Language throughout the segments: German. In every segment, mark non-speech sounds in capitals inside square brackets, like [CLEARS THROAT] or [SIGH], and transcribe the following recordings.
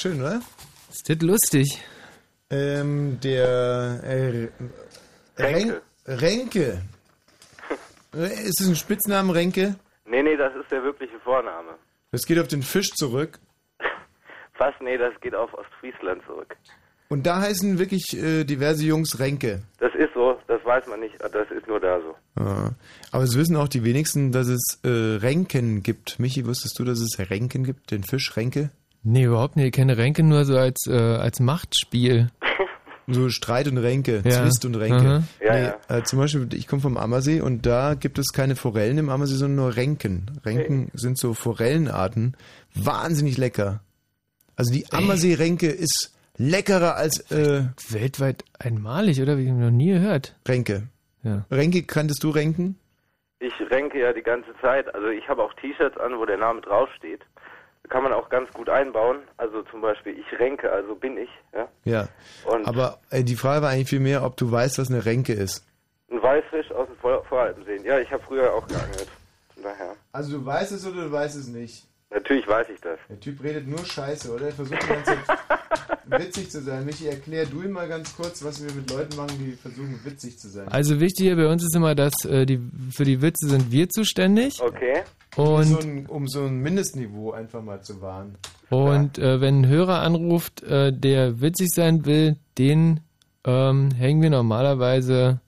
Schön, oder? Ist das lustig? Ähm, der äh, Renke. Renke. Ist es ein Spitznamen, Renke? Nee, nee, das ist der wirkliche Vorname. Das geht auf den Fisch zurück. Was? Nee, das geht auf Ostfriesland zurück. Und da heißen wirklich äh, diverse Jungs Renke. Das ist so, das weiß man nicht, das ist nur da so. Ah. Aber es wissen auch die wenigsten, dass es äh, Renken gibt. Michi, wusstest du, dass es Renken gibt, den Fisch Renke? Nee, überhaupt nicht. Ich kenne Renke nur so als, äh, als Machtspiel. [LAUGHS] So Streit und Ränke, Ja. Zwist und Ränke. Ja, nee, ja. Äh, zum Beispiel, ich komme vom Ammersee und da gibt es keine Forellen im Ammersee, sondern nur Renken. Renken sind so Forellenarten. Wahnsinnig lecker. Also die Ammersee-Renke ist leckerer als äh, Weltweit einmalig, oder? Wie ich noch nie gehört. Renke. Ja. Renke, kanntest du Renken? Ich renke ja die ganze Zeit. Also ich habe auch T-Shirts an, wo der Name draufsteht. Kann man auch ganz gut einbauen. Also zum Beispiel, ich renke, also bin ich. Ja? Ja. Und Aber äh, die Frage war eigentlich viel mehr, ob du weißt, was eine Renke ist. ein Weißfisch aus dem Vor Voralpensee. Ja, ich habe früher auch geangelt. Von daher. Also du weißt es oder du weißt es nicht? Natürlich weiß ich das. Der Typ redet nur Scheiße, oder? Er versucht die ganze Zeit [LAUGHS] witzig zu sein. Michi, erklär du ihm mal ganz kurz, was wir mit Leuten machen, die versuchen witzig zu sein. Also wichtig hier bei uns ist immer, dass äh, die, für die Witze sind wir zuständig. Okay. Um, so Und, ein, um so ein Mindestniveau einfach mal zu wahren. und äh, wenn ein Hörer anruft, äh, der witzig sein will, den ähm, hängen wir normalerweise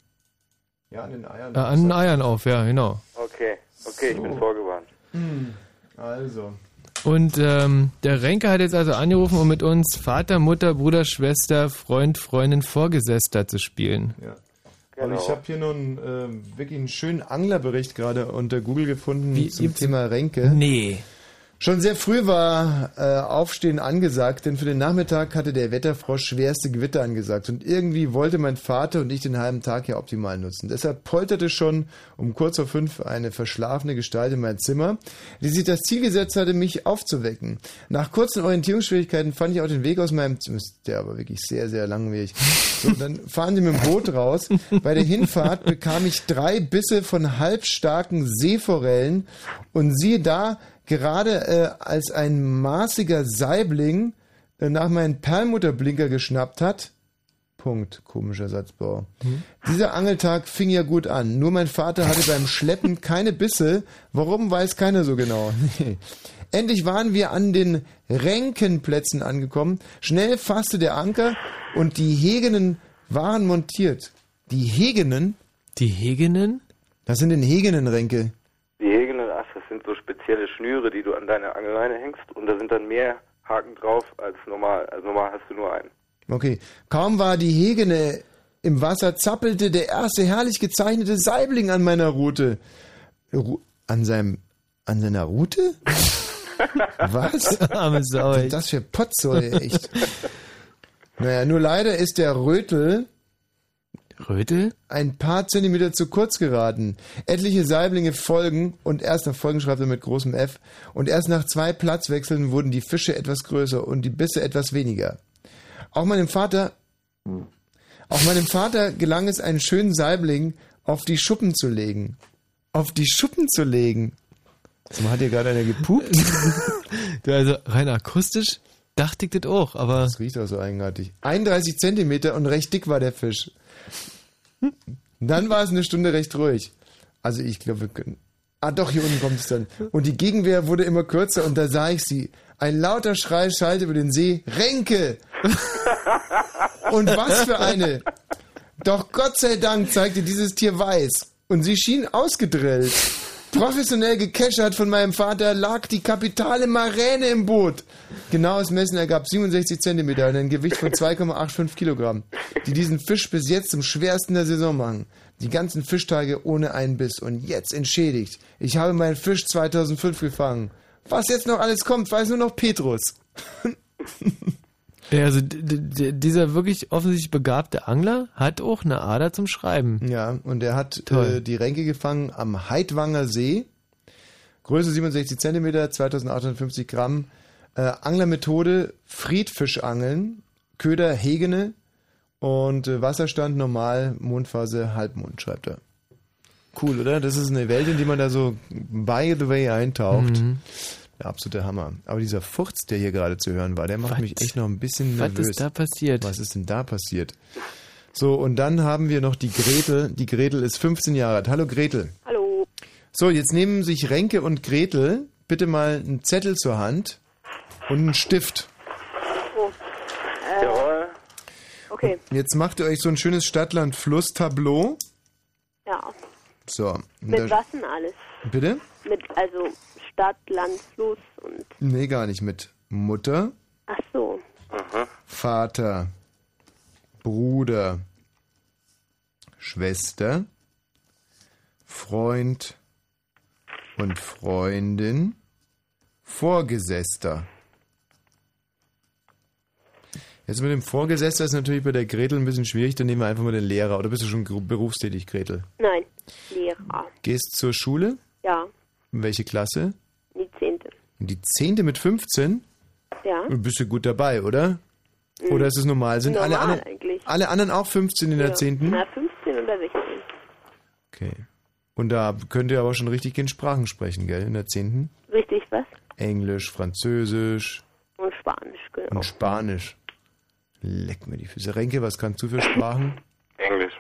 Ja, an den Eiern. äh, an den Eiern auf, ja, genau. Okay. Okay, ich bin vorgewarnt. Hm, Also. Und ähm, der Renke hat jetzt also angerufen, um mit uns Vater, Mutter, Bruder, Schwester, Freund, Freundin, Vorgesetzter zu spielen. Ja. Genau. Und ich habe hier noch einen, ähm, wirklich einen schönen Anglerbericht gerade unter Google gefunden Wie- zum Thema Renke. Nee. Schon sehr früh war äh, Aufstehen angesagt, denn für den Nachmittag hatte der Wetterfrosch schwerste Gewitter angesagt und irgendwie wollte mein Vater und ich den halben Tag ja optimal nutzen. Deshalb polterte schon um kurz vor fünf eine verschlafene Gestalt in mein Zimmer, die sich das Ziel gesetzt hatte, mich aufzuwecken. Nach kurzen Orientierungsschwierigkeiten fand ich auch den Weg aus meinem Zimmer, der aber wirklich sehr, sehr langwierig. So, dann fahren sie mit dem Boot raus. Bei der Hinfahrt bekam ich drei Bisse von halbstarken Seeforellen und siehe da, gerade äh, als ein maßiger Saibling äh, nach meinen Perlmutterblinker geschnappt hat. Punkt, komischer Satzbau. Dieser Angeltag fing ja gut an. Nur mein Vater hatte beim Schleppen [LAUGHS] keine Bisse. Warum weiß keiner so genau. [LAUGHS] Endlich waren wir an den Ränkenplätzen angekommen. Schnell fasste der Anker und die Hegenen waren montiert. Die Hegenen? Die Hegenen? Das sind den Hegenen-Ränke. Die Hegenen, ach, das sind so spezielle Schnüre, die du an deine Angelleine hängst und da sind dann mehr Haken drauf als normal. Also normal hast du nur einen. Okay. Kaum war die Hegene im Wasser, zappelte der erste herrlich gezeichnete Saibling an meiner Rute. Ru an seinem, an seiner Rute? [LAUGHS] Was? Arme Sau, Was sind das für Potzoll, echt? naja, nur leider ist der Rötel Rötel? ein paar Zentimeter zu kurz geraten. Etliche Saiblinge folgen und erst nach Folgen schreibt er mit großem F und erst nach zwei Platzwechseln wurden die Fische etwas größer und die Bisse etwas weniger. Auch meinem Vater, auch meinem Vater gelang es, einen schönen Saibling auf die Schuppen zu legen. Auf die Schuppen zu legen. So, hat hier gerade einer gepupt? [LAUGHS] Also rein akustisch dachte ich das auch, aber Das riecht auch so eigenartig. 31 Zentimeter und recht dick war der Fisch. Dann war es eine Stunde recht ruhig. Also ich glaube, wir können. Ah, doch, hier unten kommt es dann. Und die Gegenwehr wurde immer kürzer und da sah ich sie. Ein lauter Schrei schallte über den See. Renke! Und was für eine! Doch Gott sei Dank zeigte dieses Tier weiß. Und sie schien ausgedrillt. Professionell gekeschert von meinem Vater lag die kapitale Maräne im Boot. Genaues Messen ergab 67 Zentimeter und ein Gewicht von 2,85 Kilogramm, die diesen Fisch bis jetzt zum schwersten der Saison machen. Die ganzen Fischtage ohne einen Biss und jetzt entschädigt. Ich habe meinen Fisch 2005 gefangen. Was jetzt noch alles kommt, weiß nur noch Petrus. [LAUGHS] ja, also dieser wirklich offensichtlich begabte Angler hat auch eine Ader zum Schreiben. Ja, und er hat äh, die Ränke gefangen am Heidwanger See. Größe 67 Zentimeter, 2850 Gramm. Äh, Anglermethode Friedfischangeln, Köder Hegene und äh, Wasserstand normal, Mondphase Halbmond, schreibt er. Cool, oder? Das ist eine Welt, in die man da so by the way eintaucht. Mhm. Der absolute Hammer. Aber dieser Furz, der hier gerade zu hören war, der macht Was? mich echt noch ein bisschen Was nervös. ist da passiert? Was ist denn da passiert? So, und dann haben wir noch die Gretel. Die Gretel ist 15 Jahre alt. Hallo Gretel. Hallo. So, jetzt nehmen sich Renke und Gretel bitte mal einen Zettel zur Hand und einen Stift. Oh. Äh, Jawohl. okay. Jetzt macht ihr euch so ein schönes Stadtland-Fluss-Tableau. Ja. So. und Mit was denn alles? Bitte? Mit, also Stadt, Land, Fluss und. Nee, gar nicht. Mit Mutter, Ach so. Vater, Bruder, Schwester, Freund und Freundin, Vorgesetzter. Jetzt mit dem Vorgesetzter ist natürlich bei der Gretel ein bisschen schwierig, dann nehmen wir einfach mal den Lehrer. Oder bist du schon berufstätig, Gretel? Nein. Lehrer. Gehst zur Schule? Ja. In welche Klasse? Die zehnte. In die zehnte mit 15? Ja. Du bist ja gut dabei, oder? Oder ist es normal? Sind alle, Normal anderen, eigentlich. alle anderen auch 15 in der Ja. 10.? Na, 15 oder 16. Okay. Und da könnt ihr aber schon richtig in Sprachen sprechen, gell? In der 10. Richtig, was? Englisch, Französisch Und Spanisch, genau. und Spanisch. Leck mir die Füße. Renke, was kannst du für Sprachen? Englisch.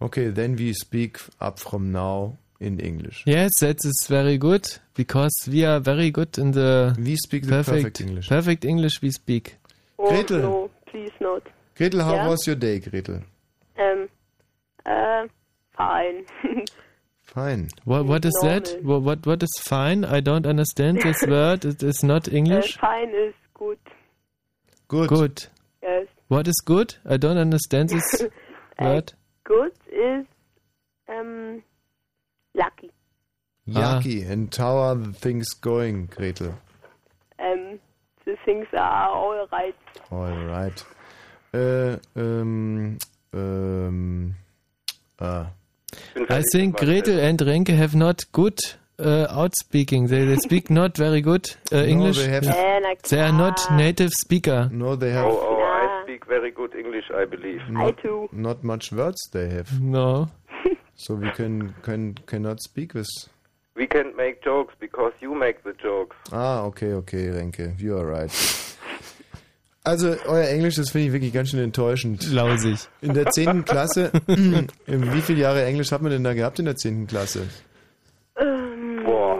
Okay, then we speak up from now in English. Yes, that is very good because we are very good in the We speak the perfect, perfect English. perfect English we speak. Oh, Gretel. no, please not. Gretel, how Ja? was your day, Gretel? Ähm, äh, fine. [LAUGHS] Fine. What, what is that? Normal. What, what what is fine? I don't understand this [LAUGHS] word. It is not äh, English. fine ist gut. Gut. Good. Yes. What is good? I don't understand this [LAUGHS] word. Good ist, ähm, lucky. Yucky. And how are the things going, Gretel? Ähm, the things are all right. Alright. Äh, ähm, ähm, ah. Bin I think mit Gretel and Renke have not good uh, outspeaking. They, they speak not very good uh, English. they have- They are not native speaker. No, they have Oh, oh, I speak very good English, I believe. I too. not much words they have. No. So we can, can cannot speak this. We can't make jokes because you make the jokes. Ah, okay, okay, Renke. You are right. Also, euer Englisch, das finde ich wirklich ganz schön enttäuschend. Lausig. In der 10. Klasse, [CLEARS THROAT] wie viele Jahre Englisch hat man denn da gehabt in der 10. Klasse? Ähm, Boah.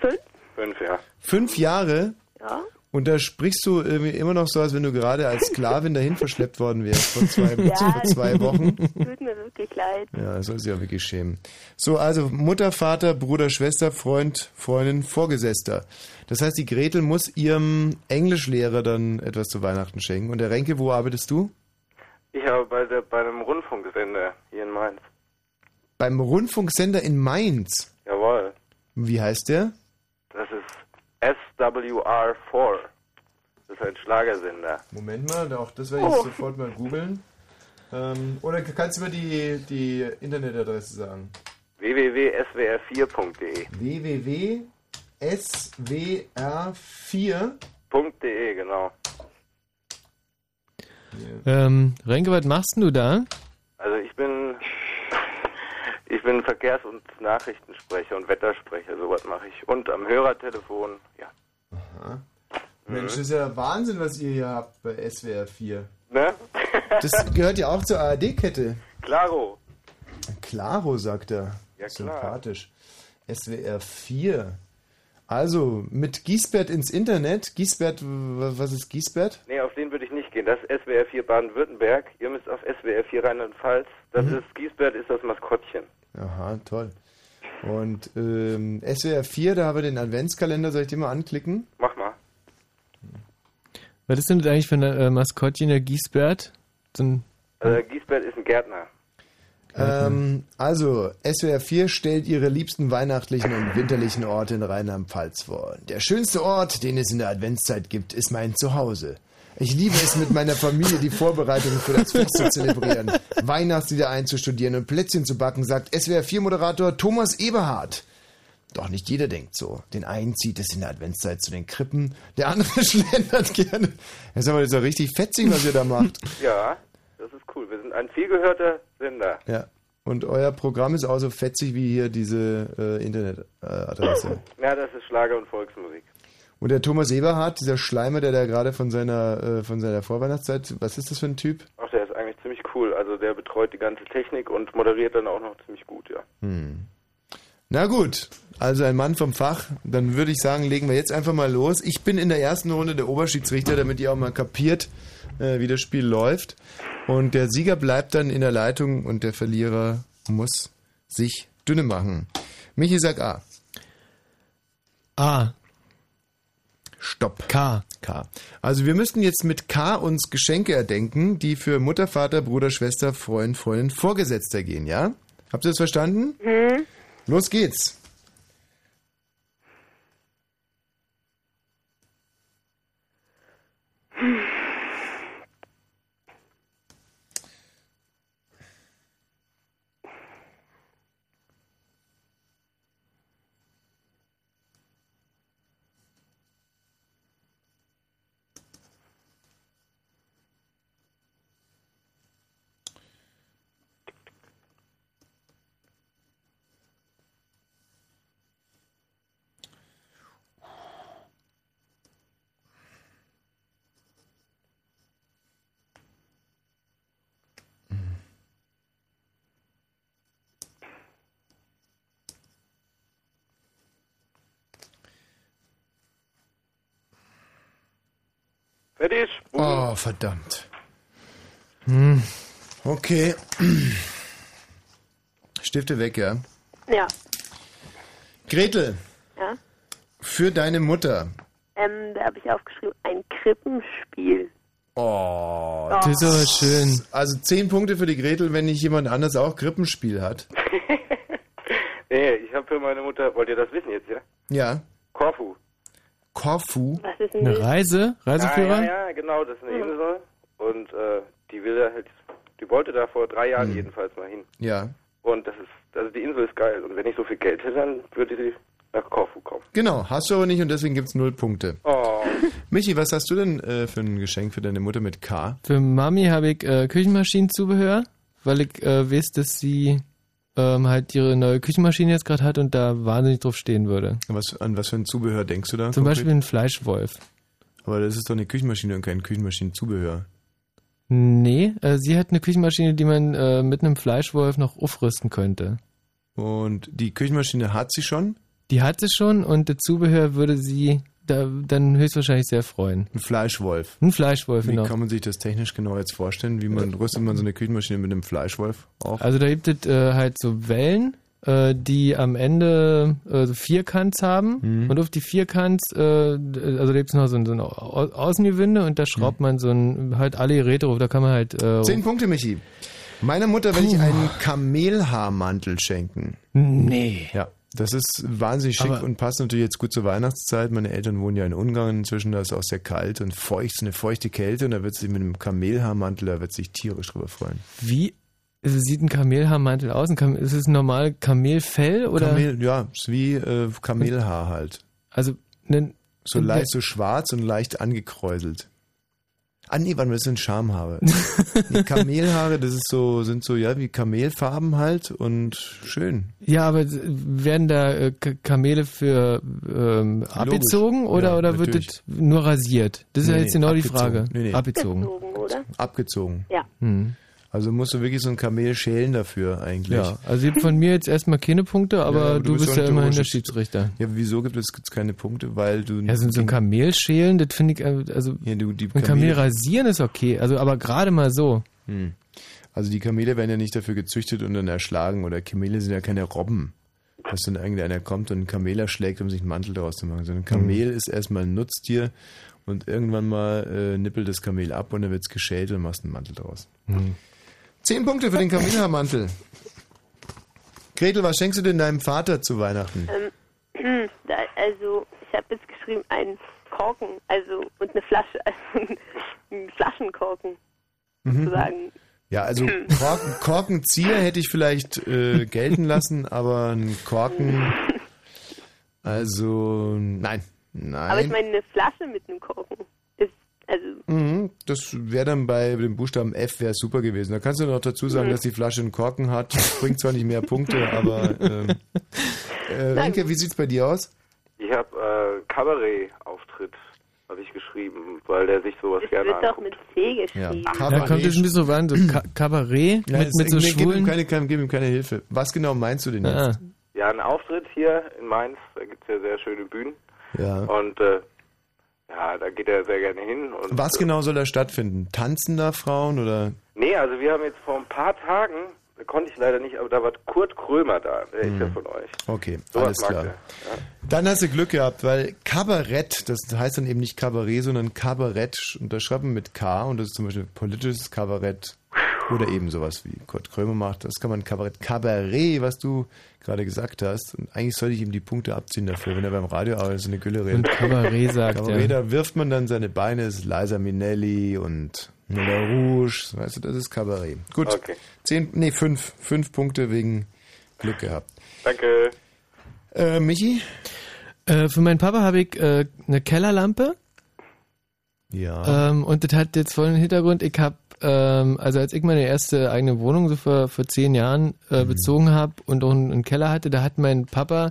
fünf? Fünf, ja. Fünf Jahre? Ja. Und da sprichst du irgendwie immer noch so, als wenn du gerade als Sklavin dahin verschleppt worden wärst vor zwei, Ja. [LAUGHS] vor zwei Wochen. [LAUGHS] Tut mir wirklich leid. Ja, das soll sich ja wirklich schämen. So, also Mutter, Vater, Bruder, Schwester, Freund, Freundin, Vorgesetzter. Das heißt, die Gretel muss ihrem Englischlehrer dann etwas zu Weihnachten schenken. Und der Renke, wo arbeitest du? Ich habe bei, der, bei einem Rundfunksender hier in Mainz. Beim Rundfunksender in Mainz. Jawohl. Wie heißt der? Das ist SWR4. Das ist ein Schlagersender. Moment mal, auch das werde ich jetzt sofort mal googeln. Ähm, oder kannst du mir die, die Internetadresse sagen? www.swr4.de. www.swr4. .de, genau. Ähm, Renke, was machst du da? Ich bin Verkehrs- und Nachrichtensprecher und Wettersprecher, sowas mache ich. Und am Hörertelefon, ja. Mensch, das ist ja Wahnsinn, was ihr hier habt bei SWR4. Ne? Das gehört ja auch zur ARD-Kette. Klaro. Claro, sagt er. Ja, klar. Sympathisch. SWR 4. Also, mit Giesbert ins Internet. Giesbert, was ist Giesbert? Nee, auf den würde ich nicht gehen. Das ist SWR 4 Baden-Württemberg. Ihr müsst auf SWR 4 Rheinland-Pfalz. Das Mhm. ist Giesbert ist das Maskottchen. Aha, toll. Und ähm, SWR 4, da haben wir den Adventskalender. Soll ich den mal anklicken? Mach mal. Was ist denn das eigentlich für ein äh, Maskottchen, der Giesbert? So ein, Also Giesbert ist ein Gärtner. Ähm, also, SWR 4 stellt ihre liebsten weihnachtlichen und winterlichen Orte in Rheinland-Pfalz vor. Der schönste Ort, den es in der Adventszeit gibt, ist mein Zuhause. Ich liebe es, mit meiner Familie die Vorbereitungen für das Fest zu zelebrieren, Weihnachtslieder einzustudieren und Plätzchen zu backen, sagt SWR 4-Moderator Thomas Eberhardt. Doch nicht jeder denkt so. Den einen zieht es in der Adventszeit zu den Krippen, der andere [LAUGHS] schlendert gerne. Das ist aber jetzt auch richtig fetzig, was ihr da macht. Ja, das ist cool. Wir sind ein vielgehörter Sender. Ja. und euer Programm ist auch so fetzig wie hier diese äh, Internetadresse. Ja, das ist Schlager und Volksmusik. Und der Thomas Eberhardt, dieser Schleimer, der da gerade von seiner äh, von seiner Vorweihnachtszeit, was ist das für ein Typ? Ach, der ist eigentlich ziemlich cool. Also der betreut die ganze Technik und moderiert dann auch noch ziemlich gut, ja. Hm. Na gut, also ein Mann vom Fach. Dann würde ich sagen, legen wir jetzt einfach mal los. Ich bin in der ersten Runde der Oberschiedsrichter, damit ihr auch mal kapiert, äh, wie das Spiel läuft. Und der Sieger bleibt dann in der Leitung und der Verlierer muss sich dünne machen. Michi sagt A. A. Stopp. K. K. Also wir müssten jetzt mit K uns Geschenke erdenken, die für Mutter, Vater, Bruder, Schwester, Freund, Freundin, Vorgesetzter gehen, ja? Habt ihr das verstanden? Hm? Los geht's. Fertig? Oh, verdammt. Hm. Okay. [CLEARS THROAT] Stifte weg, ja. Ja. Gretel, Ja. für deine Mutter. Ähm, da habe ich aufgeschrieben, ein Krippenspiel. Oh, Das ist aber schön. [LAUGHS] Also zehn Punkte für die Gretel, wenn nicht jemand anders auch Krippenspiel hat. [LAUGHS] Nee, ich habe für meine Mutter, wollt ihr das wissen jetzt, ja? Ja. Korfu. Korfu. Was ist denn Eine? Reise? Reiseführer? Ja, ja, ja, genau, das ist eine Insel. Und äh, die will da halt, die wollte da vor drei Jahren jedenfalls mal hin. Ja. Und das ist, also die Insel ist geil. Und wenn ich so viel Geld hätte, dann würde sie nach Korfu kommen. Genau, hast du aber nicht und deswegen gibt's null Punkte. Oh. Michi, was hast du denn äh, für ein Geschenk für deine Mutter mit K? Für Mami habe ich äh, Küchenmaschinenzubehör, weil ich äh, weiß, dass sie ähm, halt ihre neue Küchenmaschine jetzt gerade hat und da wahnsinnig drauf stehen würde. Was, an was für ein Zubehör denkst du da? Zum konkret? Beispiel ein Fleischwolf. Aber das ist doch eine Küchenmaschine und kein Küchenmaschinenzubehör. Nee, äh, sie hat eine Küchenmaschine, die man äh, mit einem Fleischwolf noch aufrüsten könnte. Und die Küchenmaschine hat sie schon? Die hat sie schon und das Zubehör würde sie da, dann höchstwahrscheinlich sehr freuen. Ein Fleischwolf. Ein Fleischwolf, Wie genau. kann man sich das technisch genau jetzt vorstellen? Wie man rüstet man so eine Küchenmaschine mit einem Fleischwolf auf? Also da gibt es äh, halt so Wellen, äh, die am Ende äh, so Vierkants haben Mhm. und auf die Vierkants, äh, also da gibt es noch so ein, so ein Au- Außengewinde und da schraubt man so ein, halt alle Geräte drauf, da kann man halt... Äh, Zehn Punkte, Michi. Meiner Mutter will ich einen Kamelhaarmantel schenken. Nee. Ja. Das ist wahnsinnig schick Aber- und passt natürlich jetzt gut zur Weihnachtszeit. Meine Eltern wohnen ja in Ungarn inzwischen, da ist auch sehr kalt und feucht, eine feuchte Kälte und da wird sie mit einem Kamelhaarmantel, da wird sich tierisch drüber freuen. Wie sieht ein Kamelhaarmantel aus? Ist es normal Kamelfell oder? Kamel, ja, ist wie äh, Kamelhaar halt. Also ne, So leicht, so schwarz und leicht angekräuselt. Ah nee, mal, das sind Schamhaare. [LAUGHS] nee, Kamelhaare, das ist so, sind so, ja, wie Kamelfarben halt und schön. Ja, aber werden da äh, Kamele für ähm, abgezogen oder, Ja, oder wird das nur rasiert? Das ist Nee, ja jetzt nee, genau die abgezogen. Frage. Nee, nee. Abgezogen. Gezogen, oder? Abgezogen. Ja. Hm. Also musst du wirklich so ein Kamel schälen dafür eigentlich. Ja, also gibt von mir jetzt erstmal keine Punkte, aber, Ja, aber du, bist ja auch immerhin der Schieds- Schiedsrichter. Ja, wieso gibt es gibt's keine Punkte? Weil du. Ja, so, so ein Kamel schälen, das finde ich, äh, also ja, du, die ein Kamel rasieren ist okay, also aber gerade mal so. Hm. Also die Kamele werden ja nicht dafür gezüchtet und dann erschlagen oder Kamele sind ja keine Robben. Dass dann irgendeiner kommt und einen Kamel erschlägt, um sich einen Mantel daraus zu machen. Sondern ein Kamel ist erstmal ein Nutztier und irgendwann mal äh, nippelt das Kamel ab und dann wird's geschält und machst einen Mantel draus. Hm. Zehn Punkte für den Kamelhaarmantel. Gretel, was schenkst du denn deinem Vater zu Weihnachten? Ähm, [CLEARS THROAT] also, ich habe jetzt geschrieben, ein Korken, also, und eine Flasche, [LAUGHS] also ein Flaschenkorken, Mhm. sozusagen. Ja, also [CLEARS THROAT] Korken, Korkenzieher hätte ich vielleicht äh, gelten lassen, aber ein Korken, [LAUGHS] also nein, nein. Aber ich meine, eine Flasche mit einem Korken. Das, Also, Mhm, das wäre dann bei dem Buchstaben F wäre super gewesen. Da kannst du noch dazu sagen, Mhm. dass die Flasche einen Korken hat. Bringt zwar nicht mehr Punkte, aber ähm, [LAUGHS] äh, Renke, wie sieht's bei dir aus? Ich habe äh, Kabarett-Auftritt, habe ich geschrieben, weil der sich sowas es gerne wird doch anguckt. mit C geschrieben. Da kommt es ein bisschen so an, so Ka Kabarett Ja, mit, es- mit so nee, gib, ihm schwulen... keine, kein- gib ihm keine Hilfe. Was genau meinst du denn jetzt? Ah, Ja, ein Auftritt hier in Mainz, da gibt's ja sehr schöne Bühnen. Ja. Und äh, ja, da geht er sehr gerne hin. Was genau soll da stattfinden? Tanzen da Frauen oder? Nee, also wir haben jetzt vor ein paar Tagen, da konnte ich leider nicht, aber da war Kurt Krömer da, der ist ja von euch. Okay, Sowas alles klar. Ja. Dann hast du Glück gehabt, weil Kabarett, das heißt dann eben nicht Kabarett, sondern Kabarett, und das schreibt man mit K und das ist zum Beispiel politisches Kabarett oder eben sowas wie Kurt Krömer macht. Das kann man Kabarett, Kabarett, was du gerade gesagt hast. Und eigentlich sollte ich ihm die Punkte abziehen dafür, wenn er beim Radio arbeitet, so eine Gülle und redet. Kabarett sagt Kabarett, er. da wirft man dann seine Beine, es ist Liza Minnelli und Moulin Rouge, weißt du, das ist Kabarett. Gut, Okay. zehn, nee, fünf, fünf Punkte wegen Glück gehabt. Danke. Äh, Michi? Äh, für meinen Papa habe ich äh, eine Kellerlampe Ja. ähm, und das hat jetzt vollen Hintergrund. Ich habe, ähm, also als ich meine erste eigene Wohnung so vor, vor zehn Jahren äh, bezogen habe und auch einen, einen Keller hatte, da hat mein Papa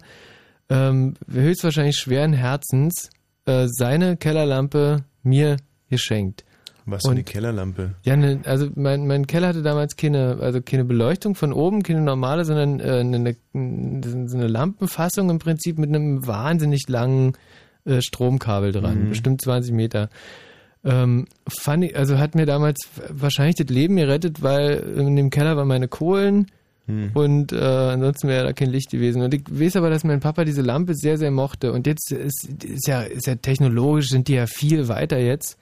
ähm, höchstwahrscheinlich schweren Herzens äh, seine Kellerlampe mir geschenkt. Was für eine Kellerlampe. Ja, ne, also mein, mein Keller hatte damals keine, also keine Beleuchtung von oben, keine normale, sondern äh, eine, eine, so eine Lampenfassung im Prinzip mit einem wahnsinnig langen äh, Stromkabel dran, bestimmt 20 Meter. Ähm, fand ich, also hat mir damals wahrscheinlich das Leben gerettet, weil in dem Keller waren meine Kohlen und äh, ansonsten wäre da kein Licht gewesen. Und ich weiß aber, dass mein Papa diese Lampe sehr, sehr mochte. Und jetzt ist, ist ja, ist ja technologisch, sind die ja viel weiter jetzt.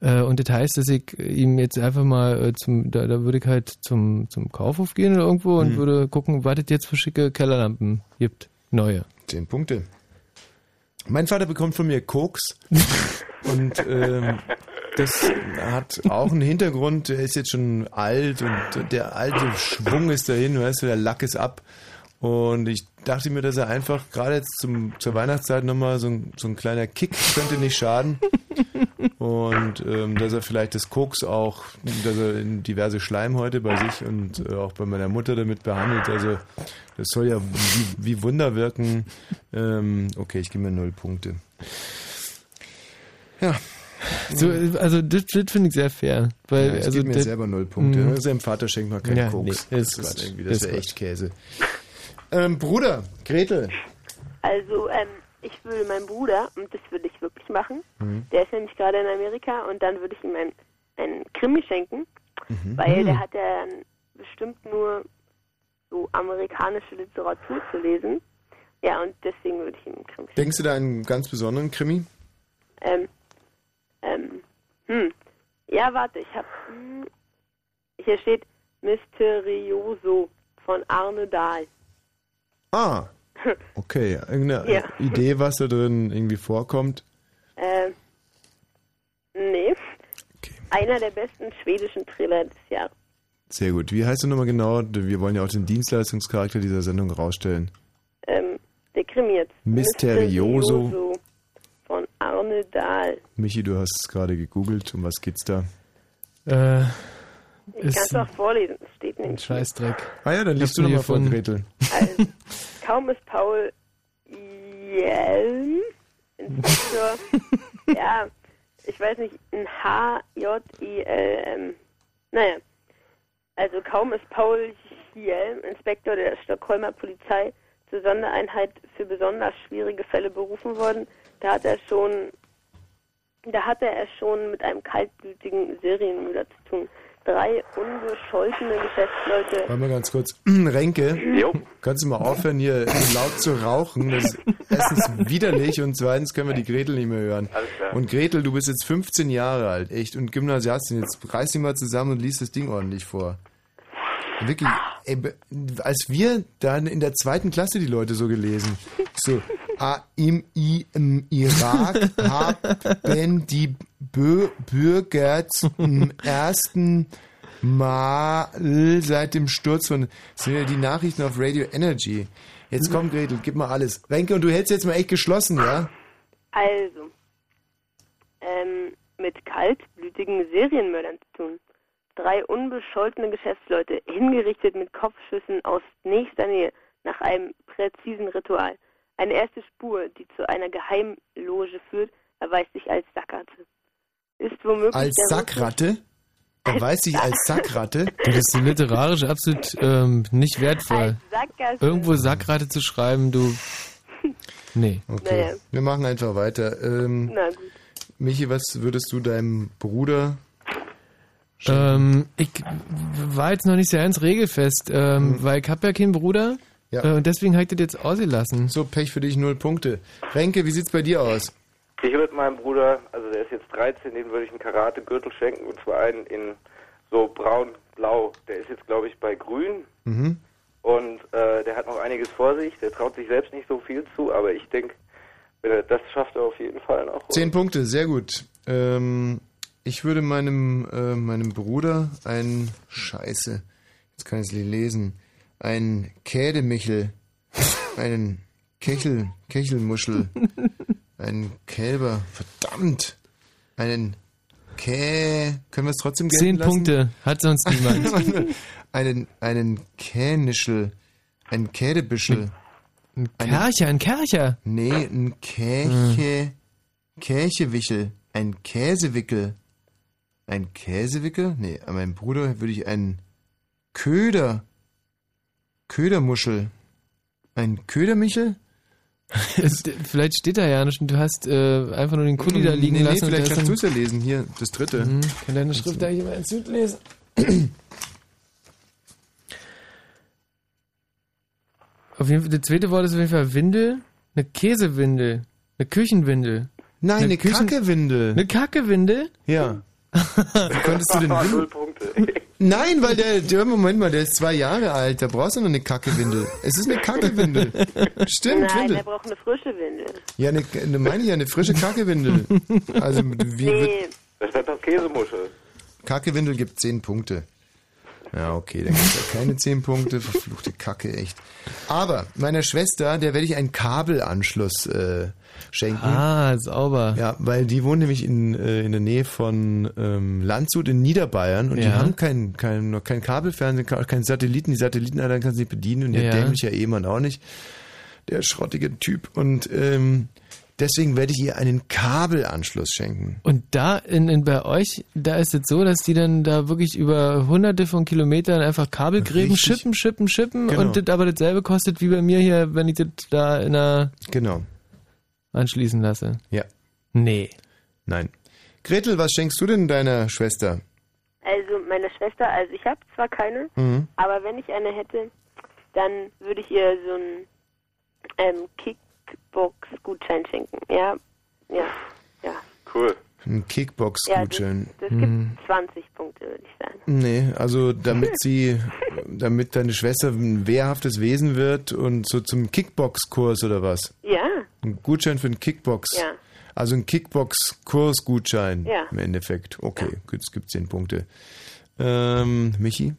Äh, und das heißt, dass ich ihm jetzt einfach mal äh, zum, da, da würde ich halt zum, zum Kaufhof gehen oder irgendwo und würde gucken, was es jetzt für schicke Kellerlampen gibt. Neue. Zehn Punkte. Mein Vater bekommt von mir Koks [LAUGHS] und ähm, das hat auch einen Hintergrund. Er ist jetzt schon alt und der alte Schwung ist dahin, weißt du, der Lack ist ab. Und ich dachte mir, dass er einfach gerade jetzt zum, zur Weihnachtszeit nochmal so ein, so ein kleiner Kick könnte nicht schaden. [LAUGHS] Und ähm, dass er vielleicht das Koks auch, dass er in diverse Schleimhäute bei sich und äh, auch bei meiner Mutter damit behandelt. Also das soll ja wie, wie Wunder wirken. Ähm, okay, ich gebe mir null Punkte. Ja, So, also das, das finde ich sehr fair. Weil, ja ich also gebe mir das, selber null Punkte. Mhm. Seinem Vater schenkt man keinen Ja, Koks. nee, das ist ist, das Ist wäre Quatsch. echt Käse. Ähm, Bruder, Gretel. Also, ähm, ich würde meinen Bruder, und das würde ich wirklich machen, Mhm. der ist nämlich gerade in Amerika, und dann würde ich ihm ein, ein Krimi schenken, Mhm. weil der hat ja dann bestimmt nur so amerikanische Literatur zu lesen. Ja, und deswegen würde ich ihm einen Krimi schenken. Denkst du da an einen ganz besonderen Krimi? Ähm, ähm, hm. Ja, warte, ich hab, hm, hier steht Mysterioso von Arne Dahl. Ah, [LAUGHS] okay. Irgendeine Ja. Idee, was da drin irgendwie vorkommt? Ähm, nee. Okay. Einer der besten schwedischen Thriller des Jahres. Sehr gut. Wie heißt du nochmal genau? Wir wollen ja auch den Dienstleistungscharakter dieser Sendung rausstellen. Ähm, der Krimi jetzt. Mysterioso. Mysterioso von Arne Dahl. Michi, du hast es gerade gegoogelt. Um was geht's da? äh, Ich kann es auch vorlesen, es steht ein nämlich. Scheißdreck. Ah ja, dann liest du nochmal vor. Gretel. Also, [LAUGHS] kaum ist Paul Jelm, Inspektor, [LAUGHS] ja, ich weiß nicht, ein H-J-I-L-M. Naja, also kaum ist Paul Jelm, Inspektor der Stockholmer Polizei, zur Sondereinheit für besonders schwierige Fälle berufen worden, da hat er schon, da hatte er schon mit einem kaltblütigen Serienmörder zu tun. Drei unbescholtene Geschäftsleute Warte mal ganz kurz. [CLEARS THROAT] Renke, Jo. kannst du mal aufhören, hier laut zu rauchen? Das ist erstens widerlich und zweitens können wir die Gretel nicht mehr hören. Alles klar. Und Gretel, du bist jetzt 15 Jahre alt, echt, und Gymnasiastin. Jetzt reiß dich mal zusammen und liest das Ding ordentlich vor. Wirklich, ey, als wir dann in der zweiten Klasse die Leute so gelesen, so, im, im Irak haben die Bö Bürger zum ersten Mal seit dem Sturz von, sind ja die Nachrichten auf Radio Energy. Jetzt komm, Gretel, gib mal alles. Renke, und du hältst jetzt mal echt geschlossen, ja? Also, ähm, mit kaltblütigen Serienmördern zu tun. Drei unbescholtene Geschäftsleute, hingerichtet mit Kopfschüssen aus nächster Nähe, nach einem präzisen Ritual. Eine erste Spur, die zu einer Geheimloge führt, erweist sich als Sackgasse. Ist womöglich Als Sackratte? Erweist sich als Sackratte? [LAUGHS] Das ist literarisch absolut ähm, nicht wertvoll. Sackgasse. Irgendwo Sackratte zu schreiben, du. Nee. Okay. Naja. Wir machen einfach weiter. Ähm, Na gut. Michi, was würdest du deinem Bruder Ähm, ich war jetzt noch nicht sehr ganz regelfest, ähm, weil ich habe ja keinen Bruder. Ja. Äh, und deswegen habe ich das jetzt ausgelassen. So, Pech für dich, null Punkte. Renke, wie sieht's bei dir aus? Ich würde meinem Bruder, also der ist jetzt 13, den würde ich einen Karate-Gürtel schenken und zwar einen in so braun-blau. Der ist jetzt, glaube ich, bei grün Mhm. und äh, der hat noch einiges vor sich. Der traut sich selbst nicht so viel zu, aber ich denke, wenn er das schafft, er auf jeden Fall noch. Zehn Punkte, sehr gut. Ähm, ich würde meinem, äh, meinem Bruder ein Scheiße, jetzt kann ich es nicht lesen, ein Kädemichel, einen Kechel, Kechelmuschel, einen Kälber, verdammt, einen Kä... Können wir es trotzdem gelten Zehn lassen? Punkte hat sonst niemand. [LAUGHS] einen, einen Känischel, ein Kädebüschel. Ein Kercher, ein Kercher. Nee, ein Käche, Kächewichel, ein Käsewickel. Ein Käsewickel? Nee, an meinem Bruder würde ich einen Köder, Ködermuschel, ein Ködermichel? [LAUGHS] Vielleicht steht da ja nicht und du hast äh, einfach nur den Kuli da liegen nee, lassen. Nee, vielleicht kannst du es ja lesen. Hier, das dritte. dann, hm, kann deine Schrift da jemand ins Süd lesen? [CLEARS THROAT] Auf jeden Fall, das zweite Wort ist auf jeden Fall Windel, eine Käsewindel, eine Küchenwindel. Nein, Eine eine, Küchen- Kackewindel. Eine Kackewindel? Ja. [LAUGHS] Wie konntest du den [LAUGHS] Windel? null Punkte. Nein, weil der, der, Moment mal, der ist zwei Jahre alt. Da brauchst du noch eine Kackewindel. Es ist eine Kackewindel. Stimmt, Nein, Windel. der braucht eine frische Windel. Ja, eine, eine meine ich ja, eine frische Kackewindel. Also, wie wird, Nee, Das wird doch Käsemuschel. Kackewindel gibt 10 Punkte. Ja, okay, dann gibt ja keine 10 Punkte. Verfluchte Kacke, echt. Aber meiner Schwester, der werde ich einen Kabelanschluss äh, schenken. Ah, sauber. Ja, weil die wohnen nämlich in, äh, in der Nähe von ähm, Landshut in Niederbayern und die Ja. haben kein, kein, noch kein Kabelfernsehen, ke- kein Satelliten. Die Satellitenanlagen kann sie nicht bedienen und der Ja. dämliche Ehemann auch nicht. Der schrottige Typ. Und ähm, deswegen werde ich ihr einen Kabelanschluss schenken. Und da in, in bei euch, da ist es so, dass die dann da wirklich über hunderte von Kilometern einfach Kabelgräben Richtig. schippen, schippen, schippen Genau. und das aber dasselbe kostet wie bei mir hier, wenn ich das da in der Genau. anschließen lasse. Ja. Nee. Nein. Gretel, was schenkst du denn deiner Schwester? also meine Schwester, also ich habe zwar keine, Mhm. aber wenn ich eine hätte, dann würde ich ihr so einen ähm, Kickbox-Gutschein schenken. Ja, ja, ja. Cool. Ein Ja, das, Kickbox-Gutschein. das gibt 20 Punkte, würde ich sagen. Nee, also damit sie, damit deine Schwester ein wehrhaftes Wesen wird und so zum Kickbox-Kurs oder was? Ja, Ein Gutschein für einen Kickbox. Ja. Also ein Kickbox-Kursgutschein Ja. im Endeffekt. Okay, gut, es gibt zehn Punkte. Ähm, Michi?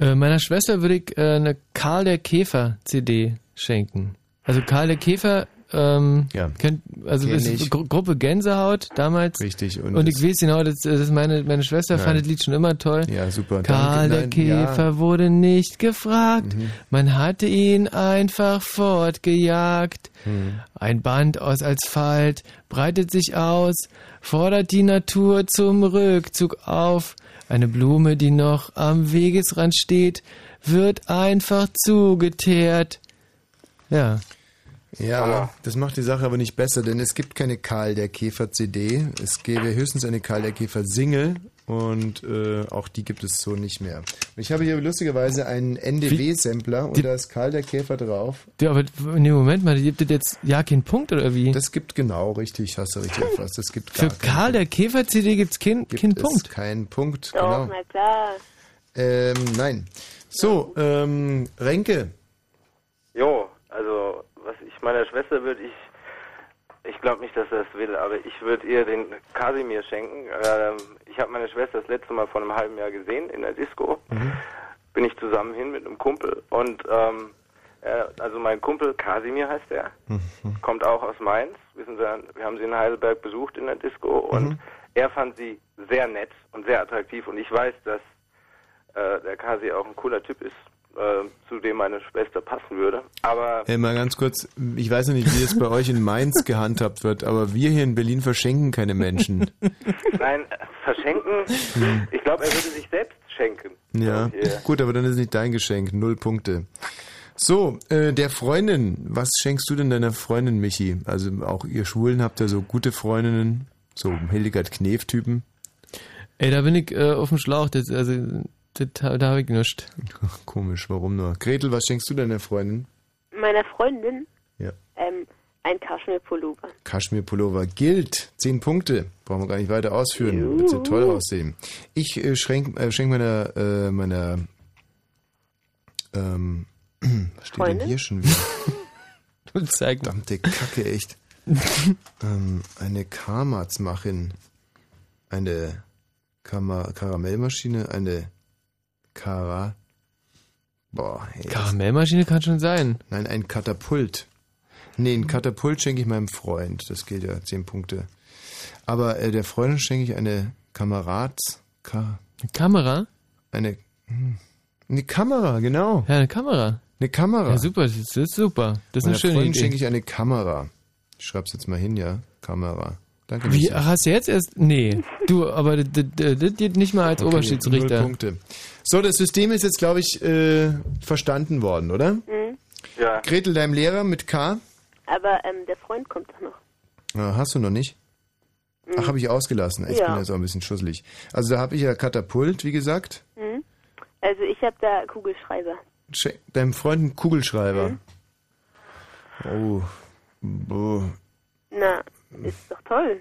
Äh, meiner Schwester würde ich äh, eine Karl der Käfer CD schenken. Also Karl der Käfer, ähm, Ja. kennt, also ist. Gru Gruppe Gänsehaut damals. Richtig. Und, Und ich weiß genau, das, das ist meine, meine Schwester Nein. fand das Lied schon immer toll. Ja, super. Karl der Käfer Ja. Mhm. wurde nicht gefragt, man hatte ihn einfach fortgejagt. Mhm. Ein Band aus Asphalt breitet sich aus, fordert die Natur zum Rückzug auf. Eine Blume, die noch am Wegesrand steht, wird einfach zugeteert. Ja, Ja, das macht die Sache aber nicht besser, denn es gibt keine Karl der Käfer CD. Es gäbe höchstens eine Karl der Käfer Single und äh, auch die gibt es so nicht mehr. Ich habe hier lustigerweise einen NDW-Sampler und Die- da ist Karl der Käfer drauf. Ja, aber nee, Moment mal, gibt es jetzt ja keinen Punkt oder wie? Das gibt genau richtig, hast du richtig erfasst. Das gibt Für gar Karl der Käfer CD gibt's keinen gibt keinen es Punkt. keinen Punkt, doch, genau. na klar. Ähm, nein. So, ähm, Renke. Jo, also was ich meiner Schwester würde ich, ich glaube nicht, dass er es will, aber ich würde ihr den Kasimir schenken. Ähm, ich habe meine Schwester das letzte Mal vor einem halben Jahr gesehen in der Disco. Bin ich zusammen hin mit einem Kumpel und ähm, Ja, also mein Kumpel Kasimir heißt er, kommt auch aus Mainz. Wissen Sie, wir haben sie in Heidelberg besucht in der Disco und er fand sie sehr nett und sehr attraktiv und ich weiß, dass äh, der Kasi auch ein cooler Typ ist, äh, zu dem meine Schwester passen würde. Aber Hey, mal ganz kurz, ich weiß noch nicht, wie es bei euch in Mainz [LAUGHS] gehandhabt wird, aber wir hier in Berlin verschenken keine Menschen. nein, verschenken, ich glaube, er würde sich selbst schenken. Ja, Yeah. gut, aber dann ist es nicht dein Geschenk. Null Punkte. So, äh, der Freundin, was schenkst du denn deiner Freundin, Michi? Also auch ihr Schwulen habt ja so gute Freundinnen, so Hildegard Knef-Typen. Ey, da bin ich äh, auf dem Schlauch. Das, also, das, da habe ich nichts. [LAUGHS] Komisch, warum nur? Gretel, was schenkst du deiner Freundin? Meiner Freundin Ja. ähm, ein Kaschmir-Pullover. Kaschmir-Pullover gilt. Zehn Punkte. Brauchen wir gar nicht weiter ausführen. Wird sehr toll aussehen. Ich äh, schenk, äh, schenk meiner, äh, meiner, ähm, [CLEARS THROAT] was steht denn Freundin? hier schon wieder? [LAUGHS] Du zeig mal. Verdammte Kacke, echt. [LAUGHS] ähm, eine Karmatzmachin. Eine Kama Karamellmaschine, eine Kara. Boah, das- Karamellmaschine kann schon sein. Nein, ein Katapult. Nee, ein Katapult schenke ich meinem Freund. Das gilt ja, zehn Punkte. Aber äh, der Freundin schenke ich eine Kamerats... Ka, Eine Kamera? eine... hm, Eine Kamera, genau. Ja, eine Kamera. Eine Kamera. Ja, super, das ist, das ist super. Das ist Meiner eine schöne Freundin Idee. schenke ich eine Kamera. Ich schreib's jetzt mal hin, ja. Kamera. Danke, Wie, ach, hast du jetzt erst? Nee. Du, aber das, geht nicht mal als Okay, Oberschiedsrichter. null Punkte. So, das System ist jetzt, glaube ich, äh, verstanden worden, oder? Mhm. Ja, Gretel, deinem Lehrer mit K? Aber ähm, der Freund kommt doch noch. Ah, hast du noch nicht? Ach, habe ich ausgelassen. Ich Ja. bin jetzt auch ein bisschen schusselig. Also da habe ich ja Katapult, wie gesagt. Mhm. Also ich habe da Kugelschreiber. Deinem Freund einen Kugelschreiber. Mhm. Oh. Boah. Na, ist doch toll.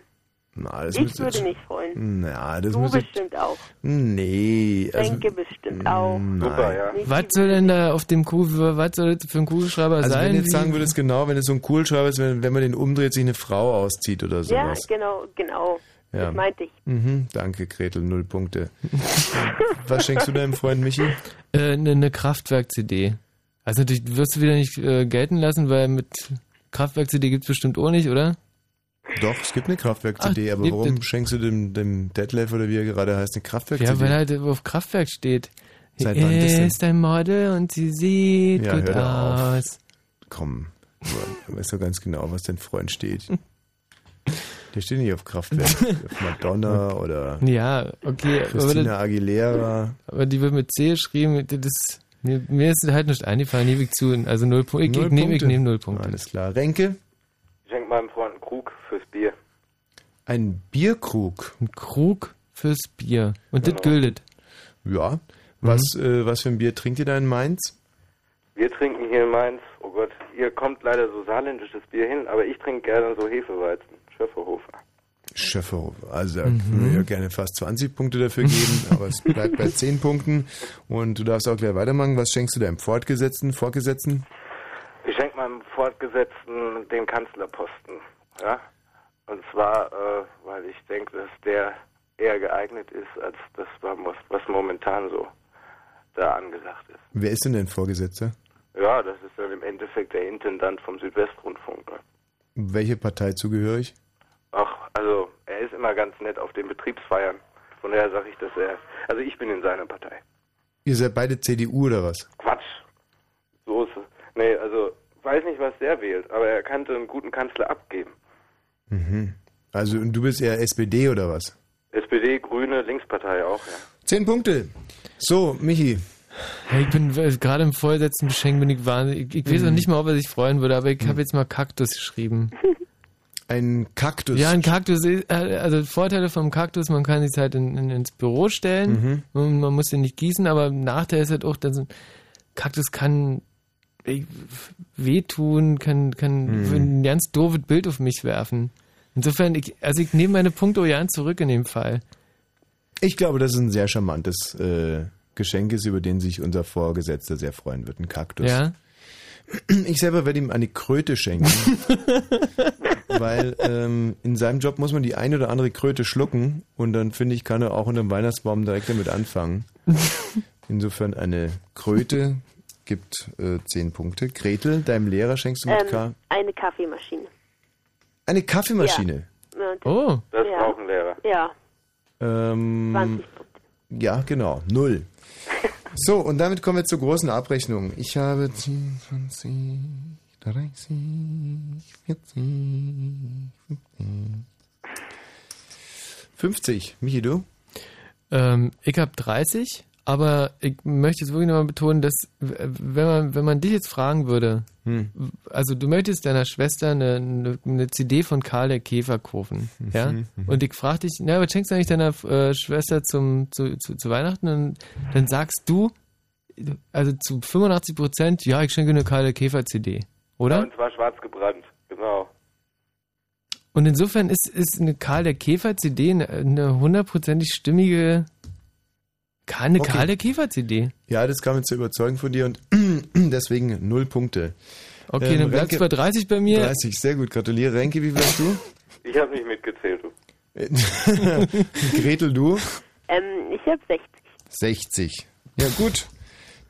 Na, das Ich müsste- würde mich freuen. Na, das Du muss bestimmt auch. Nee. Also, Denke bestimmt auch. nein. super, ja. Was soll denn da auf dem Kugel, was soll das für ein Kugelschreiber Also sein? wenn du jetzt sagen würdest, genau, wenn es so ein Kugelschreiber ist, wenn, wenn man den umdreht, sich eine Frau auszieht oder Ja, sowas. genau, genau. Ja. Das meinte ich. Mhm, danke, Gretel, null Punkte. [LAUGHS] Was schenkst du deinem Freund Michi? Äh, eine, eine Kraftwerk-CD. Also natürlich wirst du wieder nicht äh, gelten lassen, weil mit Kraftwerk-CD gibt's bestimmt auch nicht, oder? Doch, es gibt eine Kraftwerk-CD, aber warum es. schenkst du dem, dem Detlef oder wie er gerade heißt, eine Kraftwerk-CD? Ja, weil halt auf Kraftwerk steht. Seit er wann denn? ist ein Model und sie sieht Ja, gut hör doch auf. aus. Komm, du weißt doch ganz genau, was dein Freund steht. Der steht nicht auf Kraftwerk, [LAUGHS] auf Madonna oder Ja, okay, aber, Christina das, Aguilera. aber die wird mit C geschrieben. Das, mir, mir ist halt nicht eingefallen, nehme ich zu. Also null Punkte. Ich, Null ich nehme ich Punkte. nehm null Punkte. Alles klar. Renke, Ich schenke meinem Freund einen Krug. Ein Bierkrug. Ein Krug fürs Bier. Und Genau. das gültet. Ja. Was, äh, was für ein Bier trinkt ihr da in Mainz? Wir trinken hier in Mainz, oh Gott, hier kommt leider so saarländisches Bier hin, aber ich trinke gerne so Hefeweizen, Schöfferhofer. Schöfferhofer. Also da würde ich ja gerne fast 20 Punkte dafür geben, [LAUGHS] aber es bleibt bei 10 Punkten. Und du darfst auch gleich weitermachen. Was schenkst du deinem Fortgesetzten, Vorgesetzten? Ich schenke meinem Fortgesetzten den Kanzlerposten, ja. Und zwar, äh, weil ich denke, dass der eher geeignet ist, als das, was, was momentan so da angesagt ist. Wer ist denn dein Vorgesetzter? Ja, das ist dann im Endeffekt der Intendant vom Südwestrundfunk. Ne? Welche Partei zugehörig? Ach, also er ist immer ganz nett auf den Betriebsfeiern. Von daher sage ich, dass er. Also ich bin in seiner Partei. Ihr seid beide CDU oder was? Quatsch. So ist es. Nee, also weiß nicht, was der wählt, aber er kannte einen guten Kanzler abgeben. Mhm. Also und du bist eher SPD oder was? SPD, Grüne, Linkspartei auch, ja. Zehn Punkte. So, Michi. Hey, ich bin äh, gerade im vorletzten Geschenk bin ich wahnsinnig. Ich, ich weiß Mhm. auch nicht mal, ob er sich freuen würde, aber ich habe jetzt mal Kaktus geschrieben. Ein Kaktus. Ja, ein Kaktus, ist- äh, also Vorteile vom Kaktus, man kann sich halt in, in, ins Büro stellen Mhm. und man muss den nicht gießen, aber Nachteil ist halt auch, dass ein Kaktus kann wehtun, kann, kann Mhm. ein ganz doofes Bild auf mich werfen. Insofern, ich, also ich nehme meine Punkte Jan zurück in dem Fall. Ich glaube, das ist ein sehr charmantes äh, Geschenk ist, über den sich unser Vorgesetzter sehr freuen wird. Ein Kaktus. Ja? Ich selber werde ihm eine Kröte schenken. [LAUGHS] weil ähm, in seinem Job muss man die eine oder andere Kröte schlucken und dann finde ich, kann er auch unter dem Weihnachtsbaum direkt damit anfangen. [LAUGHS] Insofern eine Kröte gibt äh, 10 Punkte. Gretel, deinem Lehrer schenkst du mit Ähm, K eine Kaffeemaschine. eine Kaffeemaschine. Ja. Oh. Das Ja. brauchen Lehrer. Ja, Ähm, 20 Punkte. ja, genau. Null. [LAUGHS] So, und damit kommen wir zur großen Abrechnung. Ich habe 10, 20, 30, 40, 50. 50. Michi, du? Ähm, ich habe 30, aber ich möchte jetzt wirklich nochmal betonen, dass wenn man, wenn man dich jetzt fragen würde, Hm. also du möchtest deiner Schwester eine, eine, eine CD von Karl der Käfer kaufen, ja? Und ich frage dich, na, was schenkst du eigentlich deiner äh, Schwester zum, zu, zu, zu Weihnachten? Und dann sagst du, also zu 85 Prozent, ja, ich schenke eine Karl der Käfer CD, oder? Und zwar schwarz gebrannt. Genau. Und insofern ist, ist eine Karl der Käfer CD eine hundertprozentig stimmige, eine Okay. Karl der Käfer CD. Ja, das kam jetzt zu überzeugen von dir und [CLEARS THROAT] deswegen null Punkte. Okay, Ähm, dann bleibst Renke- du bei 30 bei mir. 30, sehr gut, gratuliere. Renke, wie hast du? Ich habe nicht mitgezählt. Du. [LAUGHS] Gretel, du? Ähm, ich habe 60. 60. Ja, gut.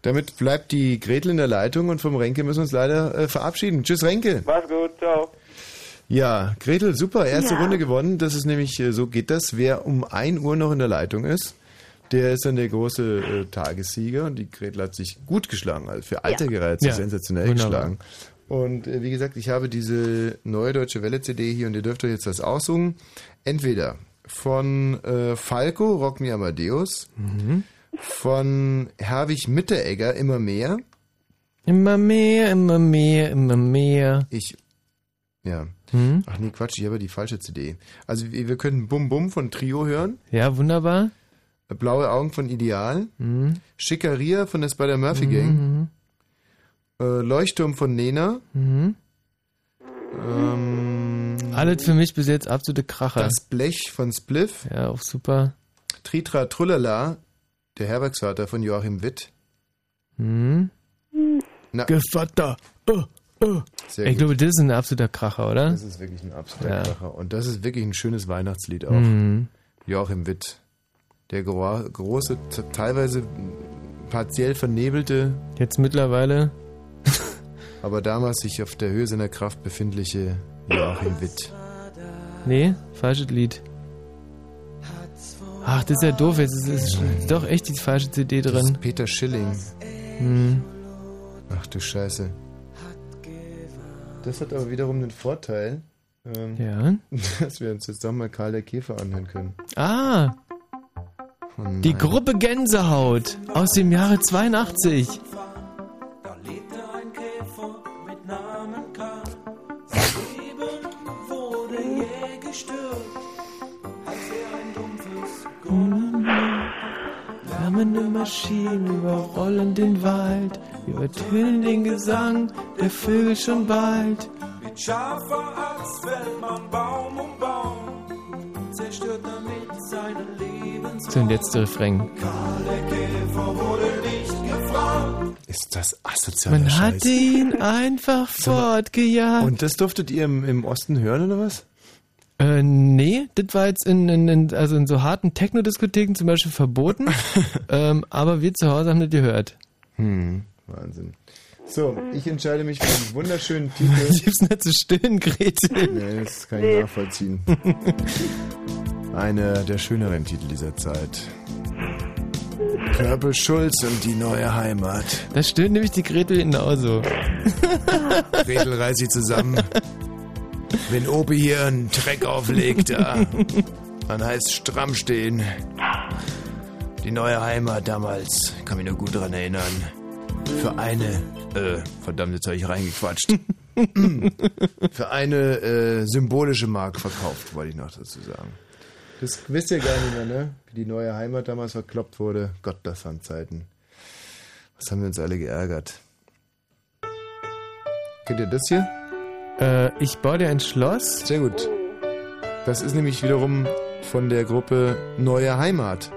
Damit bleibt die Gretel in der Leitung und vom Renke müssen wir uns leider äh, verabschieden. Tschüss, Renke. Mach's gut, ciao. Ja, Gretel, super, erste Ja. Runde gewonnen. Das ist nämlich, äh, so geht das. Wer um 1 Uhr noch in der Leitung ist, der ist dann der große äh, Tagessieger und die Gretel hat sich gut geschlagen. Also für Alter gereizt, Ja. sensationell Wunderbar. geschlagen. Und äh, wie gesagt, ich habe diese neue Deutsche Welle CD hier und ihr dürft euch jetzt was aussuchen. Entweder von äh, Falco, Rock Me Amadeus, Mhm. von Herwig Mitteregger, immer mehr. Immer mehr, immer mehr, immer mehr. Ich, ja. Hm? Ach nee, Quatsch, ich habe die falsche CD. Also wir wir können Bum Bum von Trio hören, Ja, wunderbar. Blaue Augen von Ideal, Mhm. Schickeria von der Spider-Murphy Gang, Mhm. äh, Leuchtturm von Nena, Mhm. ähm, Alles für mich bis jetzt absolute Kracher. das Blech von Spliff, ja, auch super. Tritra Trullala, der Herbergsvater von Joachim Witt. Mhm. Na, Gevatter. Oh, oh. Ich gut. glaube, das ist ein absoluter Kracher, oder? Das ist wirklich ein absoluter Ja. Kracher. Und das ist wirklich ein schönes Weihnachtslied auch. Mhm. Joachim Witt. Der gro große, teilweise partiell vernebelte, Jetzt mittlerweile. [LAUGHS] aber damals sich auf der Höhe seiner Kraft befindliche Joachim Witt. Nee, falsches Lied. Ach, das ist ja doof. Jetzt ist, ist, doch echt die falsche CD Das drin. ist Peter Schilling. Hm. Ach du Scheiße. Das hat aber wiederum den Vorteil, ähm, Ja. [LAUGHS] dass wir uns jetzt doch mal Karl der Käfer anhören können. Ah, Oh die Gruppe Gänsehaut aus dem Jahre 82. Da lebte ein Käfer mit Namen Karl. Sein Leben wurde jäh gestört, als er ein dumpfes Grollen Flammende Maschinen überrollen den Wald, übertönen den Gesang der Vögel schon bald. mit scharfer Axt fällt man Baum um Baum, zerstört damit seine Lebens. Jetzt der Refrain. Ist das asozialer Man Scheiß. hat ihn einfach fortgejagt. Und das durftet ihr im, im Osten hören, oder was? Äh, nee, das war jetzt in, in, in, also in so harten Techno-Diskotheken zum Beispiel verboten. [LAUGHS] ähm, aber wir zu Hause haben das gehört. Hm, Wahnsinn. So, ich entscheide mich für einen wunderschönen [LAUGHS] Titel. Liebsten nicht zu stillen, Gretel. Nee, das kann ich nachvollziehen. [LAUGHS] Einer der schöneren Titel dieser Zeit. Körpe Schulz und die neue Heimat. Da stöhnt nämlich die Gretel genauso. [LAUGHS] Gretel reißt sich zusammen. Wenn Opi hier einen Dreck auflegt, ja, dann heißt stramm stehen. Die neue Heimat damals, kann mich nur gut dran erinnern. Für eine, äh, verdammt, jetzt habe ich reingequatscht. [LAUGHS] Für eine äh, symbolische Mark verkauft, wollte ich noch dazu sagen. Das wisst ihr gar nicht mehr, ne? Wie die neue Heimat damals verkloppt wurde. Gott, das waren Zeiten. Was haben wir uns alle geärgert? Kennt ihr das hier? Äh, ich baue dir ein Schloss. Sehr gut. Das ist nämlich wiederum von der Gruppe Neue Heimat.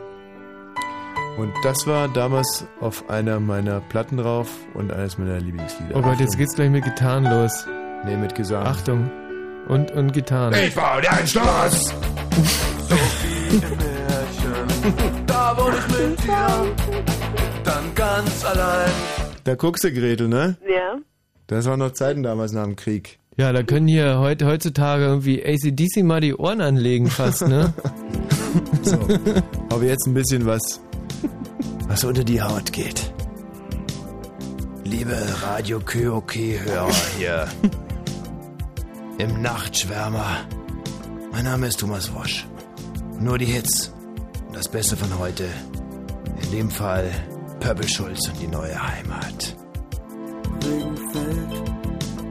Und das war damals auf einer meiner Platten drauf und eines meiner Lieblingslieder. Oh Gott, jetzt geht's gleich mit Gitarren los. Nee, mit Gesang. Achtung. Und, und Gitarren. Ich baue dir ein Schloss! Da wohne ich mit dir, dann ganz allein. Da guckst du, Gretel, ne? Ja. Das waren noch Zeiten damals nach dem Krieg. Ja, da können hier heute, heutzutage irgendwie ACDC mal die Ohren anlegen fast, ne? [LAUGHS] So. Aber jetzt ein bisschen was, was unter die Haut geht. Liebe Radio KOK-Hörer hier im Nachtschwärmer. Mein Name ist Thomas Wosch. Nur die Hits. Das Beste von heute. In dem Fall Purple Schulz und die neue Heimat.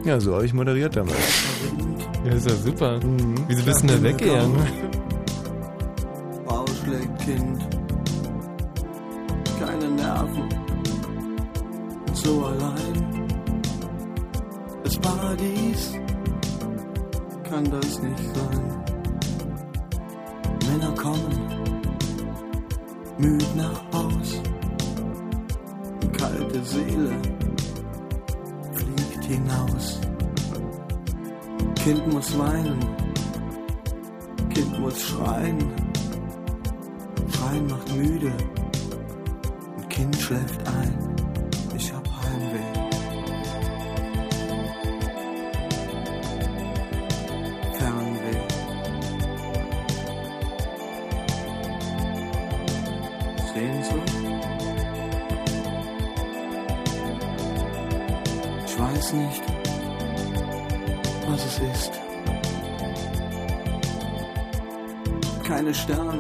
Ja, so habe ich moderiert damals. Ja, ist ja super. Wieso bist du denn da weggegangen? Bauch schlägt Kind. Keine Nerven. So allein. Das Paradies kann das nicht sein. Männer kommen müd nach Haus. Kalte Seele fliegt hinaus. Kind muss weinen, Kind muss schreien. Schreien macht müde, ein Kind schläft ein. Sterne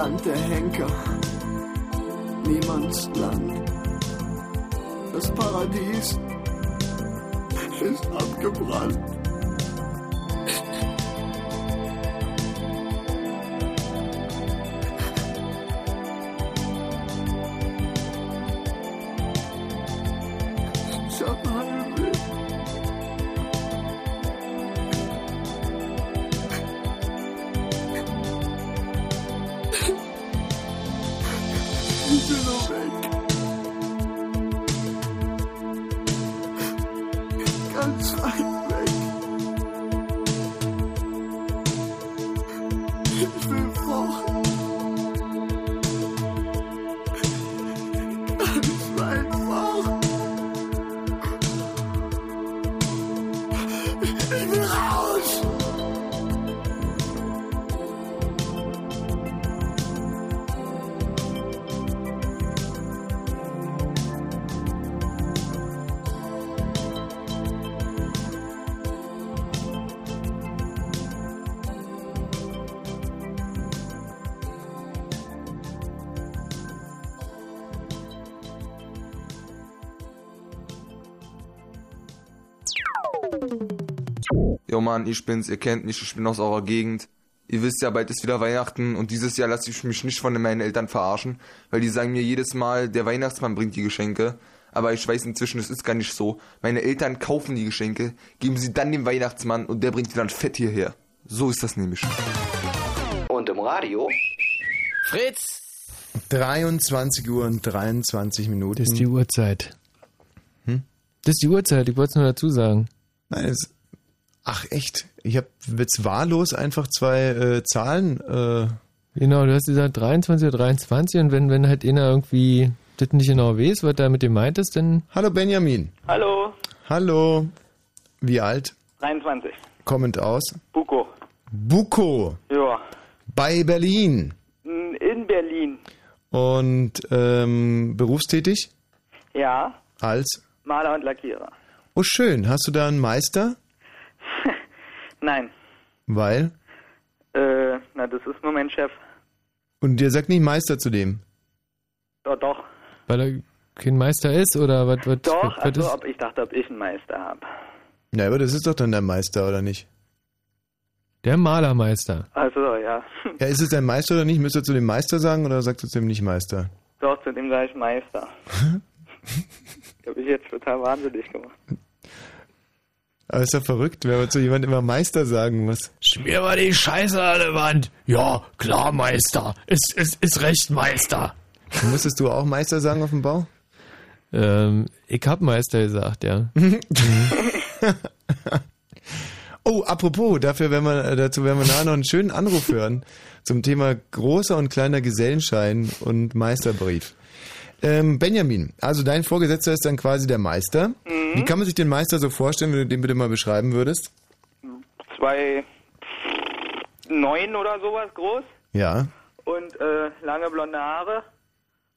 Land der Henker, niemands Land. Das Paradies ist abgebrannt. Mann, ich bin's, ihr kennt mich, ich bin aus eurer Gegend. Ihr wisst ja, bald ist wieder Weihnachten und dieses Jahr lasse ich mich nicht von meinen Eltern verarschen, weil die sagen mir jedes Mal, der Weihnachtsmann bringt die Geschenke. Aber ich weiß inzwischen, es ist gar nicht so. Meine Eltern kaufen die Geschenke, geben sie dann dem Weihnachtsmann und der bringt die dann fett hierher. So ist das nämlich. Und im Radio? Fritz! 23 Uhr und 23 Minuten. Das ist die Uhrzeit. Hm? Das ist die Uhrzeit, ich wollte es nur dazu sagen. Nein, es, ach echt, ich habe jetzt wahllos einfach zwei äh, Zahlen. Äh, Genau, du hast gesagt 23 oder 23 und wenn, wenn halt einer irgendwie das nicht genau weiß, was da mit dem meint ist, dann... Hallo Benjamin. Hallo, Hallo. Wie alt? 23. Kommend aus? Buko. Buko. Ja. Bei Berlin. In Berlin. Und ähm, berufstätig? Ja. Als? Maler und Lackierer. Oh schön. Hast du da einen Meister? Nein. Weil? Äh, na, das ist nur mein Chef. Und der sagt nicht Meister zu dem. Doch, doch. Weil er kein Meister ist oder was? was Doch, was also ist? ob ich dachte, ob ich einen Meister habe. Na, aber das ist doch dann der Meister, oder nicht? Der Malermeister. Also, ja. Ja, ist es dein Meister oder nicht? Müsst ihr zu dem Meister sagen oder sagt ihr zu dem nicht Meister? Doch, zu dem sage ich Meister. [LAUGHS] Habe ich jetzt total wahnsinnig gemacht. Aber ist doch verrückt, wenn man zu jemandem immer Meister sagen muss. Schmier mal die Scheiße an der Wand. Ja, klar, Meister. Ist, ist, ist recht, Meister. Musstest du auch Meister sagen auf dem Bau? Ähm, ich hab Meister gesagt, ja. [LAUGHS] Oh, apropos, dafür werden wir, äh, dazu werden wir nachher noch einen schönen Anruf hören zum Thema großer und kleiner Gesellenschein und Meisterbrief. Ähm, Benjamin, also dein Vorgesetzter ist dann quasi der Meister. Mhm. Wie kann man sich den Meister so vorstellen, wenn du den bitte mal beschreiben würdest? Zwei, neun oder sowas groß Ja, und äh, lange blonde Haare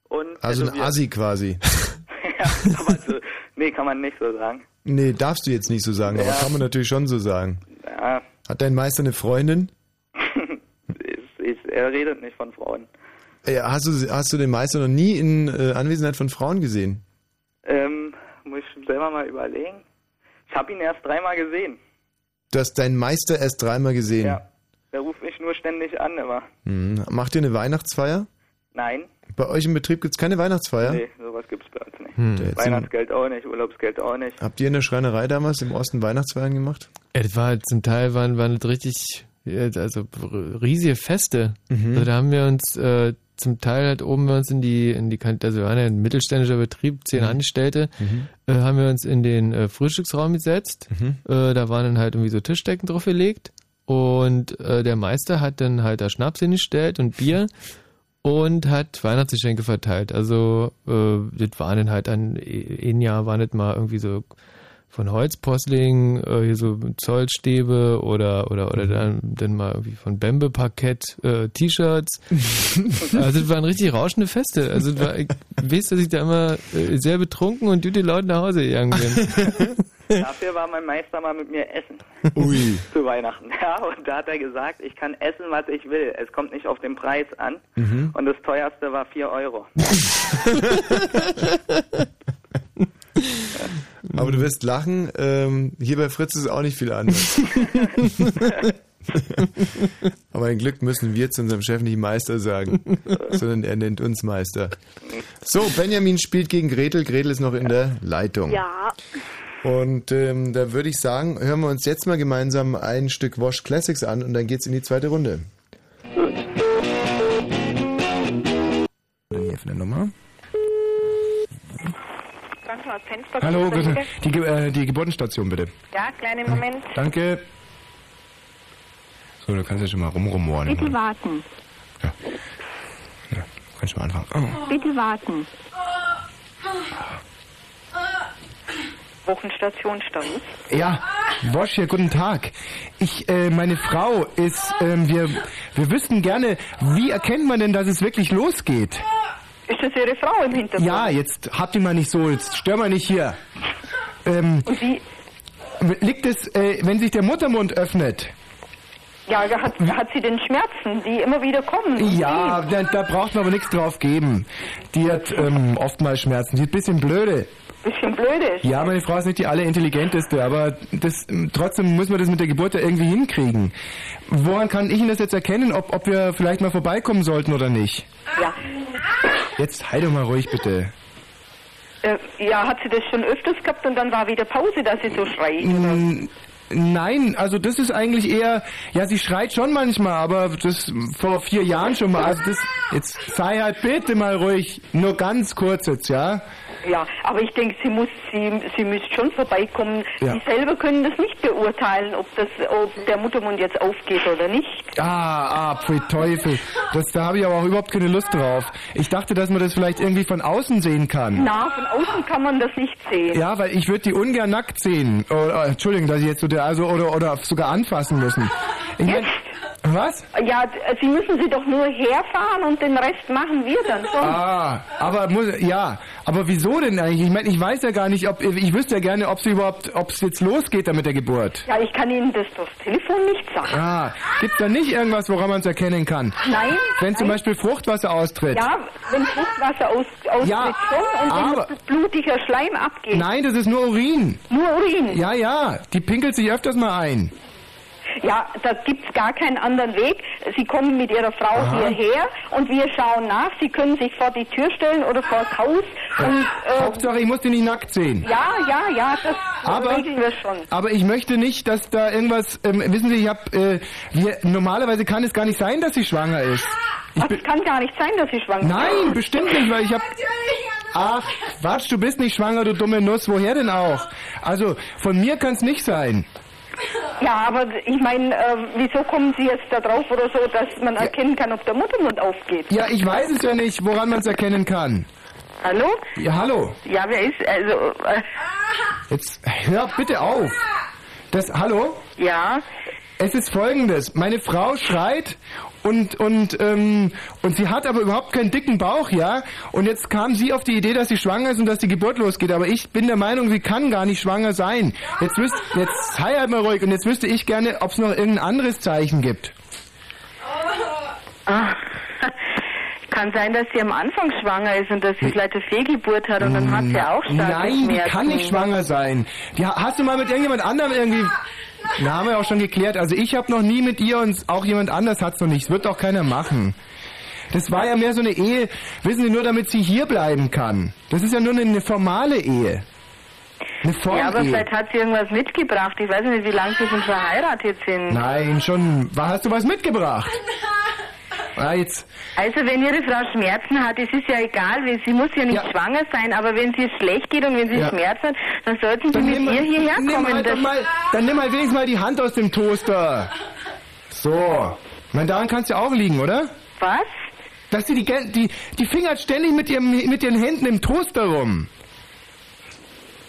und also ein. Assi quasi. [LAUGHS] ja, aber so, nee, kann man nicht so sagen. Nee, darfst du jetzt nicht so sagen, aber Ja. kann man natürlich schon so sagen. Ja, Hat dein Meister eine Freundin? [LAUGHS] er redet nicht von Frauen. Ja, hast, du, hast du den Meister noch nie in äh, Anwesenheit von Frauen gesehen? Ähm, muss ich selber mal überlegen. Ich habe ihn erst dreimal gesehen. Du hast deinen Meister erst dreimal gesehen. Ja. Der ruft mich nur ständig an immer. Hm. Macht ihr eine Weihnachtsfeier? Nein. Bei euch im Betrieb gibt's keine Weihnachtsfeier? Nee, sowas gibt's bei uns nicht. Hm. Weihnachtsgeld auch nicht, Urlaubsgeld auch nicht. Habt ihr in der Schreinerei damals im Osten Weihnachtsfeiern gemacht? Das war halt zum Teil waren, waren das richtig, äh, also riesige Feste. Mhm. Also da haben wir uns äh, zum Teil halt oben bei uns in die, in die also wir waren ja ein mittelständischer Betrieb, zehn Mhm. Angestellte, Mhm. äh, haben wir uns in den äh, Frühstücksraum gesetzt. Mhm. Äh, da waren dann halt irgendwie so Tischdecken drauf gelegt. Und äh, der Meister hat dann halt da Schnaps hingestellt und Bier [LAUGHS] und hat Weihnachtsgeschenke verteilt. Also äh, das waren dann halt an ein Jahr waren das mal irgendwie so von Holzposling, äh, hier so Zollstäbe oder oder oder dann, dann mal irgendwie von Bembe Parkett äh, T-Shirts. [LAUGHS] also das waren richtig rauschende Feste. Also das war, ich weiß, dass ich da immer äh, sehr betrunken und gute Leute nach Hause gegangen bin. [LAUGHS] Dafür war mein Meister mal mit mir essen. Ui. Zu Weihnachten. [LAUGHS] Ja, und da hat er gesagt, ich kann essen, was ich will. Es kommt nicht auf den Preis an. Mhm. Und das teuerste war 4 Euro. Aber du wirst lachen, ähm, hier bei Fritz ist es auch nicht viel anders. [LAUGHS] Aber ein Glück müssen wir zu unserem Chef nicht Meister sagen, sondern er nennt uns Meister. So, Benjamin spielt gegen Gretel. Gretel ist noch in der Leitung. Ja. Und ähm, da würde ich sagen, hören wir uns jetzt mal gemeinsam ein Stück Wash Classics an und dann geht's in die zweite Runde. Dann hier von der Nummer. Krankenhaus Fenster. Hallo, bitte. Die, Ge- äh, die Geburtenstation bitte. Ja, kleinen Moment. Danke. So, du kannst ja schon mal rumrumoren. Bitte warten. Kannst du mal anfangen. Oh. Bitte warten. Wochenstation Staus. Ja, Bosch hier, guten Tag. Ich, äh, meine Frau ist, ähm, wir, wir wüssten gerne, wie erkennt man denn, dass es wirklich losgeht? Ist das Ihre Frau im Hintergrund? Ja, jetzt habt ihr mal nicht so, jetzt stör mal nicht hier. Ähm, Und wie? Liegt es, äh, wenn sich der Muttermund öffnet? Ja, hat, hat sie denn Schmerzen, die immer wieder kommen? Ja, da, da braucht man aber nichts drauf geben. Die hat ähm, oftmals Schmerzen. Die ist ein bisschen blöde. bisschen blöd ist. Ja, meine Frau ist nicht die allerintelligenteste, aber das, trotzdem muss man das mit der Geburt ja irgendwie hinkriegen. Woran kann ich Ihnen das jetzt erkennen, ob, ob wir vielleicht mal vorbeikommen sollten oder nicht? Ja. Jetzt halt doch mal ruhig bitte. Äh, ja, hat sie das schon öfters gehabt und dann war wieder Pause, dass sie so schreit? Mm, Nein, also das ist eigentlich eher, ja, sie schreit schon manchmal, aber das vor vier Jahren schon mal. Also das, jetzt sei halt bitte mal ruhig, nur ganz kurz jetzt, ja? Ja, aber ich denke, sie muss, sie, sie müsste schon vorbeikommen. Ja. Sie selber können das nicht beurteilen, ob das, ob der Muttermund jetzt aufgeht oder nicht. Ah, ah, pfui Teufel. Das, da habe ich aber auch überhaupt keine Lust drauf. Ich dachte, dass man das vielleicht irgendwie von außen sehen kann. Na, von außen kann man das nicht sehen. Ja, weil ich würde die ungern nackt sehen. Oder, Entschuldigung, dass ich jetzt so der, also, oder, oder sogar anfassen müssen. Ich mein, was? Ja, Sie müssen sie doch nur herfahren und den Rest machen wir dann schon. Ah, aber muss, ja, aber wieso denn eigentlich? Ich meine, ich weiß ja gar nicht, ob ich wüsste ja gerne, ob sie überhaupt, ob es jetzt losgeht da mit der Geburt. Ja, ich kann Ihnen das durchs Telefon nicht sagen. Ah, gibt's da nicht irgendwas, woran man es erkennen kann? Nein. Wenn zum nein. Beispiel Fruchtwasser austritt. Ja, wenn Fruchtwasser aus, austritt Ja, schon und das blutiger Schleim abgeht. Nein, das ist nur Urin. Nur Urin. Ja, ja, die pinkelt sich öfters mal ein. Ja, da gibt's gar keinen anderen Weg. Sie kommen mit Ihrer Frau Aha. hierher und wir schauen nach. Sie können sich vor die Tür stellen oder vor das Haus und äh, Hauptsache, ich muss die nicht nackt sehen. ja, ja, ja, das Aber- regeln wir schon. Aber ich möchte nicht, dass da irgendwas, ähm, wissen Sie, ich hab, äh, wir, normalerweise kann es gar nicht sein, dass sie schwanger ist. Ach, es kann gar nicht sein, dass Sie schwanger Nein, sind. bestimmt nicht, weil ich hab... Ach, Quatsch, du bist nicht schwanger, du dumme Nuss, woher denn auch? Also, von mir kann's nicht sein. Ja, aber ich meine, äh, wieso kommen Sie jetzt da drauf oder so, dass man erkennen kann, ob der Muttermund aufgeht? Ja, ich weiß es ja nicht, woran man es erkennen kann. Hallo? Ja, hallo. Ja, wer ist, also, äh, Jetzt hör bitte auf. Das, hallo? ja, Es ist folgendes. Meine Frau schreit und, und, ähm, und sie hat aber überhaupt keinen dicken Bauch, ja? Und jetzt kam sie auf die Idee, dass sie schwanger ist und dass die Geburt losgeht. Aber ich bin der Meinung, sie kann gar nicht schwanger sein. Jetzt wüsst, jetzt sei halt mal ruhig. Und jetzt wüsste ich gerne, ob es noch irgendein anderes Zeichen gibt. Ah, [LAUGHS] kann sein, dass sie am Anfang schwanger ist und dass sie vielleicht eine Fehlgeburt hat und dann hat sie auch starke Nein, die kann nicht schwanger sein. Die, hast du mal mit irgendjemand anderem irgendwie... Na, haben wir auch schon geklärt. Also ich habe noch nie mit ihr und auch jemand anders hat's noch nicht. Das wird auch keiner machen. Das war ja mehr so eine Ehe, wissen Sie, nur damit sie hier bleiben kann. Das ist ja nur eine, eine formale Ehe. Eine Ja, aber Formehe. vielleicht hat sie irgendwas mitgebracht. Ich weiß nicht, wie lange sie schon verheiratet sind. Nein, schon. Hast du was mitgebracht? Ah, jetzt. Also wenn Ihre Frau Schmerzen hat, es ist ja egal, sie muss ja nicht Ja. schwanger sein, aber wenn sie es schlecht geht und wenn sie Ja. Schmerzen hat, dann sollten Sie Dann mit nimm, ihr hierher nimm kommen. halt mal, dann nimm halt wenigstens mal die Hand aus dem Toaster. So. Ich meine, daran kannst du auch liegen, oder? Was? Dass sie die, die, die fingert ständig mit, ihrem, mit ihren Händen im Toaster rum.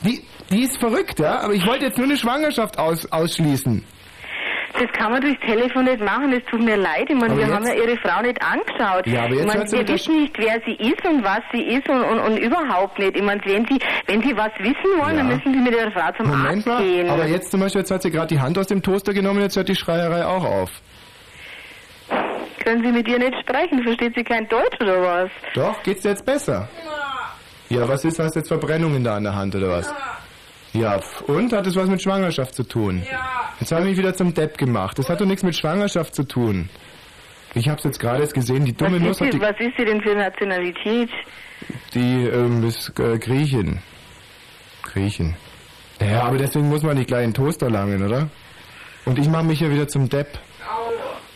Die, die ist verrückt, ja? Aber ich wollte jetzt nur eine Schwangerschaft aus, ausschließen. Das kann man durchs Telefon nicht machen, es tut mir leid. Ich meine, Aber wir jetzt- haben ja Ihre Frau nicht angeschaut. Ja, aber jetzt ich meine, wir wissen nicht, wer sie ist und was sie ist und, und, und überhaupt nicht. Ich meine, wenn Sie, wenn Sie was wissen wollen, dann Ja. müssen Sie mit Ihrer Frau zum Moment Arzt mal. gehen. Aber jetzt zum Beispiel, jetzt hat sie gerade die Hand aus dem Toaster genommen, jetzt hört die Schreierei auch auf. Können Sie mit ihr nicht sprechen? Versteht sie kein Deutsch oder was? Doch, geht's dir jetzt besser? Ja, was ist, hast du jetzt Verbrennungen da an der Hand oder was? Ja, pf, und? Hat es was mit Schwangerschaft zu tun? Jetzt habe ich mich wieder zum Depp gemacht. Das hat doch nichts mit Schwangerschaft zu tun. Ich hab's jetzt gerade erst gesehen, die dumme Was Nuss ist, die, was ist sie denn für Nationalität? die ähm, ist äh, Griechin. Griechen. Ja, aber deswegen muss man nicht gleich in den Toaster langen, oder? Und ich mache mich ja wieder zum Depp.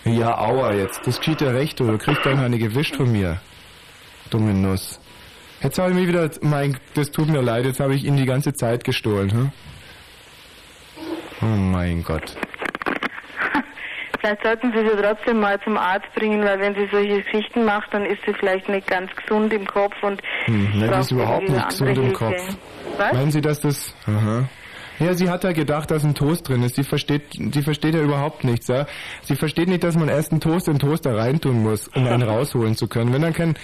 Ja, aua jetzt. Das geschieht ja recht, du kriegst dann eine gewischt von mir. Dumme Nuss. Jetzt habe ich mich wieder, mein, das tut mir leid, jetzt habe ich Ihnen die ganze Zeit gestohlen, hm? Oh mein Gott. [LAUGHS] Vielleicht sollten Sie sie trotzdem mal zum Arzt bringen, weil wenn sie solche Geschichten macht, dann ist sie vielleicht nicht ganz gesund im Kopf und Hm, nein, ist überhaupt nicht gesund andere im Hilfe. Kopf. Was? Meinen Sie, dass das... Aha. Ja, sie hat ja gedacht, dass ein Toast drin ist. Die versteht, die versteht ja überhaupt nichts, ja. Sie versteht nicht, dass man erst einen Toast in den Toaster reintun muss, um einen [LAUGHS] rausholen zu können. Wenn dann kein,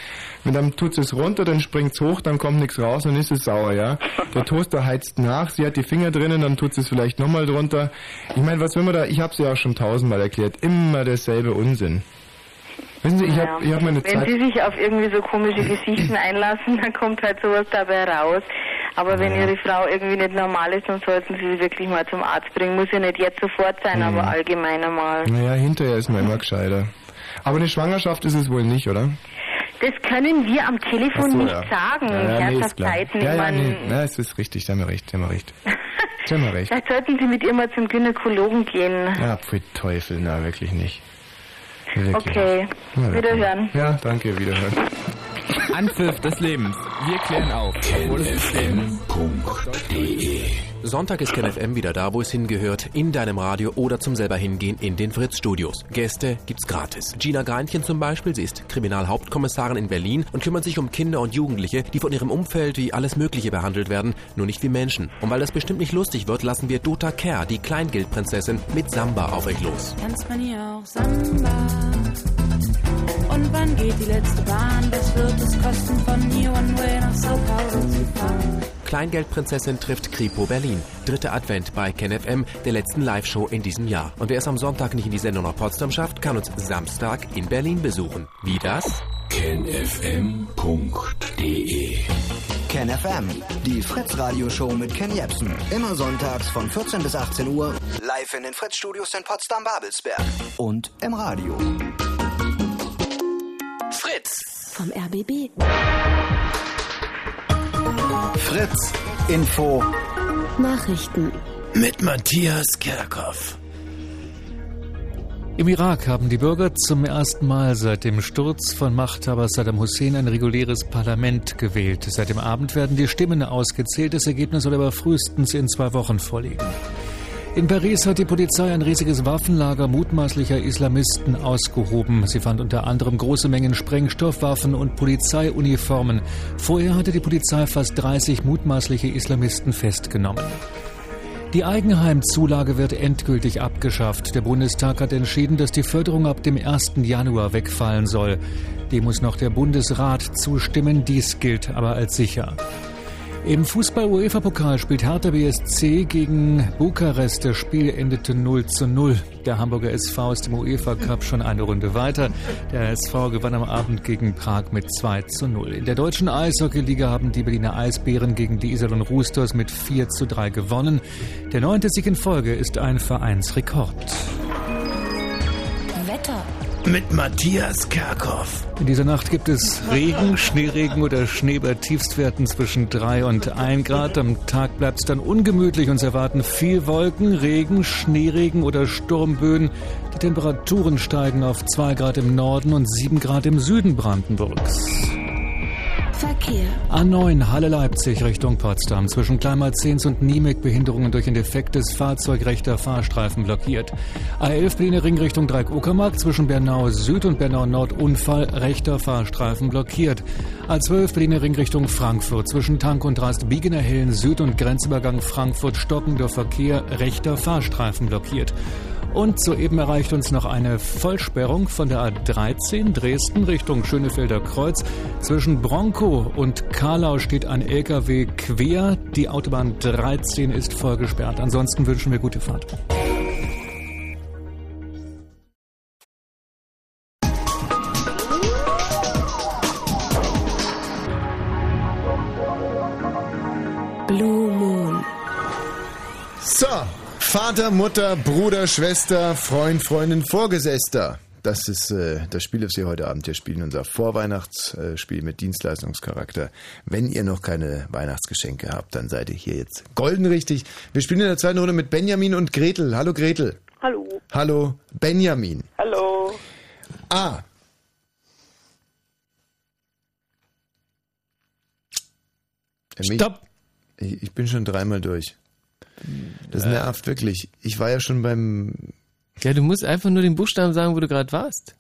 wenn dann tut es runter, dann springt's hoch, dann kommt nichts raus, dann ist es sauer, ja. Der Toaster heizt nach, sie hat die Finger drinnen, dann tut es vielleicht nochmal drunter. Ich meine, was will man da, ich hab's ja auch schon tausendmal erklärt, immer derselbe Unsinn. Wissen Sie, ich Ja. hab, ich hab meine Wenn Zeit... Sie sich auf irgendwie so komische [LAUGHS] Geschichten einlassen, dann kommt halt sowas dabei raus. Aber wenn Ja. Ihre Frau irgendwie nicht normal ist, dann sollten Sie sie wirklich mal zum Arzt bringen. Muss ja nicht jetzt sofort sein, Mhm. aber allgemeiner mal. Naja, hinterher ist man immer gescheiter. Aber eine Schwangerschaft ist es wohl nicht, oder? Das können wir am Telefon so, nicht ja. sagen. Ja, ja, nee, ist klar. Ja, ja, nee, ja, es ist richtig, Sie haben ja recht, Sie haben ja recht. Sie haben ja recht. [LAUGHS] Vielleicht sollten Sie mit ihr mal zum Gynäkologen gehen. Ja, pfui Teufel, na, wirklich nicht. Wirklich. Okay, wirklich. wiederhören. Ja, danke, wiederhören. Anpfiff des Lebens. Wir klären auf. Wo das System Sonntag ist KenFM wieder da, wo es hingehört, in deinem Radio oder zum selber hingehen in den Fritz-Studios. Gäste gibt's gratis. Gina Greinchen zum Beispiel, sie ist Kriminalhauptkommissarin in Berlin und kümmert sich um Kinder und Jugendliche, die von ihrem Umfeld wie alles Mögliche behandelt werden, nur nicht wie Menschen. Und weil das bestimmt nicht lustig wird, lassen wir Dota Kerr, die Kleingeldprinzessin, mit Samba auf euch los. Tanzt man hier auch Samba? Und wann geht die letzte Bahn? Was wird es kosten, von hier One Way nach Sao Paulo zu fahren? Kleingeldprinzessin trifft Kripo Berlin. Dritter Advent bei KenFM, der letzten Live-Show in diesem Jahr. Und wer es am Sonntag nicht in die Sendung nach Potsdam schafft, kann uns Samstag in Berlin besuchen. Wie das? kenfm.de KenFM, die Fritz-Radio-Show mit Ken Jebsen. Immer sonntags von 14 bis 18 Uhr. Live in den Fritz-Studios in Potsdam-Babelsberg. Und im Radio. Fritz vom RBB. Fritz, Info. Nachrichten. Mit Matthias Kerkhoff. Im Irak haben die Bürger zum ersten Mal seit dem Sturz von Machthaber Saddam Hussein ein reguläres Parlament gewählt. Seit dem Abend werden die Stimmen ausgezählt. Das Ergebnis soll aber frühestens in zwei Wochen vorliegen. In Paris hat die Polizei ein riesiges Waffenlager mutmaßlicher Islamisten ausgehoben. Sie fand unter anderem große Mengen Sprengstoffwaffen und Polizeiuniformen. Vorher hatte die Polizei fast 30 mutmaßliche Islamisten festgenommen. Die Eigenheimzulage wird endgültig abgeschafft. Der Bundestag hat entschieden, dass die Förderung ab dem 1. Januar wegfallen soll. Dem muss noch der Bundesrat zustimmen. Dies gilt aber als sicher. Im Fußball-UEFA-Pokal spielt Hertha BSC gegen Bukarest. Das Spiel endete 0 zu 0. Der Hamburger SV ist im UEFA-Cup schon eine Runde weiter. Der SV gewann am Abend gegen Prag mit 2 zu 0. In der deutschen Eishockey-Liga haben die Berliner Eisbären gegen die Iserlohn Roosters mit 4 zu 3 gewonnen. Der neunte Sieg in Folge ist ein Vereinsrekord. Wetter. Mit Matthias Kerkhoff. In dieser Nacht gibt es Regen, Schneeregen oder Schnee bei Tiefstwerten zwischen 3 und 1 Grad. Am Tag bleibt es dann ungemütlich. Uns erwarten viel Wolken, Regen, Schneeregen oder Sturmböen. Die Temperaturen steigen auf 2 Grad im Norden und 7 Grad im Süden Brandenburgs. Verkehr. A9 Halle Leipzig Richtung Potsdam. Zwischen Kleinmalzens und Niemek Behinderungen durch ein defektes Fahrzeug rechter Fahrstreifen blockiert. A11 Berliner Ring Richtung Dreieck Uckermark. Zwischen Bernau Süd und Bernau Nord Unfall rechter Fahrstreifen blockiert. A12 Berliner Ring Richtung Frankfurt. Zwischen Tank und Rast Biegener Hellen Süd und Grenzübergang Frankfurt stockender Verkehr rechter Fahrstreifen blockiert. Und soeben erreicht uns noch eine Vollsperrung von der A13 Dresden Richtung Schönefelder Kreuz. Zwischen Bronco und Karlau steht ein LKW quer. Die Autobahn 13 ist voll gesperrt. Ansonsten wünschen wir gute Fahrt. Vater, Mutter, Bruder, Schwester, Freund, Freundin, Vorgesetzter. Das ist äh, das Spiel, das wir heute Abend hier spielen, unser Vorweihnachtsspiel mit Dienstleistungscharakter. Wenn ihr noch keine Weihnachtsgeschenke habt, dann seid ihr hier jetzt golden richtig. Wir spielen in der zweiten Runde mit Benjamin und Gretel. Hallo Gretel. Hallo. Hallo Benjamin. Hallo. Ah. Stopp. Ich, ich bin schon dreimal durch. Das nervt wirklich. Ich war ja schon beim. Ja, du musst einfach nur den Buchstaben sagen, wo du gerade warst.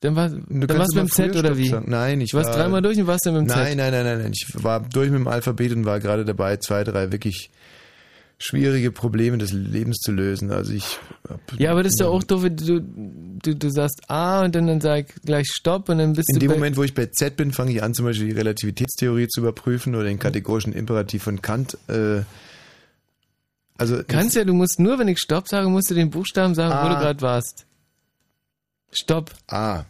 Dann, war, dann kannst warst du mit dem Z oder wie? sagen. Nein, ich Du warst war- dreimal durch und warst dann mit dem Z. Nein, nein, nein, nein, nein. Ich war durch mit dem Alphabet und war gerade dabei, zwei, drei wirklich schwierige Probleme des Lebens zu lösen. Also ich. hab- Ja, aber das ist doch auch doof, wenn du, du, du sagst A und dann, dann sag gleich Stopp und dann bist In du dem bei, Moment, wo ich bei Z bin, fange ich an, zum Beispiel die Relativitätstheorie zu überprüfen oder den kategorischen Imperativ von Kant. Äh, also Kannst ja, du musst nur, wenn ich Stopp sage, musst du den Buchstaben sagen, wo Ah. du gerade warst. Stopp. Ah.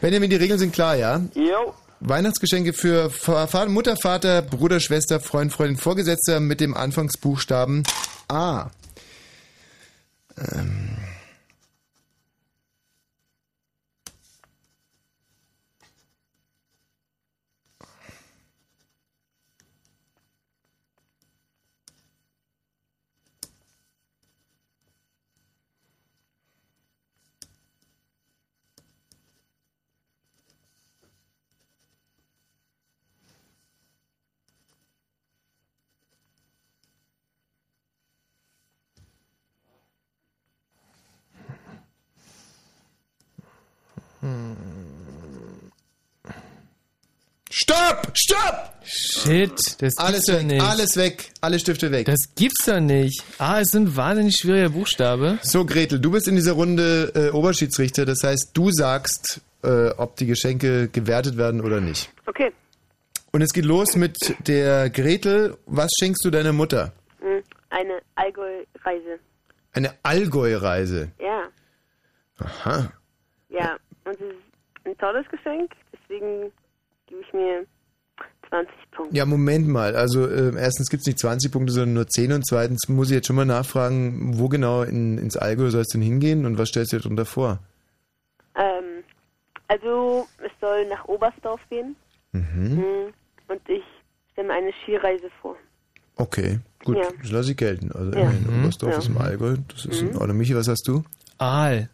Benjamin, die Regeln sind klar, ja? Jo. Weihnachtsgeschenke für Mutter, Vater, Bruder, Schwester, Freund, Freundin, Vorgesetzter mit dem Anfangsbuchstaben A. Ähm. Stopp! Stopp! Shit, das Alles gibt's weg, nicht. alles weg, alle Stifte weg. Das gibt's doch nicht. Ah, es sind wahnsinnig schwierige Buchstabe. So, Gretel, du bist in dieser Runde äh, Oberschiedsrichter, das heißt, du sagst, äh, ob die Geschenke gewertet werden oder nicht. Okay. Und es geht los mit der Gretel. Was schenkst du deiner Mutter? Hm, Eine Allgäu-Reise. Eine Allgäu-Reise. Ja, Aha. ja. Und es ist ein tolles Geschenk, deswegen gebe ich mir 20 Punkte. Ja, Moment mal. Also äh, erstens gibt's nicht 20 Punkte, sondern nur 10 und zweitens muss ich jetzt schon mal nachfragen, wo genau in, ins Allgäu soll es denn hingehen und was stellst du dir darunter vor? Ähm, also, es soll nach Oberstdorf gehen. Mhm. Hm, Und ich stelle mir eine Skireise vor. Okay, gut, Ja. das lasse ich gelten. Also Ja. immerhin, Mhm. Oberstdorf Ja. ist im Allgäu, das ist in Mhm. Ordnung. Michi, was hast du? Aal.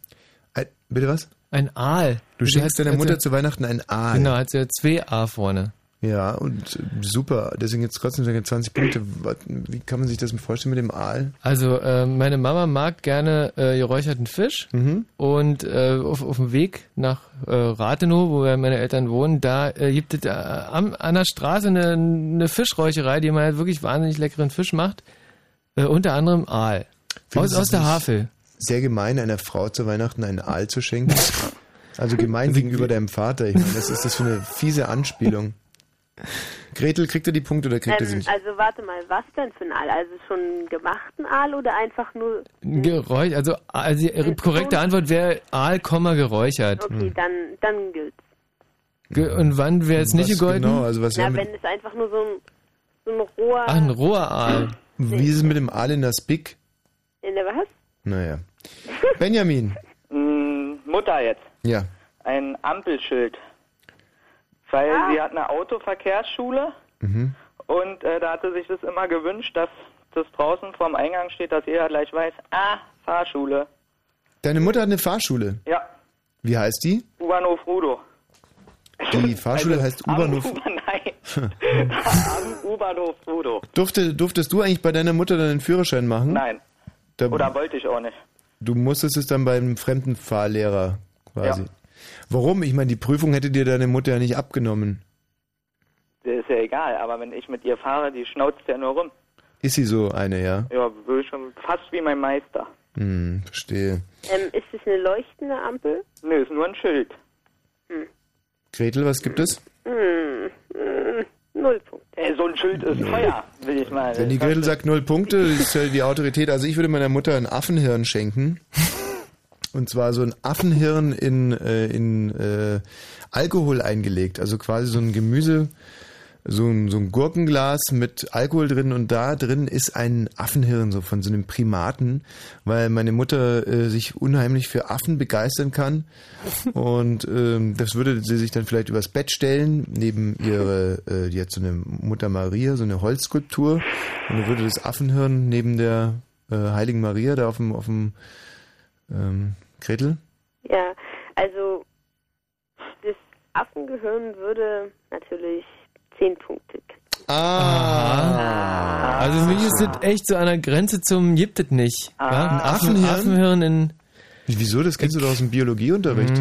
Ein, bitte was? Ein Aal. Du Die schenkst deiner Mutter sie- zu Weihnachten ein Aal. Genau, hat sie ja zwei A vorne. Ja, und äh, super. Deswegen jetzt trotzdem sagen 20 Punkte. Wie kann man sich das vorstellen mit dem Aal? Also äh, meine Mama mag gerne äh, geräucherten Fisch Mhm. und äh, auf, auf dem Weg nach äh, Rathenow, wo ja meine Eltern wohnen, da äh, gibt es am, an der Straße eine, eine Fischräucherei, die man halt wirklich wahnsinnig leckeren Fisch macht. Unter anderem Aal. Aus, Findest aus der Havel. Sehr gemein, einer Frau zu Weihnachten einen Aal zu schenken. Also gemein gegenüber deinem Vater. Ich meine, was ist das für eine fiese Anspielung? Gretel, kriegt er die Punkte oder kriegt er sie Ähm, nicht? also, warte mal, was denn für ein Aal? Also schon einen gemachten Aal oder einfach nur... Geräuch, also, also die korrekte Antwort wäre Aal, Komma, geräuchert. Okay, dann, dann gilt's. Ge und wann wäre es nicht gegolten? Genau, also was Na, wenn es einfach nur so ein, so ein roher... Ach, ein roher Aal. wie ist es mit dem Aal in das Big? In der was? Naja. Benjamin. [LAUGHS] Mm, Mutter jetzt. Ja. Ein Ampelschild. Weil Ah. sie hat eine Autoverkehrsschule Mhm. und äh, da hatte sich das immer gewünscht, dass das draußen vorm Eingang steht, dass jeder gleich weiß, ah, Fahrschule. Deine Mutter hat eine Fahrschule. Ja, Wie heißt die? U-Bahnhof Rudo. Die Fahrschule heißt U-Bahnhof. Am U-Bahnhof [LAUGHS] [LAUGHS] Rudo. Durfte, durftest du eigentlich bei deiner Mutter deinen Führerschein machen? Nein, Da, oder wollte ich auch nicht. Du musstest es dann beim fremden Fahrlehrer quasi. Ja. Warum? Ich meine, die Prüfung hätte dir deine Mutter ja nicht abgenommen. Das ist ja egal, aber wenn ich mit ihr fahre, die schnauzt ja nur rum. Ist sie so eine, ja? Ja, schon fast wie mein Meister. Hm, verstehe. Ähm, ist es eine leuchtende Ampel? Nö, ist nur ein Schild. Gretel, was gibt es? Hm, hm, null Punkte. Ey, so ein Schild ist teuer, will ich mal. Wenn die Gretel sagt null Punkte, [LAUGHS] ist ja die Autorität. Also ich würde meiner Mutter ein Affenhirn schenken. Und zwar so ein Affenhirn in, äh, in äh, Alkohol eingelegt. Also quasi so ein Gemüse, so ein, so ein Gurkenglas mit Alkohol drin und da drin ist ein Affenhirn, so von so einem Primaten, weil meine Mutter äh, sich unheimlich für Affen begeistern kann. [LAUGHS] Und ähm, das würde sie sich dann vielleicht übers Bett stellen, neben ihre, äh, die hat so eine Mutter Maria, so eine Holzskulptur. Und dann würde das Affenhirn neben der äh, Heiligen Maria da auf dem, auf dem ähm, Gretel? Ja, also das Affengehirn würde natürlich zehn Punkte kriegen. Ah. Also ist das echt so an der Grenze zum gibt es nicht. Ah. ja? Ein Affenhirn? Affenhirn in. Wieso? Das kennst du doch aus dem Biologieunterricht.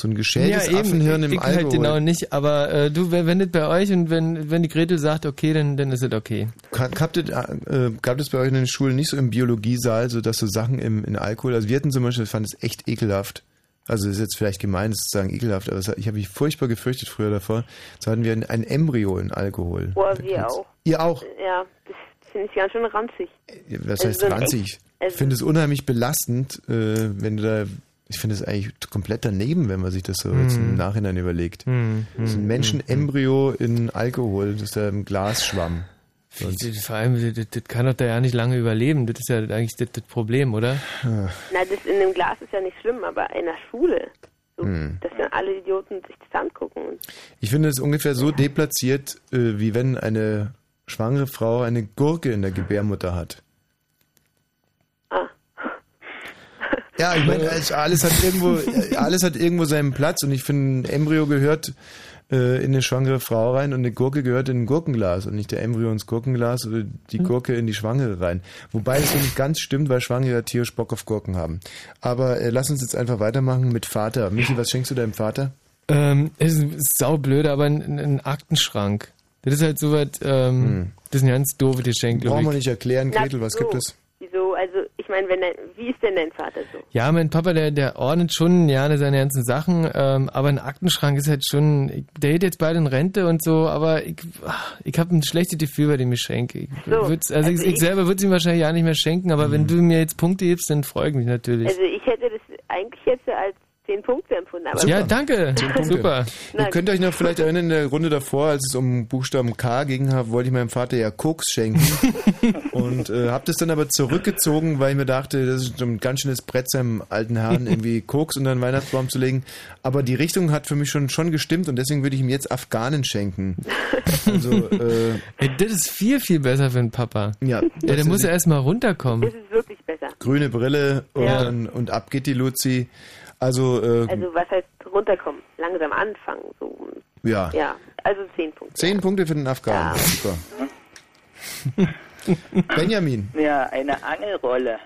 So ein geschältes eben, Affenhirn im ich Alkohol. halt genau nicht, aber äh, du, das bei euch und wenn, wenn die Gretel sagt, okay, dann, dann ist es okay. Äh, gab es bei euch in den Schulen nicht so im Biologiesaal, so dass so Sachen im, in Alkohol, also wir hatten zum Beispiel, ich fand es echt ekelhaft. Also das ist jetzt vielleicht gemein, das zu sagen ekelhaft, aber ich habe mich furchtbar gefürchtet früher davor. So hatten wir ein, ein Embryo in Alkohol. Boah, wir auch. Ihr auch? Ja, das finde ich ganz schön ranzig. Was Also heißt so ranzig? Ich also- finde es unheimlich belastend, äh, wenn du da Ich finde es eigentlich komplett daneben, wenn man sich das so jetzt im. Nachhinein überlegt. Mhm. Das ist ein Mhm. Menschenembryo in Alkohol, das ist da im Glasschwamm. Wie- Vor allem, das, das kann doch da ja nicht lange überleben. Das ist ja eigentlich das, das Problem, oder? Ah. Na, das in dem Glas ist ja nicht schlimm, aber in der Schule, so, Hm. dass dann alle Idioten sich das angucken. Und Ich finde es ungefähr so deplatziert, äh, wie wenn eine schwangere Frau eine Gurke in der Gebärmutter hat. Ah. Ja, ich meine, es- [LAUGHS] alles hat irgendwo, äh, alles hat irgendwo seinen Platz und ich finde, ein Embryo gehört äh, in eine schwangere Frau rein und eine Gurke gehört in ein Gurkenglas und nicht der Embryo ins Gurkenglas oder die Gurke in die Schwangere rein. Wobei das so nicht ganz stimmt, weil Schwangere tierisch Bock auf Gurken haben. Aber äh, lass uns jetzt einfach weitermachen mit Vater. Michi, was schenkst du deinem Vater? Ähm, es ist saublöd, aber ein, ein Aktenschrank. Das ist halt so was, ähm, das ist ein ganz doofe Geschenk, Brauchen wir ich. nicht erklären, Gretel, was gibt es? Meine, wenn dein, wie ist denn dein Vater so? Ja, mein Papa, der, der ordnet schon gerne seine ganzen Sachen, ähm, aber ein Aktenschrank ist halt schon, der geht jetzt bald in Rente und so, aber ich, ach, ich habe ein schlechtes Gefühl bei dem Geschenk. Ich So, würd's, also, also ich, ich ich- selber würde es ihm wahrscheinlich ja nicht mehr schenken, aber Mhm. wenn du mir jetzt Punkte gibst, dann freue ich mich natürlich. Also, ich hätte das eigentlich jetzt als 10 Punkte empfunden. Aber ja, danke. Super. Ihr könnt euch noch vielleicht erinnern, in der Runde davor, als es um Buchstaben K ging, wollte ich meinem Vater ja Koks schenken. [LAUGHS] und äh, habe das dann aber zurückgezogen, weil ich mir dachte, das ist ein ganz schönes Brett seinem alten Herrn, irgendwie [LAUGHS] Koks unter den Weihnachtsbaum zu legen. Aber die Richtung hat für mich schon, schon gestimmt und deswegen würde ich ihm jetzt Afghanen schenken. Also, äh, das ist viel, viel besser für einen Papa. Ja. Ja, der muss ja erstmal runterkommen. Das ist wirklich besser. grüne Brille und, Ja. und ab geht die Luzi. Also, äh, Also, was heißt runterkommen? Langsam anfangen. So. ja. Ja, also 10 Punkte. Zehn Punkte für den Afghanen. Super. [LAUGHS] Benjamin. Ja, eine Angelrolle.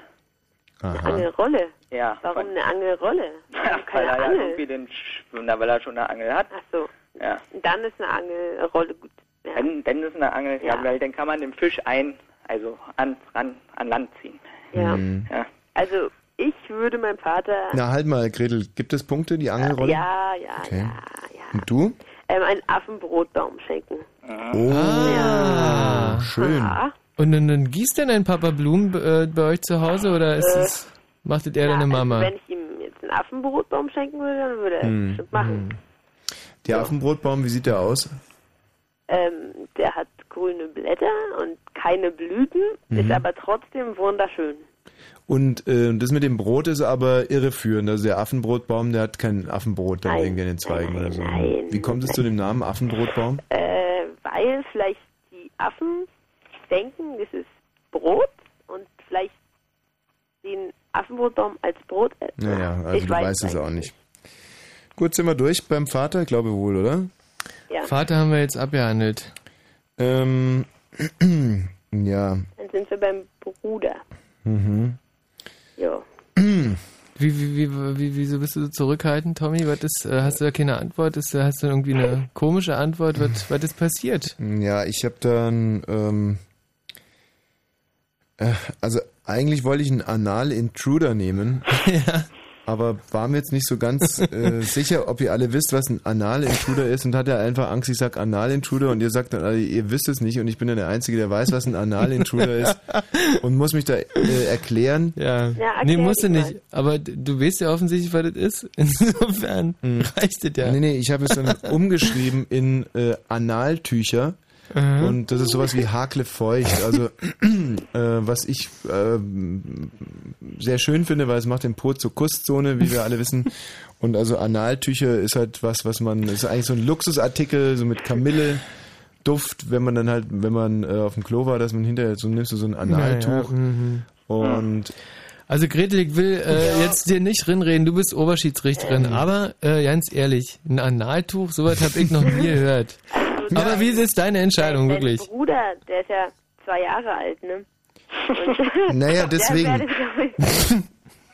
Angelrolle? Ja. Warum eine Angelrolle? Warum [LAUGHS] Weil keine er ja Angel? irgendwie den, Sch- na, weil er schon eine Angel hat. Ach so. Ja. Dann ist eine Angelrolle gut. Ja. Dann, dann ist eine Angel, ja. Ja. weil dann kann man den Fisch ein, also an, ran, an Land ziehen. Ja. Hm. Ja. Also, ich würde meinem Vater. Na, halt mal, Gretel, gibt es Punkte, die Angelrolle? Ja, ja, Okay. ja. Und du? Ähm, einen Affenbrotbaum schenken. Oh, Ah. schön. Ja. Und dann, dann gießt denn ein Papa Blumen äh, bei euch zu Hause oder ist Äh, es, macht das eher deine Mama? Also, wenn ich ihm jetzt einen Affenbrotbaum schenken würde, dann würde er es Hm. bestimmt machen. Der Affenbrotbaum, wie sieht der aus? Ähm, der hat grüne Blätter und keine Blüten, Mhm. ist aber trotzdem wunderschön. Und äh, das mit dem Brot ist aber irreführend. Also der Affenbrotbaum, der hat kein Affenbrot dann Nein. irgendwie in den Zweigen oder so. nein. Wie kommt es zu dem Namen Affenbrotbaum? Äh, weil vielleicht die Affen denken, das ist Brot und vielleicht den Affenbrotbaum als Brot essen. Naja, also ich du weiß weißt es auch nicht. Gut, sind wir durch beim Vater? Ich glaube wohl, oder? Ja. Vater haben wir jetzt abgehandelt. Ähm, [CLEARS THROAT] ja. Dann sind wir beim Bruder. Mhm. Ja. [CLEARS THROAT] Wie, wie, wie, wie, wieso bist du so zurückhaltend, Tommy? Was ist, äh, hast du da keine Antwort? Ist, hast du irgendwie eine komische Antwort? Was, was ist passiert? Ja, ich habe dann, ähm, äh, also eigentlich wollte ich einen Anal-Intruder nehmen, [LAUGHS] aber war mir jetzt nicht so ganz [LAUGHS] äh, sicher, ob ihr alle wisst, was ein Anal-Intruder ist und hatte einfach Angst, ich sag Anal-Intruder und ihr sagt dann alle, ihr wisst es nicht und ich bin dann der Einzige, der weiß, was ein Anal-Intruder [LAUGHS] ist und muss mich da äh, erklären. Ja. Ja, nee, erklär musst du nicht. Aber du weißt ja offensichtlich, was das ist. [LAUGHS] Insofern reicht es ja. Nee, nee, ich habe es dann umgeschrieben in äh, Analtücher. Mhm. Und das ist sowas wie Hakle feucht. Also, [CLEARS THROAT] äh, was ich äh, sehr schön finde, weil es macht den Po zur Kusszone, wie wir alle wissen. Und also Analtücher ist halt was, was man, ist eigentlich so ein Luxusartikel, so mit Kamille. Duft, wenn man dann halt, wenn man äh, auf dem Klo war, dass man hinterher so nimmst du so ein Analtuch Ja, ja, mhm. und Also Gretel, ich will äh, jetzt dir nicht rinreden, du bist Oberschiedsrichterin, aber äh, ganz ehrlich, ein Analtuch, sowas habe ich noch nie gehört. [LAUGHS] Aber wie ist deine Entscheidung, wirklich? Bruder, der ist ja zwei Jahre alt, ne? [LAUGHS] Und Naja, deswegen.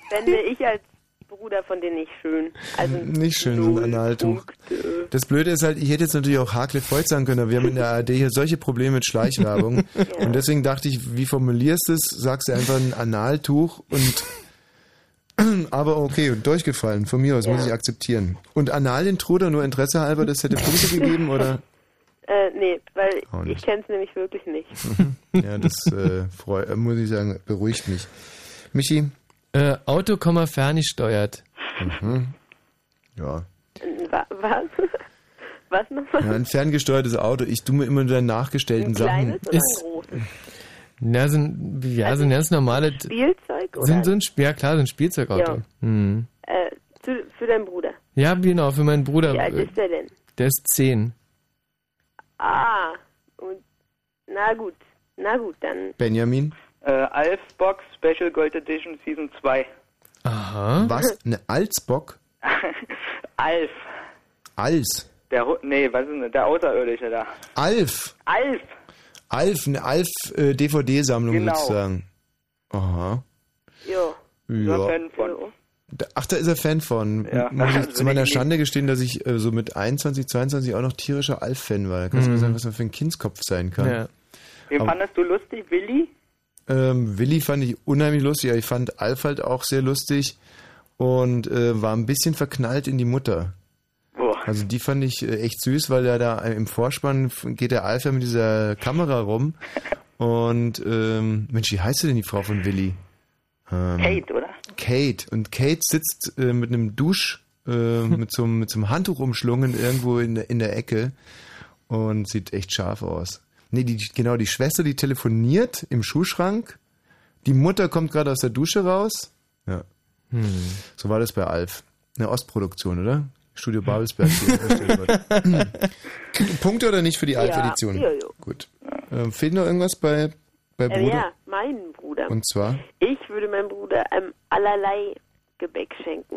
Fände [LAUGHS] ich als Bruder von dir nicht schön. Also Nicht schön, so ein Analtuch. Das Blöde ist halt, ich hätte jetzt natürlich auch Hakle Freud sagen können, aber wir haben in der ARD hier solche Probleme mit Schleichwerbung. [LAUGHS] Und deswegen dachte ich, wie formulierst du es? Sagst du einfach ein Analtuch und [CLEARS THROAT] aber okay, durchgefallen. Von mir aus muss ich akzeptieren. Und Analintruder nur Interesse halber, das hätte Punkte gegeben, oder? Äh, nee, weil Auch ich nicht. kenne es nämlich wirklich nicht. Ja, das äh, [LAUGHS] freu, äh, muss ich sagen, beruhigt mich. Michi? Äh, Auto, ferngesteuert. Mhm. Ja. Ein wa- Was? [LAUGHS] Was nochmal? ja. Ein ferngesteuertes Auto. Ich tue mir immer nur deine nachgestellten Ein Sachen. kleines oder ein großes? Ja, so ein, ja, so ein ganz normales. Spielzeug oder? Sind so ein, ja klar, so ein Spielzeugauto. Ja. Hm. äh, zu, für deinen Bruder. Ja, genau, für meinen Bruder. Wie alt ist der denn? Der ist 10. Ah, und, na gut, na gut, dann Benjamin? Äh, Alf Box Special Gold Edition Season 2. Aha. Was? Eine Alsbock? [LAUGHS] Alf. Als? Der, nee, was ist denn, der Außerirdische da. Alf? Alf. Alf, eine Alf-DVD-Sammlung Genau. sozusagen. Aha. Jo. Ja. Von. Ach, da ist er Fan von. Ja. Muss ich [LAUGHS] zu meiner Schande gestehen, dass ich äh, so mit 21, 22 auch noch tierischer Alf-Fan war. Da kannst du Mhm. mir sagen, was man für ein Kindskopf sein kann. Ja. Wen Aber- fandest du lustig, Willi? Ähm, Willi fand ich unheimlich lustig, aber ich fand Alf halt auch sehr lustig und äh, war ein bisschen verknallt in die Mutter. Boah. Also die fand ich äh, echt süß, weil er da im Vorspann geht der Alf ja mit dieser Kamera rum [LAUGHS] und ähm, Mensch, wie heißt denn die Frau von Willi? Ähm, Kate, oder? Kate. Und Kate sitzt äh, mit einem Dusch, äh, [LAUGHS] mit, so, einem- mit so einem Handtuch umschlungen irgendwo in der, in der Ecke und sieht echt scharf aus. Nee, die, genau, die Schwester, die telefoniert im Schuhschrank. Die Mutter kommt gerade aus der Dusche raus. Ja. Hm. So war das bei Alf. Eine Ostproduktion, oder? Studio Babelsberg. hergestellt [LAUGHS] worden. Punkte oder nicht für die Ja, Alf-Edition? ja, ja. Gut. Ähm, fehlt noch irgendwas bei, bei äh, Bruder? ja, meinen Bruder. Und zwar Ich würde meinem Bruder ähm, allerlei Gebäck schenken.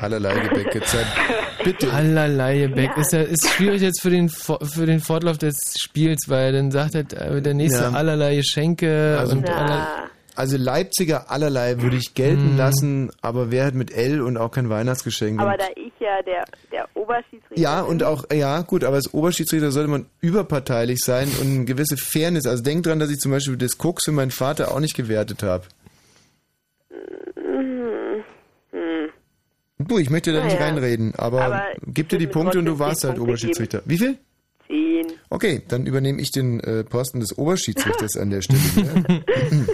allerlei Gebäck. Jetzt [LAUGHS] Bitte. Allerlei Gebäck. Ja. Ist, ja, ist schwierig jetzt für den, für den Fortlauf des Spiels, weil dann sagt er, äh, der nächste Ja. allerlei Geschenke Also, und allerlei, also Leipziger allerlei würde ich gelten Mhm. lassen, aber wer hat mit L und auch kein Weihnachtsgeschenk? Aber da ich ja der, der Oberschiedsrichter ja, bin, und auch, ja, gut, aber als Oberschiedsrichter sollte man überparteilich sein und eine gewisse Fairness. Also denk dran, dass ich zum Beispiel das Koks für meinen Vater auch nicht gewertet habe. Mhm. Hm. Du, ich möchte da nicht Naja. reinreden, aber, Aber gib dir die Punkte und du warst halt Punkte Oberschiedsrichter. Wie viel? Zehn. Okay, dann übernehme ich den äh, Posten des Oberschiedsrichters an der Stelle. [LAUGHS]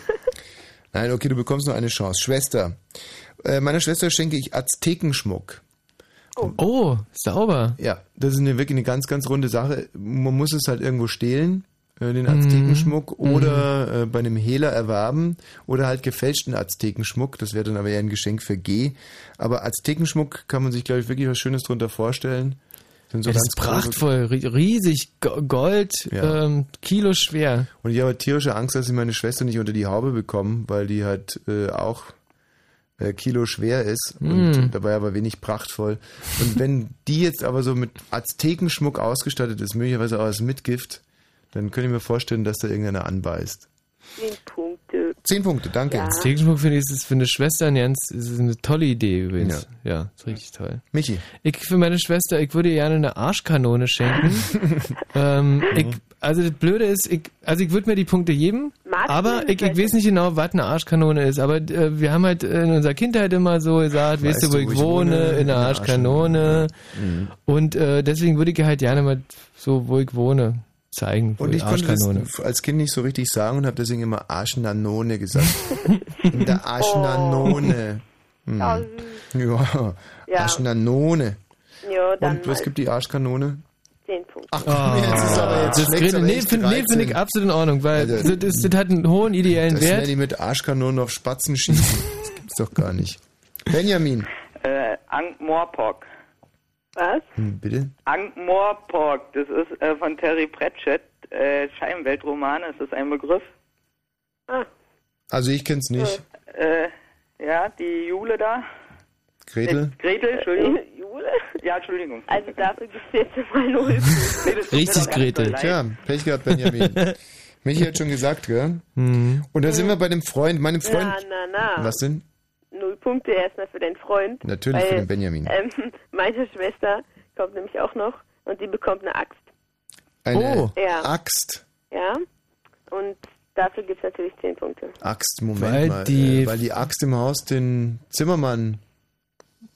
Nein, okay, du bekommst noch eine Chance. Schwester. Äh, meiner Schwester schenke ich Aztekenschmuck. Oh, sauber. Ja, das ist eine, wirklich eine ganz, ganz runde Sache. Man muss es halt irgendwo stehlen, äh, den Mhm. Aztekenschmuck, oder äh, bei einem Hehler erwerben, oder halt gefälschten Aztekenschmuck. Das wäre dann aber eher ein Geschenk für G. Aber Aztekenschmuck kann man sich, glaube ich, wirklich was Schönes drunter vorstellen. Sind so Ja, das ganz ist prachtvoll, ri- riesig, Go- Gold, Ja. ähm, Kilo schwer. Und ich habe tierische Angst, dass ich meine Schwester nicht unter die Haube bekomme, weil die halt äh, auch äh, Kilo schwer ist und Mm. dabei aber wenig prachtvoll. Und wenn die jetzt aber so mit Aztekenschmuck ausgestattet ist, möglicherweise auch als Mitgift, dann könnte ich mir vorstellen, dass da irgendeiner anbeißt. Zehn Punkte. Zehn Punkte, danke. Ja. Stegenschmuck finde ich, ist für eine Schwester ein ganz, ist eine tolle Idee übrigens. Ja, ist richtig toll. Michi. Ich für meine Schwester, ich würde ihr gerne eine Arschkanone schenken. [LAUGHS] ähm, ich, also das Blöde ist, ich, also ich würde mir die Punkte geben, Magst du aber ich, ich weiß nicht genau, was eine Arschkanone ist. Aber äh, wir haben halt in unserer Kindheit immer so gesagt, weißt, du, wo ich wohne, in einer Arschkanone. Mhm. Und äh, deswegen würde ich halt gerne mal so, wo ich wohne, zeigen, Und die ich konnte das als Kind nicht so richtig sagen und habe deswegen immer Arschnanone gesagt. [LAUGHS] In der Arschnanone. Hm. Ja, Ja, Ja. Arschnanone. Ja, dann Und was mal gibt die Arschkanone? zehn Punkte. Ach komm, jetzt ist aber jetzt das nee, finde nee, find ich 13. absolut in Ordnung, weil Also, das, das hat einen hohen ideellen Das Wert. nenne ich mit Arschkanonen auf Spatzen schießen. Das gibt's doch gar nicht. [LAUGHS] Benjamin. Äh, Ankh-Morpork. Was? Hm, bitte? Ankh-Morpork, das ist äh, von Terry Pratchett, äh, Scheibenweltromane, ist das ein Begriff? Ah. Also ich kenn's nicht. Äh, ja, die Jule da. Gretel? Äh, Gretel, Entschuldigung. Jule? Ja, Entschuldigung. Also dafür gibt es jetzt mal null. [LAUGHS] Nee, Richtig, doll leid. Tja, Pech gehabt, Benjamin. [LAUGHS] Michi hat schon gesagt, gell? Mhm. Und da sind wir bei dem Freund, meinem Freund. Na, na, na. Was denn? Null Punkte erstmal für deinen Freund. Natürlich weil, für den Benjamin. Ähm, [LAUGHS] meine Schwester kommt nämlich auch noch und die bekommt eine Axt. Eine Oh. Ja. Axt. Ja. Und dafür gibt es natürlich zehn Punkte. Axt, Moment Weil mal. die- äh, weil die Axt im Haus den Zimmermann.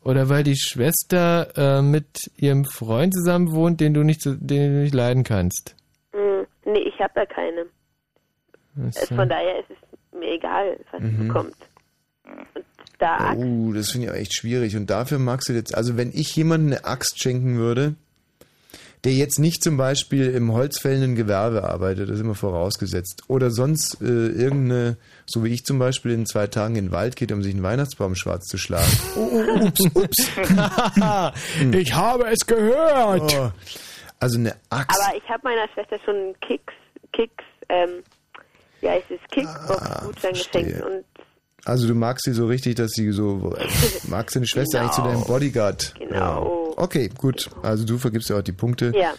Oder weil die Schwester äh, mit ihrem Freund zusammen wohnt, den du nicht, den du nicht leiden kannst. Hm, nee, ich habe da keine. Ach Äh, so. Von daher ist es mir egal, was sie Mhm. bekommt. Und Axt. Oh, das finde ich auch echt schwierig. Und dafür magst du jetzt, also wenn ich jemandem eine Axt schenken würde, der jetzt nicht zum Beispiel im holzfällenden Gewerbe arbeitet, das ist immer vorausgesetzt, oder sonst äh, irgendeine, so wie ich zum Beispiel in zwei Tagen in den Wald geht, um sich einen Weihnachtsbaum schwarz zu schlagen. [LAUGHS] Oh, oh, ups, ups. ich habe es gehört. Oh. Also eine Axt. Aber ich habe meiner Schwester schon einen Kicks, Kicks, ähm, heißt es, Ah, Kickbox-Gutschein geschenkt und Also du magst sie so richtig, dass sie so, [LAUGHS] magst deine Schwester eigentlich zu deinem Bodyguard. Genau. Ja. Okay, gut. Also du vergibst ja auch die Punkte. ja,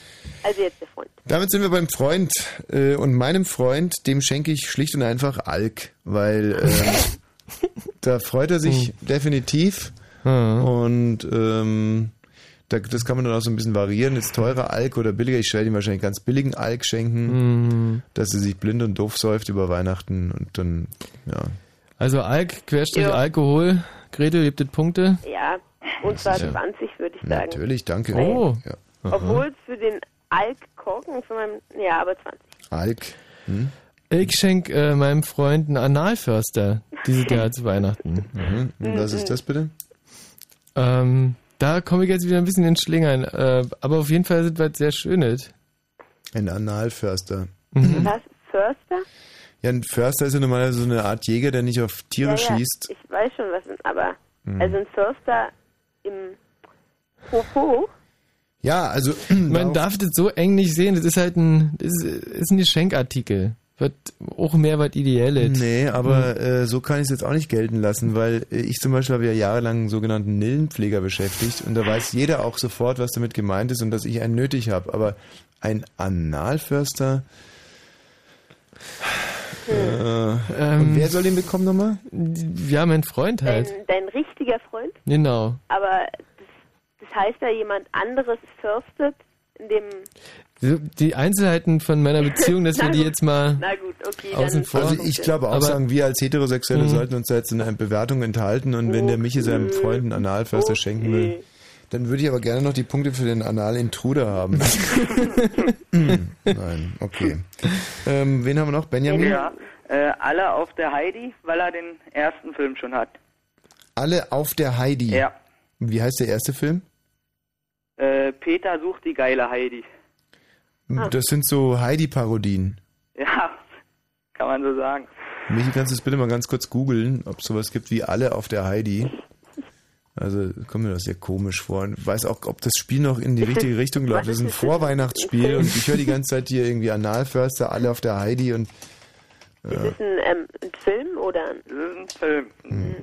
also jetzt der Freund. Damit sind wir beim Freund. Äh, und meinem Freund, dem schenke ich schlicht und einfach Alk, weil äh, [LAUGHS] da freut er sich definitiv. Und ähm, da, das kann man dann auch so ein bisschen variieren. Ist teurer Alk oder billiger? Ich werde ihm wahrscheinlich ganz billigen Alk schenken, Mhm. dass er sich blind und doof säuft über Weihnachten und dann, ja. Also Alk, Querstrich Ja. Alkohol. Gretel, gibt es Punkte? Ja, und zwar Ja. 20 würde ich sagen. Natürlich, danke. Oh. Ja. Obwohl es für den Alk-Korken von meinem, ja, aber 20. Alk. Hm? Ich schenke äh, meinem Freund einen Analförster dieses [LAUGHS] Jahr zu Weihnachten. Mhm. Und was ist das bitte? Ähm, da komme ich jetzt wieder ein bisschen ins Schlingern. Äh, aber auf jeden Fall sind was sehr Schönes. Ein Analförster. Mhm. Was? Förster? Ja, ein Förster ist ja normalerweise so eine Art Jäger, der nicht auf Tiere ja, ja, schießt. Ich weiß schon, was, aber, Mhm. also ein Förster im Popo, Ja, also. [CLEARS THROAT] Man darf das so eng nicht sehen. Das ist halt ein, das ist, ist ein Geschenkartikel. Wird auch mehr was Ideelles. Nee, aber äh, so kann ich es jetzt auch nicht gelten lassen, weil äh, ich zum Beispiel habe ja jahrelang einen sogenannten Nillenpfleger beschäftigt und da weiß jeder auch sofort, was damit gemeint ist und dass ich einen nötig habe. Aber ein Analförster. Äh, Ähm, und wer soll den bekommen nochmal? Ja, mein Freund dein, halt. dein richtiger Freund, Genau. aber das, das heißt ja, jemand anderes fürstet, in dem... Die Einzelheiten von meiner Beziehung, dass wir die jetzt mal Na gut, okay, außen vor. Also ich glaube auch Aber- sagen, wir als Heterosexuelle Mhm. sollten uns da jetzt in einer Bewertung enthalten und wenn der Michi seinem Freund einen Analförster schenken will, dann würde ich aber gerne noch die Punkte für den Anal-Intruder haben. [LAUGHS] Hm, Nein, okay. Ähm, wen haben wir noch? Benjamin? Ja, äh, alle auf der Heidi, weil er den ersten Film schon hat. Alle auf der Heidi. Ja. Wie heißt der erste Film? Äh, Peter sucht die geile Heidi. Das sind so Heidi-Parodien. [LAUGHS] Ja, kann man so sagen. Michi, kannst du das bitte mal ganz kurz googeln, ob es sowas gibt wie alle auf der Heidi? Also kommt mir das sehr komisch vor. Und weiß auch, ob das Spiel noch in die richtige [LAUGHS] Richtung läuft. Das ist ein Vorweihnachtsspiel und ich höre die ganze Zeit hier irgendwie Analförster, alle auf der Heidi und Ist es ein, ähm, ein Film oder ein, Das ist ein Film.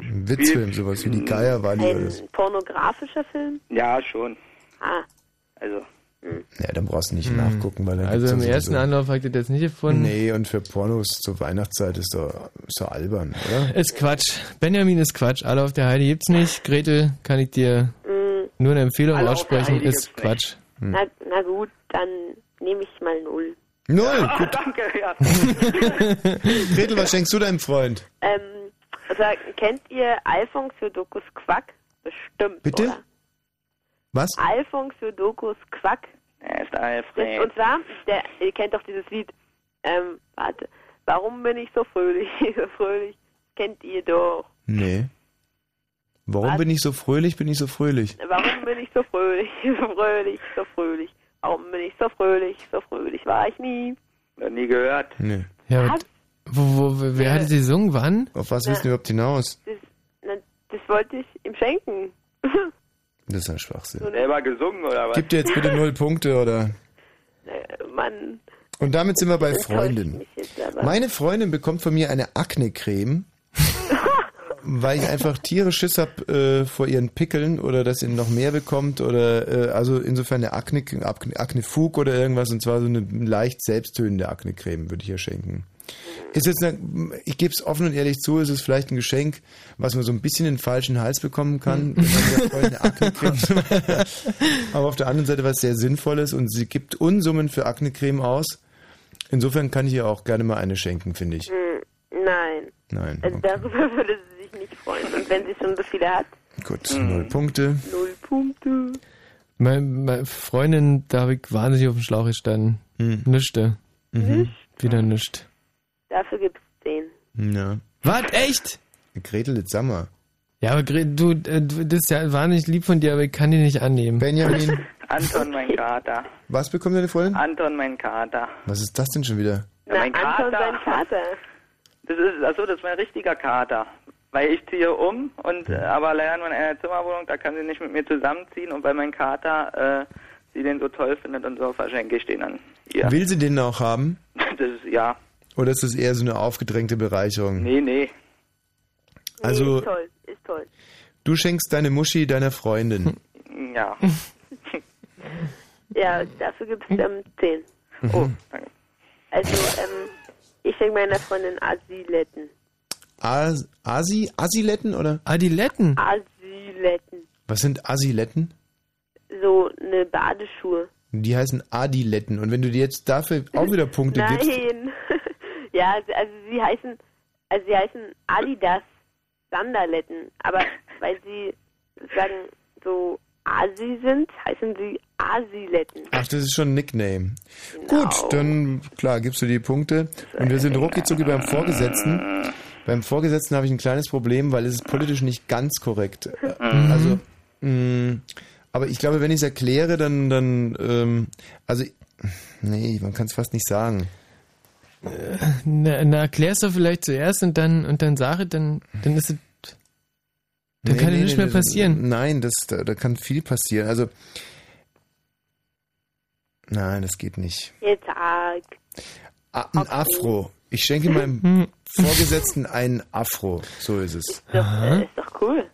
ein Witzfilm, sowas wie die Geierwalli oder so. ein pornografischer Film? Ja, schon. Ah, Also. Ja, dann brauchst du nicht nachgucken, weil dann Also im ja ersten sowieso- Anlauf habe ich das nicht gefunden. Nee, und für Pornos zur Weihnachtszeit ist doch, ist doch albern, oder? Ist Quatsch. Benjamin ist Quatsch. Alle auf der Heidi gibt's nicht. Gretel kann ich dir nur eine Empfehlung Alle aussprechen. Ist Quatsch. na, na gut, dann nehme ich mal null. Null, gut. Danke, ja. [LAUGHS] Gretel, was schenkst du deinem Freund? Ähm, also, kennt ihr Alphons Jodokus Quack? Bestimmt, Bitte? oder? Was? Alphons Jodokus Quack. Er ist Alfred. Und zwar, der, ihr kennt doch dieses Lied, ähm, warte, warum bin ich so fröhlich, [LAUGHS] so fröhlich? Kennt ihr doch. Nee. Warum Was? bin ich so fröhlich, bin ich so fröhlich? Warum bin ich so fröhlich, [LAUGHS] so fröhlich, so fröhlich? Warum bin ich so fröhlich, so fröhlich war ich nie? Noch nie gehört. Nee. Ja, was? Wo, wo, wer hatte die gesungen? Wann? Auf was Ja. willst du überhaupt hinaus? Das, na, das wollte ich ihm schenken. [LAUGHS] Das ist ein Schwachsinn. Selber gesungen oder was? Gib dir jetzt bitte null Punkte, oder? [LAUGHS] Äh, Mann, Und damit sind wir bei Freundin. Meine Freundin bekommt von mir eine Akne-Creme, [LAUGHS] weil ich einfach Tiere Schiss hab äh, vor ihren Pickeln oder dass sie noch mehr bekommt oder äh, also insofern eine Akne, Akne, Akne-Fug oder irgendwas und zwar so eine leicht selbsttönende Akne-Creme würde ich ihr schenken. Ist jetzt eine, ich gebe es offen und ehrlich zu, es ist vielleicht ein Geschenk, was man so ein bisschen in den falschen Hals bekommen kann, wenn man Freundin eine Akne-Creme [LAUGHS] aber auf der anderen Seite was sehr Sinnvolles und sie gibt Unsummen für Akne-Creme aus. Insofern kann ich ihr auch gerne mal eine schenken, finde ich. Hm, Nein. Nein. Also darüber [LAUGHS] würde sie sich nicht freuen. Und wenn sie schon so viele hat, Gut, null Punkte. null Punkte. Meine, meine Freundin, da habe ich wahnsinnig auf dem Schlauch gestanden. Hm. Nischte. Mhm. Wieder nischt. Dafür gibt's zehn. Ja. Was? Echt? Gretel, jetzt sag mal. Ja, aber Gre- du, äh, du, das ist ja wahnsinnig lieb von dir, aber ich kann die nicht annehmen. Benjamin, [LAUGHS] Anton, mein Kater. was bekommt deine Freundin? Anton, mein Kater. Was ist das denn schon wieder? Ja, mein Anton, Kater. sein Vater. Das ist, also das ist mein richtiger Kater. Weil ich ziehe um und äh, aber leider nur in einer Zimmerwohnung, da kann sie nicht mit mir zusammenziehen und weil mein Kater äh, sie den so toll findet und so verschenke ich den dann ihr. Will sie den auch haben? [LAUGHS] Das ist ja. Oder ist das eher so eine aufgedrängte Bereicherung? Nee, nee. Also, ist toll, ist toll. du schenkst deine Muschi deiner Freundin. Ja. [LAUGHS] Ja, dafür gibt es ähm, 10. Oh, danke. Also, ähm, ich schenke meiner Freundin Asiletten. As Asi? Asiletten oder? Adiletten? Asiletten. Was sind Asiletten? So eine Badeschuhe. Die heißen Adiletten. Und wenn du dir jetzt dafür auch wieder Punkte gibst. Nein. Ja, also sie heißen, also sie heißen Adidas Sanderletten. Aber [LAUGHS] weil sie sagen so Asi sind, heißen sie Asiletten. Ach, das ist schon ein Nickname. Gut, dann klar, gibst du die Punkte. Und wir sind ruckizucki beim Vorgesetzten. Beim Vorgesetzten habe ich ein kleines Problem, weil es ist politisch nicht ganz korrekt. Mhm. Also, mh, aber ich glaube, wenn ich es erkläre, dann, dann, ähm, also, nee, man kann es fast nicht sagen. Na, na erklär's doch vielleicht zuerst und dann und dann sage, dann, dann ist es. Dann Nee, kann ja nee, nichts nee, mehr das- passieren. Nein, das, da, da kann viel passieren. Also, nein, das geht nicht. Jetzt sag. Ah, ein Afro. Ich schenke meinem [LAUGHS] Vorgesetzten einen Afro. So ist es. Ist doch, äh, ist doch cool.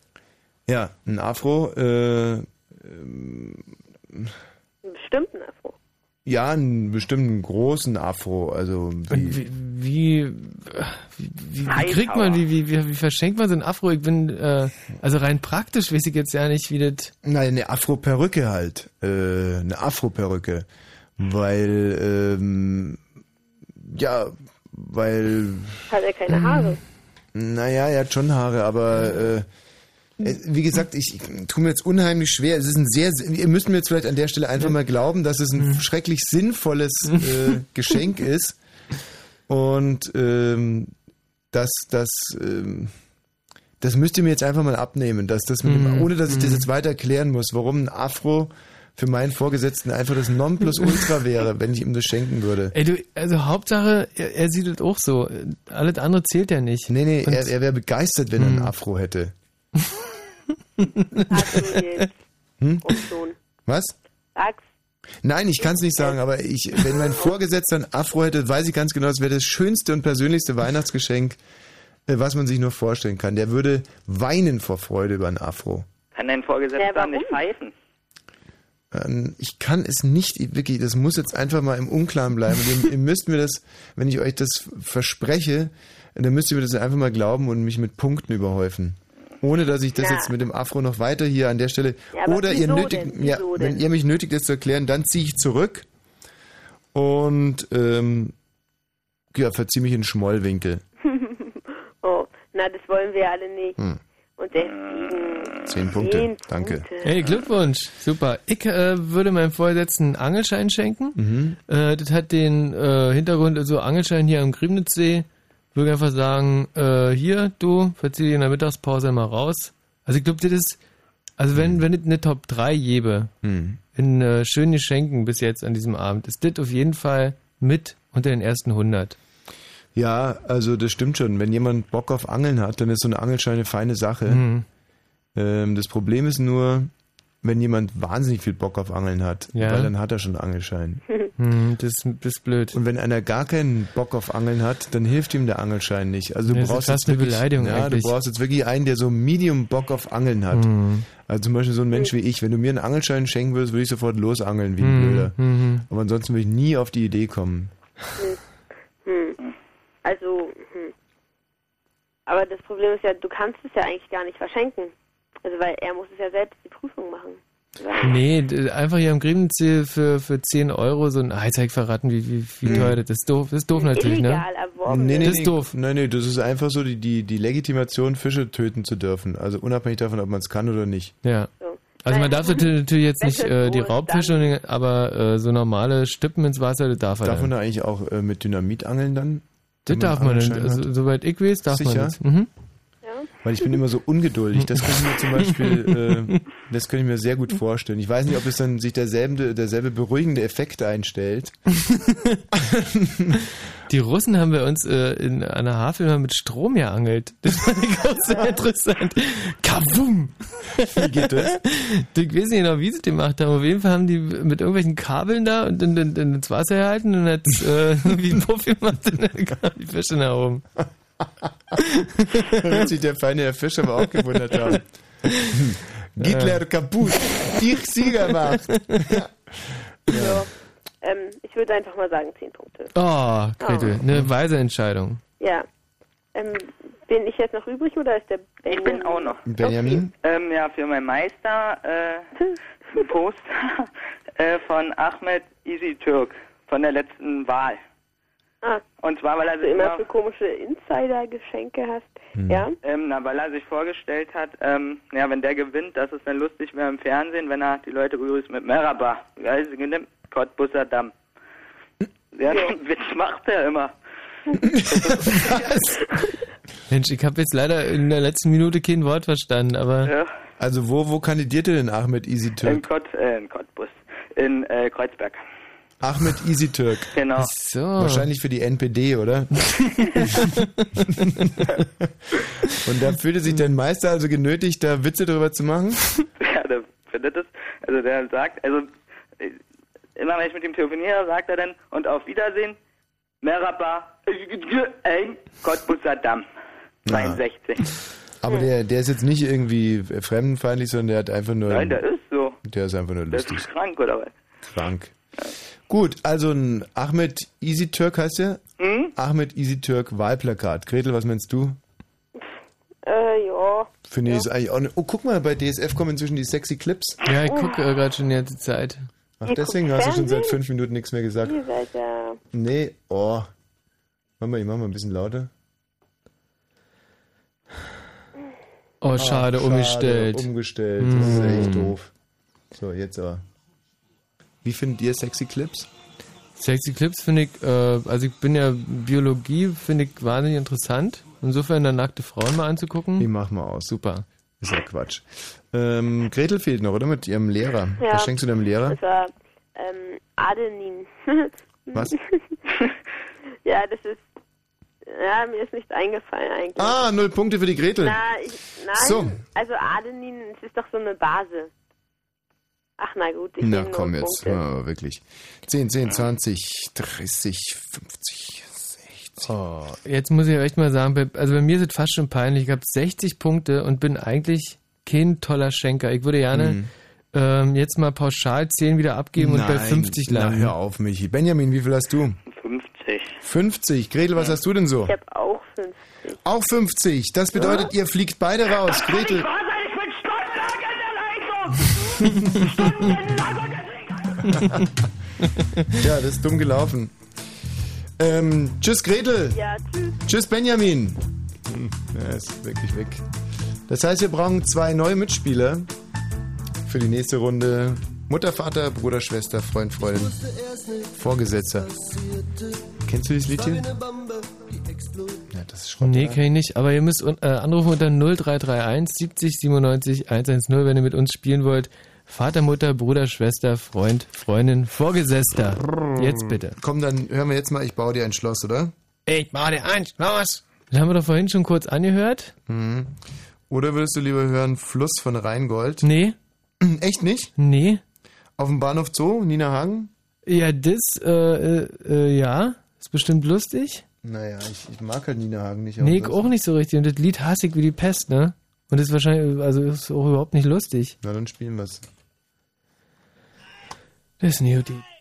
Ja, ein Afro. Äh, ähm, Einen bestimmten Afro. Ja, einen bestimmten großen Afro. Also wie, wie, wie, wie, wie, kriegt man, wie, wie, wie, verschenkt man so ein Afro? Ich bin, äh, also rein praktisch weiß ich jetzt ja nicht, wie das. Nein, eine Afro-Perücke halt. Äh, eine Afro-Perücke. Weil, ähm, ja, weil, Hat er keine Haare. naja, er hat schon Haare, aber äh, wie gesagt, ich, ich tue mir jetzt unheimlich schwer. Es ist ein sehr, ihr müsst mir jetzt vielleicht an der Stelle einfach mal glauben, dass es ein schrecklich sinnvolles [LAUGHS] äh, Geschenk ist und ähm, dass das, ähm, das müsst ihr mir jetzt einfach mal abnehmen, dass das mit dem, Mhm. ohne dass ich das Mhm. jetzt weiter erklären muss, warum ein Afro für meinen Vorgesetzten einfach das Nonplusultra [LAUGHS] wäre, wenn ich ihm das schenken würde. Ey, du, also Hauptsache, er, er sieht es auch so. Alles andere zählt ja nicht. Nee, nee, Und- er, er wäre begeistert, wenn er einen Hm. Afro hätte. [LAUGHS] Hast du jetzt. Hm? Was? Nein, ich kann es nicht sagen, aber ich, wenn mein Vorgesetzter ein Afro hätte, weiß ich ganz genau, das wäre das schönste und persönlichste Weihnachtsgeschenk, äh, was man sich nur vorstellen kann. Der würde weinen vor Freude über ein Afro. Kann dein Vorgesetzter nicht pfeifen? Ähm, Ich kann es nicht, wirklich, das muss jetzt einfach mal im Unklaren bleiben. Ihr müsst mir das, wenn ich euch das verspreche, dann müsst ihr mir das einfach mal glauben und mich mit Punkten überhäufen. Ohne dass ich das Ja. jetzt mit dem Afro noch weiter hier an der Stelle. Ja, oder ihr nötigt, denn? ja, wenn ihr mich nötigt, das zu erklären, dann ziehe ich zurück und ähm, ja, verziehe mich in den Schmollwinkel. [LAUGHS] oh, na, das wollen wir alle nicht. Hm. Und deswegen. Zehn Punkte, Zehn danke. Punkte. Hey, Glückwunsch. Super. Ich äh, würde meinem Vorgesetzten einen Angelschein schenken. Mhm. Äh, das hat den äh, Hintergrund, also Angelschein hier am Griebnitzsee. Würde einfach sagen, äh, hier, du, verzieh dich in der Mittagspause mal raus. Also ich glaube, das ist, also wenn, wenn es eine Top 3 gäbe, Mhm. in äh, schönen Geschenken bis jetzt an diesem Abend, ist das auf jeden Fall mit unter den ersten 100. Ja, also das stimmt schon. Wenn jemand Bock auf Angeln hat, dann ist so eine Angelschein eine feine Sache. Mhm. Ähm, das Problem ist nur, wenn jemand wahnsinnig viel Bock auf Angeln hat, Ja. weil dann hat er schon einen Angelschein. [LAUGHS] Hm, das, das ist blöd. Und wenn einer gar keinen Bock auf Angeln hat, dann hilft ihm der Angelschein nicht. Also du das ist brauchst fast jetzt eine wirklich, Beleidigung ja, eigentlich. du brauchst jetzt wirklich einen, der so Medium Bock auf Angeln hat. Mhm. Also zum Beispiel so ein Mensch wie ich. Wenn du mir einen Angelschein schenken würdest, würde ich sofort losangeln wie ein Mhm, Blöder. mhm. Aber ansonsten würde ich nie auf die Idee kommen. Hm. Also, hm. Aber das Problem ist ja, du kannst es ja eigentlich gar nicht verschenken. Also, weil er muss es ja selbst die Prüfung machen. Nee, einfach hier am Griebnitzsee für, für 10 Euro so ein Heizeig verraten, wie, wie, wie Mhm. teuer das ist. Doof, das ist doof natürlich, ne? Erworben. Nee, nee, Das nee, ist doof. Nein, nee, das ist einfach so die, die, die Legitimation, Fische töten zu dürfen. Also unabhängig davon, ob man es kann oder nicht. Ja. Also man darf natürlich [LAUGHS] natürlich jetzt nicht äh, die Raubfische, aber äh, so normale Stippen ins Wasser, das darf er Darf man da eigentlich auch äh, mit Dynamit angeln dann? Das darf man, dann, Angelschein also, soweit ich weiß, darf Sicher? man das. Mhm. Weil ich bin immer so ungeduldig. Das könnte ich mir zum [LAUGHS] Beispiel, äh, das könnte ich mir sehr gut vorstellen. Ich weiß nicht, ob es dann sich derselbe, derselbe beruhigende Effekt einstellt. [LAUGHS] Die Russen haben bei uns äh, in einer Havel mal mit Strom geangelt. Das fand ich auch sehr [LAUGHS] interessant. Kavum! Wie geht das? Ich weiß nicht genau, wie sie das gemacht haben. Auf jeden Fall haben die mit irgendwelchen Kabeln da und dann, dann, dann ins Wasser gehalten und hat äh, wie ein Puff gemacht und dann kamen die Fische nach oben. [LAUGHS] Da wird sich der feine Herr Fischer aber auch gewundert haben. [LAUGHS] Hitler kaputt, ich Sieger macht. [LAUGHS] So, ähm, ich würde einfach mal sagen 10 Punkte. Oh, Gretel, eine weise Entscheidung. Ja. Ähm, bin ich jetzt noch übrig oder ist der Benjamin? Ich bin auch noch. Benjamin? Ähm, ja, für meinen Meister äh, ein Poster äh, von Ahmed Easy Türk von der letzten Wahl. Ah. Und zwar, weil er Also sich immer so komische Insider-Geschenke hast. Hm. Ja? ähm, na, weil er sich vorgestellt hat, ähm, ja, wenn der gewinnt, dass es dann lustig wäre im Fernsehen, wenn er die Leute begrüßt mit Merhaba. Wie heißt sie genannt? Cottbusser Damm. Ja, den [LAUGHS] Witz macht er immer. [LAUGHS] Mensch, ich habe jetzt leider in der letzten Minute kein Wort verstanden, aber Ja. Also wo, wo kandidierte denn Ahmed Easy In, Türk? Kott, äh, in Cottbus. In äh, Kreuzberg. Ahmed Easy Türk. Genau. so. Wahrscheinlich für die NPD, oder? [LAUGHS] Und da fühlte sich dein Meister also genötigt, da Witze drüber zu machen? [LAUGHS] Ja, der findet es. Also der sagt, also äh, immer wenn ich mit ihm telefoniere, sagt er dann und auf Wiedersehen, Merhaba, ein Cottbusser Damm. 62. Aber der, der ist jetzt nicht irgendwie fremdenfeindlich, sondern der hat einfach nur. Nein, der ist so. Der ist einfach nur Der ist lustig. krank oder was? Krank. Gut, also ein Ahmed Easy Türk heißt der? Hm? Ahmed Easy Türk Wahlplakat. Gretel, was meinst du? Äh, ja. Finde ich ist eigentlich auch ne Oh, guck mal, bei DSF kommen inzwischen die sexy Clips. ja, ich gucke äh, gerade schon die ganze Zeit. Ach, deswegen hast du schon seit fünf Minuten nichts mehr gesagt. Ihr seid ja... Nee, oh. Mach mal, ich mach mal ein bisschen lauter. Oh, schade, Ach, umgestellt. Umgestellt, das ist echt Mm. doof. So, jetzt aber. Wie findet ihr sexy Clips? Sexy Clips finde ich, äh, also ich bin ja Biologie, finde ich wahnsinnig interessant. Insofern dann nackte Frauen mal anzugucken. Die machen wir aus. Super. Ist ja Quatsch. Ähm, Gretel fehlt noch, oder? Mit ihrem Lehrer. Ja. Was schenkst du deinem Lehrer? Das war ähm, Adenin. [LAUGHS] Was? [LAUGHS] ja, das ist... Ja, mir ist nichts eingefallen eigentlich. Ah, null Punkte für die Gretel. Na, ich, nein, So. also Adenin, es ist doch so eine Base. Ach na gut, ich Na komm jetzt, ja, wirklich. 10, 10, 20, 30, 50, 60. Oh, jetzt muss ich echt mal sagen, bei- also bei mir ist es fast schon peinlich. Ich habe 60 Punkte und bin eigentlich kein toller Schenker. Ich würde gerne Hm. ähm, jetzt mal pauschal 10 wieder abgeben und bei Nein, 50 na, landen. hör auf, Michi. Benjamin, wie viel hast du? 50. 50. Gretel, was hast du denn so? Ich habe auch 50. Auch 50. Das bedeutet, ihr fliegt beide raus. Gretel. [LAUGHS] ja, das ist dumm gelaufen. Ähm, tschüss, Gretel. Ja, tschüss. Tschüss, Benjamin. Hm, Er ist wirklich weg. Das heißt, wir brauchen zwei neue Mitspieler für die nächste Runde. Mutter, Vater, Bruder, Schwester, Freund, Freundin, Vorgesetzter. Kennst du dieses Lied hier? Ja, das ist Schrott. Nee, kann ich nicht. Aber ihr müsst äh, anrufen unter 0331 70 97 110, wenn ihr mit uns spielen wollt. Vater, Mutter, Bruder, Schwester, Freund, Freundin, Vorgesetzter. Jetzt bitte. Komm, dann hören wir jetzt mal, ich baue dir ein Schloss, oder? Ich baue dir ein Schloss. Das haben wir doch vorhin schon kurz angehört. Mhm. Oder würdest du lieber hören Fluss von Rheingold? Nee. [CLEARS THROAT] Echt nicht? Nee. Auf dem Bahnhof Zoo, Nina Hagen? Ja, das, äh, äh, äh, ja. Ist bestimmt lustig. Naja, ich, ich mag halt Nina Hagen nicht. Nee, ich auch nicht so richtig. Und das Lied hasse ich wie die Pest, ne? Und das ist wahrscheinlich, also ist auch überhaupt nicht lustig. Na, dann spielen wir's. Das ist ein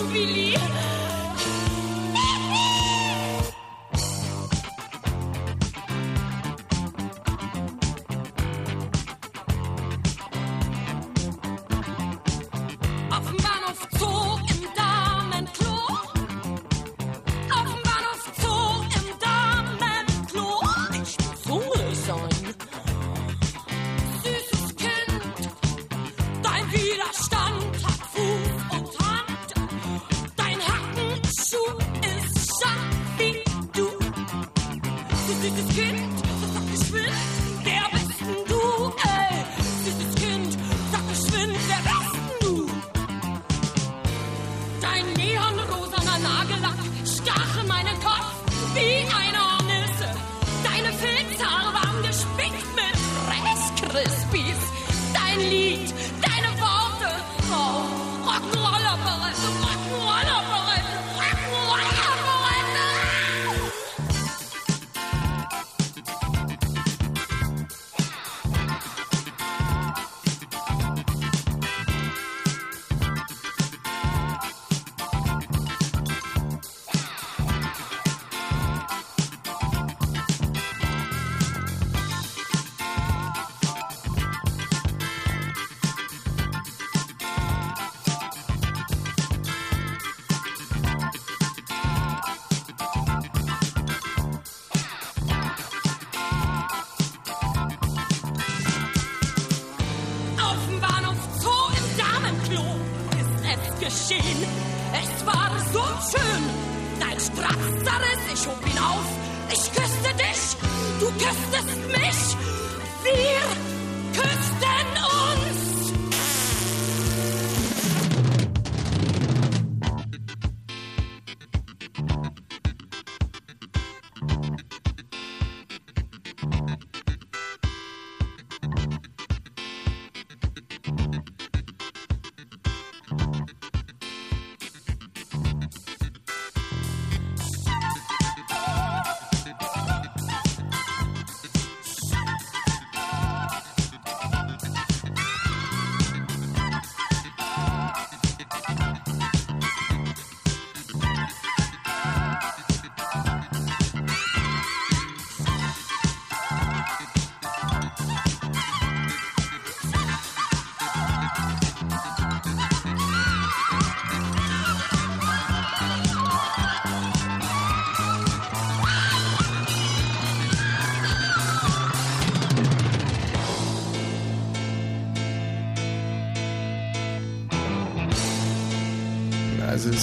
You believe.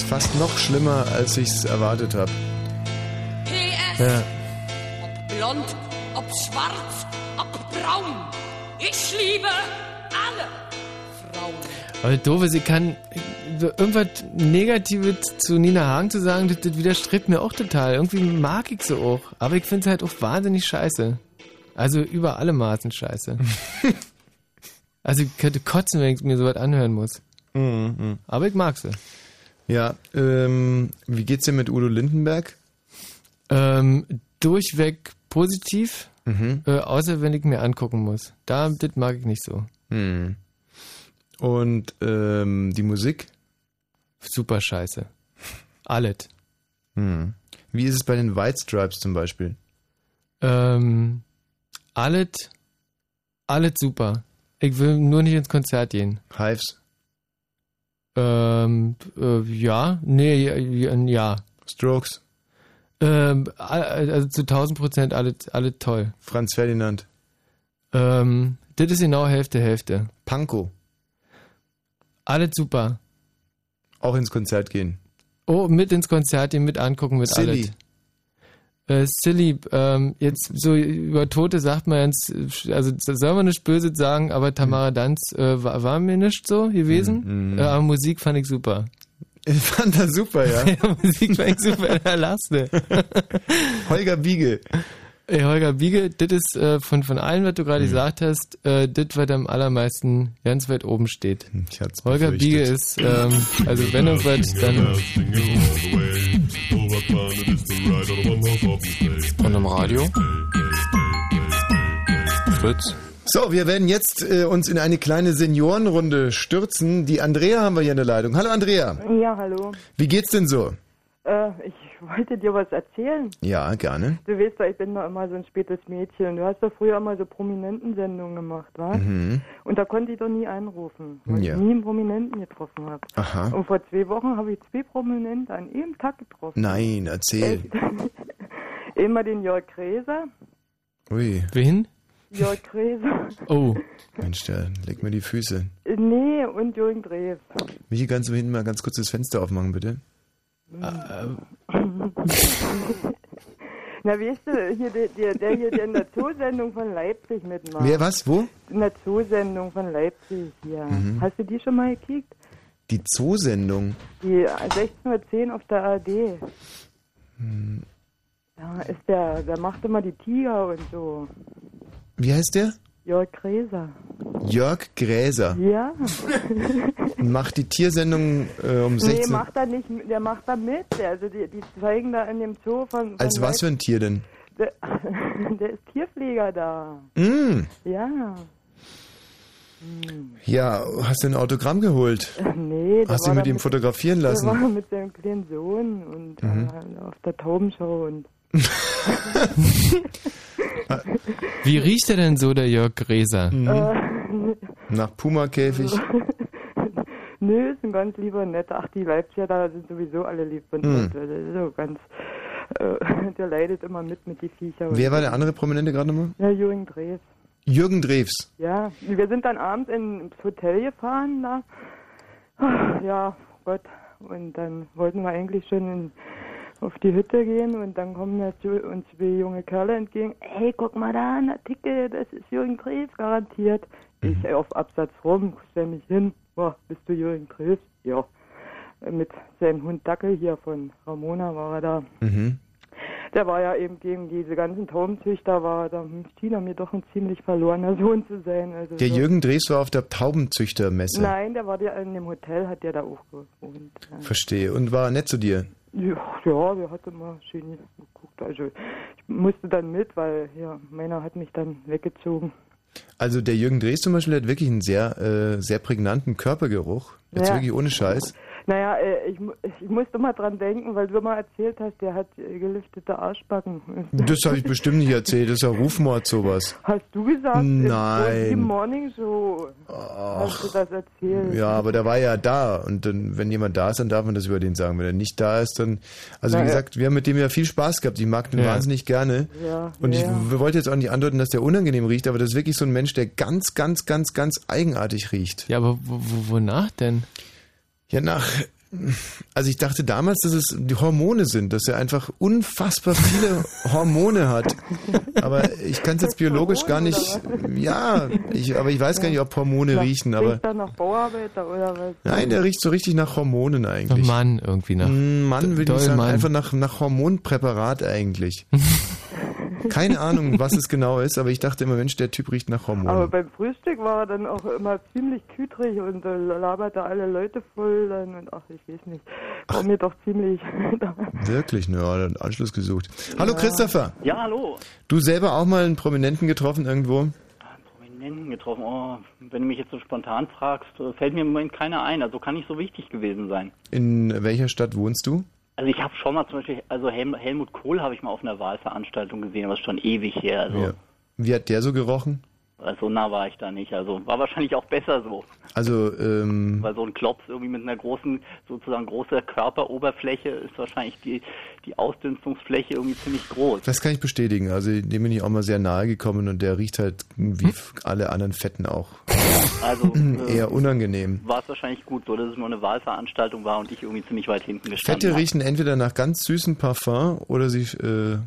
Fast noch schlimmer, als ich es erwartet habe. PS. Ja. Ob blond, ob schwarz, ob braun. Ich liebe alle Frauen. Aber Doofe, sie kann irgendwas Negatives zu Nina Hagen zu sagen, das, das widerstrebt mir auch total. Irgendwie mag ich sie auch. Aber ich finde es halt auch wahnsinnig scheiße. Also über alle Maßen scheiße. [LAUGHS] also ich könnte kotzen, wenn ich mir sowas anhören muss. Mhm. Aber ich mag sie. Ja, ähm, wie geht's dir mit Udo Lindenberg? Ähm, durchweg positiv, Mhm. äh, außer wenn ich mir angucken muss. Da, das mag ich nicht so. Hm. Und ähm, die Musik? Super scheiße. [LAUGHS] Alles. Hm. Wie ist es bei den White Stripes zum Beispiel? Ähm, alles, alles super. Ich will nur nicht ins Konzert gehen. Hives? Ähm, äh, ja, nee, ja, ja. Strokes? Ähm, also zu 1000 Prozent alles, alles toll. Franz Ferdinand? Ähm, das ist genau Hälfte, Hälfte. Panko? Alles super. Auch ins Konzert gehen? Oh, mit ins Konzert gehen, mit angucken, mit Silly. alles. Äh, silly, ähm, jetzt so über Tote sagt man jetzt, also soll man nicht böse sagen, aber Tamara Danz äh, war, war mir nicht so gewesen. Mhm. Äh, aber Musik fand ich super. Ich fand das super, ja. [LAUGHS] Musik war echt super, [LAUGHS] erlassne. Holger Biege. Ey, Holger Biege, das ist äh, von, von allen, was du gerade Mhm. gesagt hast, äh, das, was am allermeisten ganz weit oben steht. Ich hat's Holger befürchtet. Biege ist, ähm, also wenn irgendwas, dann... Und im Radio? Fritz? So, wir werden jetzt äh, uns in eine kleine Seniorenrunde stürzen. Die Andrea haben wir hier in der Leitung. Hallo Andrea. Ja, hallo. Wie geht's denn so? Äh, ich wollte dir was erzählen. Ja, gerne. Du weißt doch, ich bin doch immer so ein spätes Mädchen. Du hast doch früher immer so Prominentensendungen gemacht, wa? Mhm. Und da konnte ich doch nie anrufen, weil Ja. ich nie einen Prominenten getroffen habe. Aha. Und vor zwei Wochen habe ich zwei Prominente an einem Tag getroffen. Nein, erzähl. [LAUGHS] Immer den Jörg Gräser. Ui. Wen? Jörg Gräser. Oh. Mensch, der leg mir die Füße. Nee, und Jürgen Drews. Michi, kannst du hinten mal ganz kurz das Fenster aufmachen, bitte? [LAUGHS] Na, weißt du, hier, der, der, der hier der in der Zoosendung von Leipzig mitmacht. Wer, was, wo? In der Zoosendung von Leipzig, ja. Mhm. Hast du die schon mal gekickt? Die Zoosendung. Die 16.10 Uhr auf der ARD. Hm, Da ist der, der macht immer die Tiger und so. Wie heißt der? Jörg Gräser. Jörg Gräser. Ja. [LAUGHS] Macht die Tiersendung äh, um nee, 16 macht er nicht, der macht da mit. Also die, die zeigen da in dem Zoo von. von Als was für ein Tier denn? Der, [LAUGHS] der ist Tierpfleger da. Mm. Ja. Ja, hast du ein Autogramm geholt? [LAUGHS] Nee, der Hast du mit da ihm fotografieren Der lassen? war mit seinem kleinen Sohn und Mhm. äh, auf der Taubenschau und. [LAUGHS] Wie riecht er denn so, der Jörg Gräser? Mhm. Äh, Nach Puma-Käfig. [LAUGHS] Nö, ist ein ganz lieber, netter. Ach, die Leipziger da sind sowieso alle lieb und Hm. nett. Das ist so ganz. Äh, [LAUGHS] der leidet immer mit mit die Viecher. Wer war der andere Prominente gerade nochmal? Ja, Jürgen Drews. Jürgen Drews. Ja, wir sind dann abends ins Hotel gefahren da. Ja, Gott. Und dann wollten wir eigentlich schon in, auf die Hütte gehen und dann kommen uns zwei junge Kerle entgegen. Hey, guck mal da, ein Artikel, das ist Jürgen Drews garantiert. Ich auf Absatz rum, stell mich hin. Oh, bist du Jürgen Drews? Ja. Mit seinem Hund Dackel hier von Ramona war er da. Mhm. Der war ja eben gegen diese ganzen Taubenzüchter, war da schien er mir doch ein ziemlich verlorener Sohn zu sein. Also Der so. Jürgen Drews war auf der Taubenzüchtermesse. Nein, der war der in dem Hotel, hat der da auch gewohnt. Ja. Verstehe. Und war nett zu dir? Ja, ja, der hat immer schön geguckt. Also ich musste dann mit, weil ja, meiner hat mich dann weggezogen. Also der Jürgen Drews zum Beispiel hat wirklich einen sehr, äh, sehr prägnanten Körpergeruch. Jetzt Ja. wirklich ohne Scheiß. Naja, äh, ich, mu- ich musste immer dran denken, weil du mal erzählt hast, der hat äh, geliftete Arschbacken. Das habe ich bestimmt nicht erzählt. Das ist ja Rufmord sowas. Hast du gesagt? Im Nein. Morning Show hast du das erzählt. Ja, aber der war ja da. Und dann, wenn jemand da ist, dann darf man das über den sagen. Wenn er nicht da ist, dann. Also wie Na ja. gesagt, wir haben mit dem ja viel Spaß gehabt. Ich mag den Ja. wahnsinnig gerne. Ja, Und ich ja. w- wollte jetzt auch nicht andeuten, dass der unangenehm riecht, aber das ist wirklich so ein Mensch, der ganz, ganz, ganz, ganz eigenartig riecht. Ja, aber wo, wo, wonach denn? Ja, nach. Also ich dachte damals, dass es die Hormone sind, dass er einfach unfassbar viele [LAUGHS] Hormone hat. Aber ich kann es jetzt biologisch gar nicht. Ja, ich, aber ich weiß gar nicht, ob Hormone riechen. Aber Riecht er nach Bauarbeiter oder was? nein, der riecht so richtig nach Hormonen eigentlich. Nach Mann irgendwie nach. Mm, Mann will ich sagen, Mann. einfach nach, nach Hormonpräparat eigentlich. [LAUGHS] Keine Ahnung, was es genau ist, aber ich dachte immer, Mensch, der Typ riecht nach Hormonen. Aber beim Frühstück war er dann auch immer ziemlich kütrig und äh, laberte alle Leute voll dann und ach, ich weiß nicht. War mir doch ziemlich. [LAUGHS] Wirklich, ne, hat einen Anschluss gesucht. Hallo Ja. Christopher. Ja, hallo. Du selber auch mal einen Prominenten getroffen irgendwo? Prominenten getroffen. Oh, wenn du mich jetzt so spontan fragst, fällt mir im Moment keiner ein. Also kann nicht so wichtig gewesen sein. In welcher Stadt wohnst du? Also ich habe schon mal zum Beispiel, also Helm, Helmut Kohl habe ich mal auf einer Wahlveranstaltung gesehen, aber ist schon ewig her. Also Ja. Wie hat der so gerochen? so nah war ich da nicht. Also war wahrscheinlich auch besser so. Also, ähm, Weil so ein Klops irgendwie mit einer großen, sozusagen großer Körperoberfläche ist wahrscheinlich die, die Ausdünstungsfläche irgendwie ziemlich groß. das kann ich bestätigen. Also dem bin ich auch mal sehr nahe gekommen und der riecht halt wie alle anderen Fetten auch. Also [CLEARS THROAT] äh, Eher unangenehm. war es wahrscheinlich gut so, dass es nur eine Wahlveranstaltung war und ich irgendwie ziemlich weit hinten gestanden Fette habe. riechen entweder nach ganz süßem Parfum oder sie äh,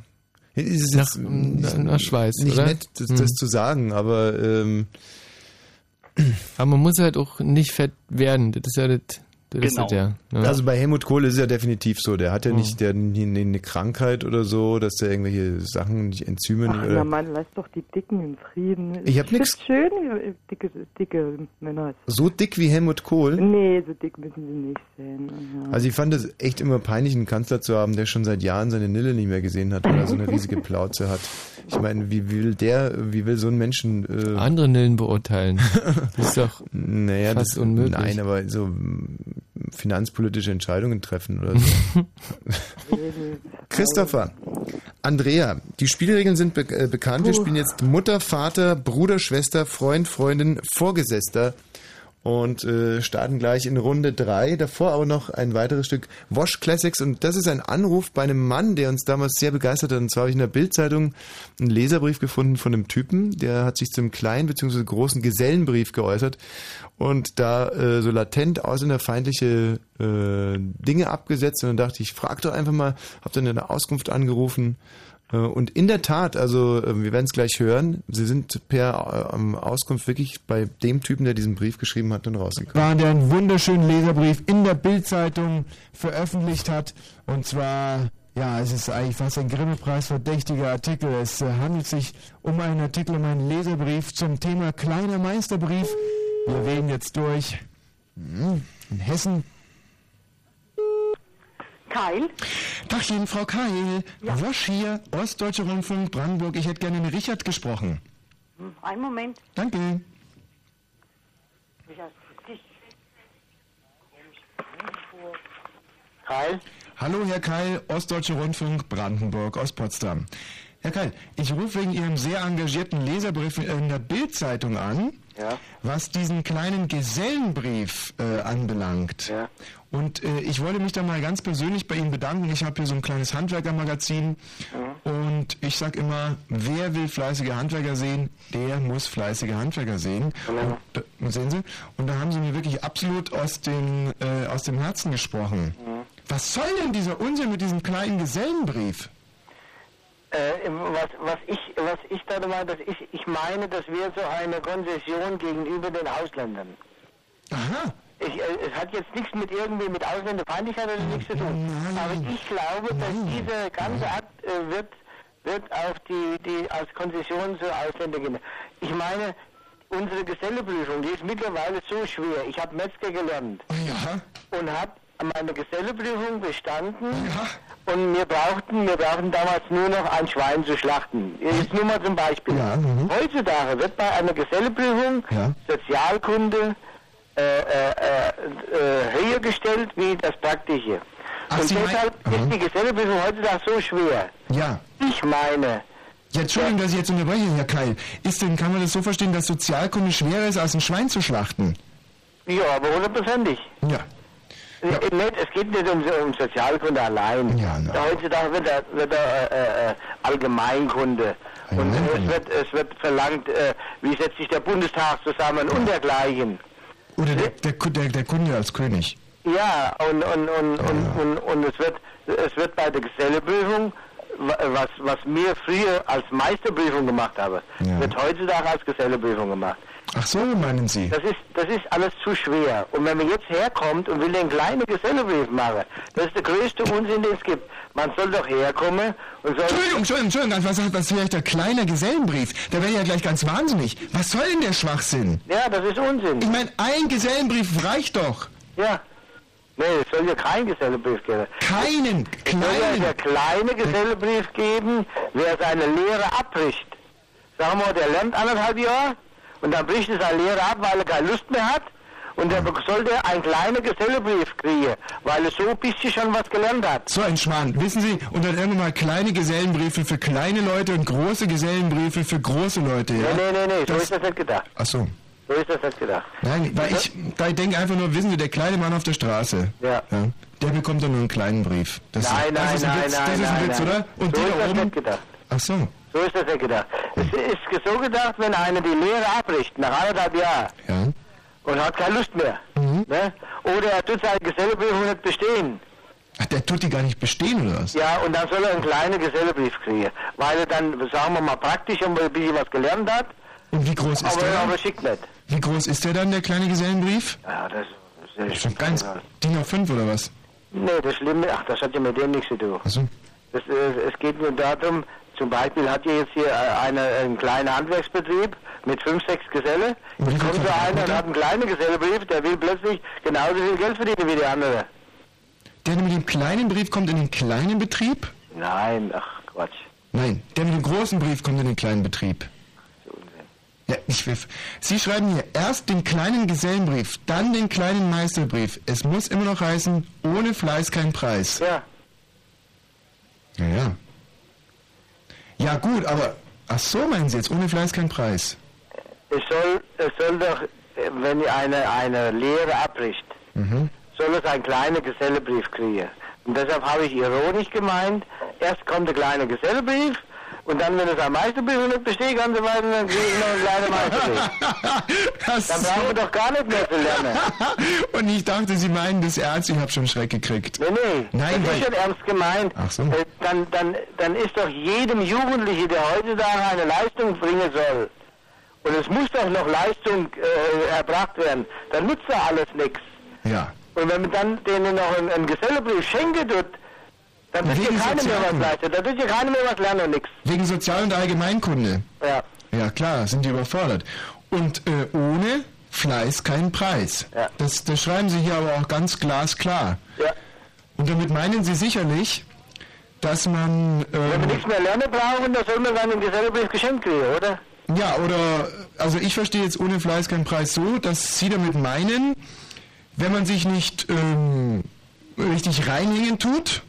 ist es Nach- jetzt nach- nach Schweiß, nicht oder? nett, das, Hm. das zu sagen, aber ähm, Aber man muss halt auch nicht fett werden. Das ist ja das Das ist es ja. ne? Also bei Helmut Kohl ist es ja definitiv so. Der hat ja Oh. nicht der, nie- nie eine Krankheit oder so, dass der irgendwelche Sachen, nicht Enzyme Ach, nicht, na oder. Mann, lass doch die Dicken in Frieden. Ich hab Ich nix- find's schön, dicke, dicke Männer. So dick wie Helmut Kohl. Nee, so dick müssen sie nicht sein. Ja. Also ich fand es echt immer peinlich, einen Kanzler zu haben, der schon seit Jahren seine Nille nicht mehr gesehen hat, weil er so eine riesige Plauze hat. Ich meine, wie will der, wie will so ein Menschen äh, Andere Nillen beurteilen. Das [LAUGHS] ist doch naja, fast das, unmöglich. Nein, aber so finanzpolitische Entscheidungen treffen oder so. [LAUGHS] Christopher, Andrea, die Spielregeln sind be äh, bekannt. Wir spielen jetzt Mutter, Vater, Bruder, Schwester, Freund, Freundin, Vorgesetzter und äh, starten gleich in Runde drei. Davor aber noch ein weiteres Stück Wash Classics und das ist ein Anruf bei einem Mann, der uns damals sehr begeistert hat. Und zwar habe ich in der Bildzeitung einen Leserbrief gefunden von einem Typen, der hat sich zum kleinen bzw. großen Gesellenbrief geäußert und da äh, so latent ausländerfeindliche äh, Dinge abgesetzt. Und dann dachte ich, frag doch einfach mal, hab dann eine Auskunft angerufen. Äh, Und in der Tat, also äh, wir werden es gleich hören, sie sind per äh, Auskunft wirklich bei dem Typen, der diesen Brief geschrieben hat, dann rausgekommen. war, der einen wunderschönen Leserbrief in der Bildzeitung veröffentlicht hat. Und zwar, ja, es ist eigentlich fast ein Grimme-Preis verdächtiger Artikel. Es handelt sich um einen Artikel, um einen Leserbrief zum Thema kleiner Meisterbrief. Wir wählen jetzt durch. Hm, In Hessen. Keil? Tachchen, Frau Keil. Wosch hier, Ostdeutsche Rundfunk, Brandenburg. Ich hätte gerne mit Richard gesprochen. Hm, Einen Moment. Danke. Keil? Hallo, Herr Keil, Ostdeutsche Rundfunk, Brandenburg, Ostpotsdam. Herr Keil, ich rufe wegen Ihrem sehr engagierten Leserbrief in der Bildzeitung an, Ja. was diesen kleinen Gesellenbrief äh, anbelangt. Und äh, ich wollte mich da mal ganz persönlich bei Ihnen bedanken. Ich habe hier so ein kleines Handwerkermagazin und ich sag immer, wer will fleißige Handwerker sehen, der muss fleißige Handwerker sehen. Und, da- sehen Sie? Und da haben Sie mir wirklich absolut aus, den, äh, aus dem Herzen gesprochen. Was soll denn dieser Unsinn mit diesem kleinen Gesellenbrief? Äh, was, was ich, was ich da meine, dass ich, ich meine, das wäre so eine Konzession gegenüber den Ausländern. Aha. Ich, äh, es hat jetzt nichts mit irgendwie mit Ausländerfeindlichkeit oder nichts zu tun. Aber ich glaube, dass dieser ganze Akt äh, wird, wird auf die, die als Konzession zur Ausländer gehen. Ich meine, unsere Geselleprüfung, die ist mittlerweile so schwer. Ich habe Metzger gelernt und habe meine Geselleprüfung bestanden und wir brauchten, wir brauchten damals nur noch ein Schwein zu schlachten. Jetzt nur mal zum Beispiel. Heutzutage wird bei einer Geselleprüfung Sozialkunde höher gestellt wie das Praktische. und Sie deshalb ist die Geselleprüfung heutzutage so schwer. Ja. Ich meine. Ja, Entschuldigung, dass ich jetzt unterbreche, Herr Keil. Ist denn, kann man das so verstehen, dass Sozialkunde schwerer ist, als ein Schwein zu schlachten? Ja, aber hundertprozentig. Ja. Äh, Nicht, es geht nicht um, um Sozialkunde allein. Da Heutzutage wird da, wird da äh, äh, Allgemeinkunde. Und es wird, es wird verlangt, äh, wie setzt sich der Bundestag zusammen und dergleichen. Oder der, der, Ku- der, der Kunde als König? Ja, und, und, und, und, und, und es, wird, es wird bei der Geselleprüfung, wa- was, was mir früher als Meisterprüfung gemacht habe, wird heutzutage als Geselleprüfung gemacht. Ach so, meinen Sie? Das ist, das ist alles zu schwer. Und wenn man jetzt herkommt und will den kleinen Gesellebrief machen, das ist der größte Unsinn, den es gibt. Man soll doch herkommen und soll... Entschuldigung, Entschuldigung, Entschuldigung, was, was, wäre der kleine Gesellenbrief? Da wäre ja gleich ganz wahnsinnig. Was soll denn der Schwachsinn? Ja, das ist Unsinn. Ich meine, ein Gesellenbrief reicht doch. Ja. Nee, es soll ja keinen Gesellebrief geben. Keinen, Es soll ja der kleine Gesellebrief geben, wer seine Lehre abbricht. Sagen wir, der lernt anderthalb Jahre und dann bricht er seine Lehre ab, weil er keine Lust mehr hat. Und der sollte einen kleinen Gesellebrief kriegen, weil er so ein bisschen schon was gelernt hat. So ein Schmarrn. Wissen Sie, und dann irgendwann mal kleine Gesellenbriefe für kleine Leute und große Gesellenbriefe für große Leute, ja? Nee, nee, nee, nee, so ist das nicht gedacht. Ach so. So ist das nicht gedacht. Nein, weil ich, da ich denke einfach nur, wissen Sie, der kleine Mann auf der Straße, Ja. der bekommt dann nur einen kleinen Brief. Das, nein, das nein, ist ein nein, Witz, nein, das ist ein nein, Witz, oder? Und so die ist da das oben, nicht gedacht. ach so, So ist das nicht gedacht. Es ist so gedacht, wenn einer die Lehre abbricht, nach anderthalb Jahren, ja. und hat keine Lust mehr, Mhm. ne? oder er tut seine Geselleprüfung nicht bestehen, Ach, der tut die gar nicht bestehen, oder was? ja, und dann soll er einen kleinen Gesellebrief kriegen, weil er dann, sagen wir mal, praktisch ein bisschen was gelernt hat, Und wie groß ist aber, der aber dann? schickt nicht. Wie groß ist der dann, der kleine Gesellenbrief? Ja, das Das ist doch ganz DIN A5 oder was? Nee, das Schlimme, ach, das hat ja mit dem nichts zu tun. Achso. Das, äh, es geht nur darum, zum Beispiel hat ihr jetzt hier äh, eine, einen kleinen Handwerksbetrieb mit fünf, sechs Geselle. Jetzt kommt so einer und hat einen kleinen Gesellebrief, der will plötzlich genauso viel Geld verdienen wie der andere. Der mit dem kleinen Brief kommt in den kleinen Betrieb? Nein, ach Quatsch. Nein, der mit dem großen Brief kommt in den kleinen Betrieb. Ja, ich will. Sie schreiben hier erst den kleinen Gesellenbrief, dann den kleinen Meisterbrief. Es muss immer noch heißen, ohne Fleiß kein Preis. Ja. Ja, ja. Gut, aber ach so meinen Sie jetzt, ohne Fleiß kein Preis. Es soll, es soll doch, wenn eine, eine Lehre abbricht, Mhm. soll es einen kleinen Gesellebrief kriegen. Und deshalb habe ich ironisch gemeint, erst kommt der kleine Gesellebrief und dann, wenn es ein Meisterbrief nicht besteht, ganz so weiter, dann kriege ich noch einen kleinen Meisterbrief. dann brauchen wir doch gar nicht mehr zu lernen. [LAUGHS] Und ich dachte, Sie meinen das ernst, ich habe schon Schreck gekriegt. Nee, nee, Nein, das ist schon ernst gemeint. Ach so. Äh, Dann, dann, dann ist doch jedem Jugendlichen, der heutzutage eine Leistung bringen soll, und es muss doch noch Leistung äh, erbracht werden, dann nutzt doch alles nichts. Ja. Und wenn man dann denen noch einen, einen Gesellebrief schenken tut, wird Wegen ja keiner mehr was leisten. Da wird ja keiner mehr was lernen und nichts. Wegen Sozial- und Allgemeinkunde. Ja. Ja klar, sind die überfordert. Und äh, ohne Fleiß kein Preis. Ja. Das, das schreiben Sie hier aber auch ganz glasklar. Ja. Und damit meinen Sie sicherlich, dass man... Wenn wir Ähm, nichts mehr lernen brauchen, dann soll man dann einen Gesellebrief geschenkt kriegen, oder? ja, oder... Also ich verstehe jetzt ohne Fleiß kein Preis so, dass Sie damit meinen, wenn man sich nicht ähm, richtig reinhängen tut,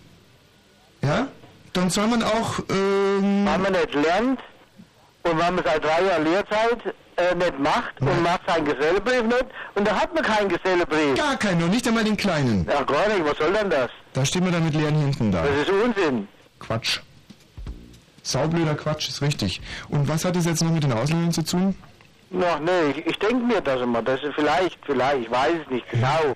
ja, dann soll man auch... Ähm, Wenn man nicht lernt und wenn man seit drei Jahren Lehrzeit äh, nicht macht und macht seinen Gesellebrief nicht und da hat man keinen Gesellebrief. Gar keinen, noch nicht einmal den kleinen. Ach gar nicht, was soll denn das? Da stehen wir dann mit leeren Hinten da. Das ist Unsinn. Quatsch. Saublöder Quatsch ist richtig. Und was hat das jetzt noch mit den Ausländern zu tun? Noch nee, ich, ich denke mir das immer. Das ist vielleicht, vielleicht, ich weiß es nicht genau.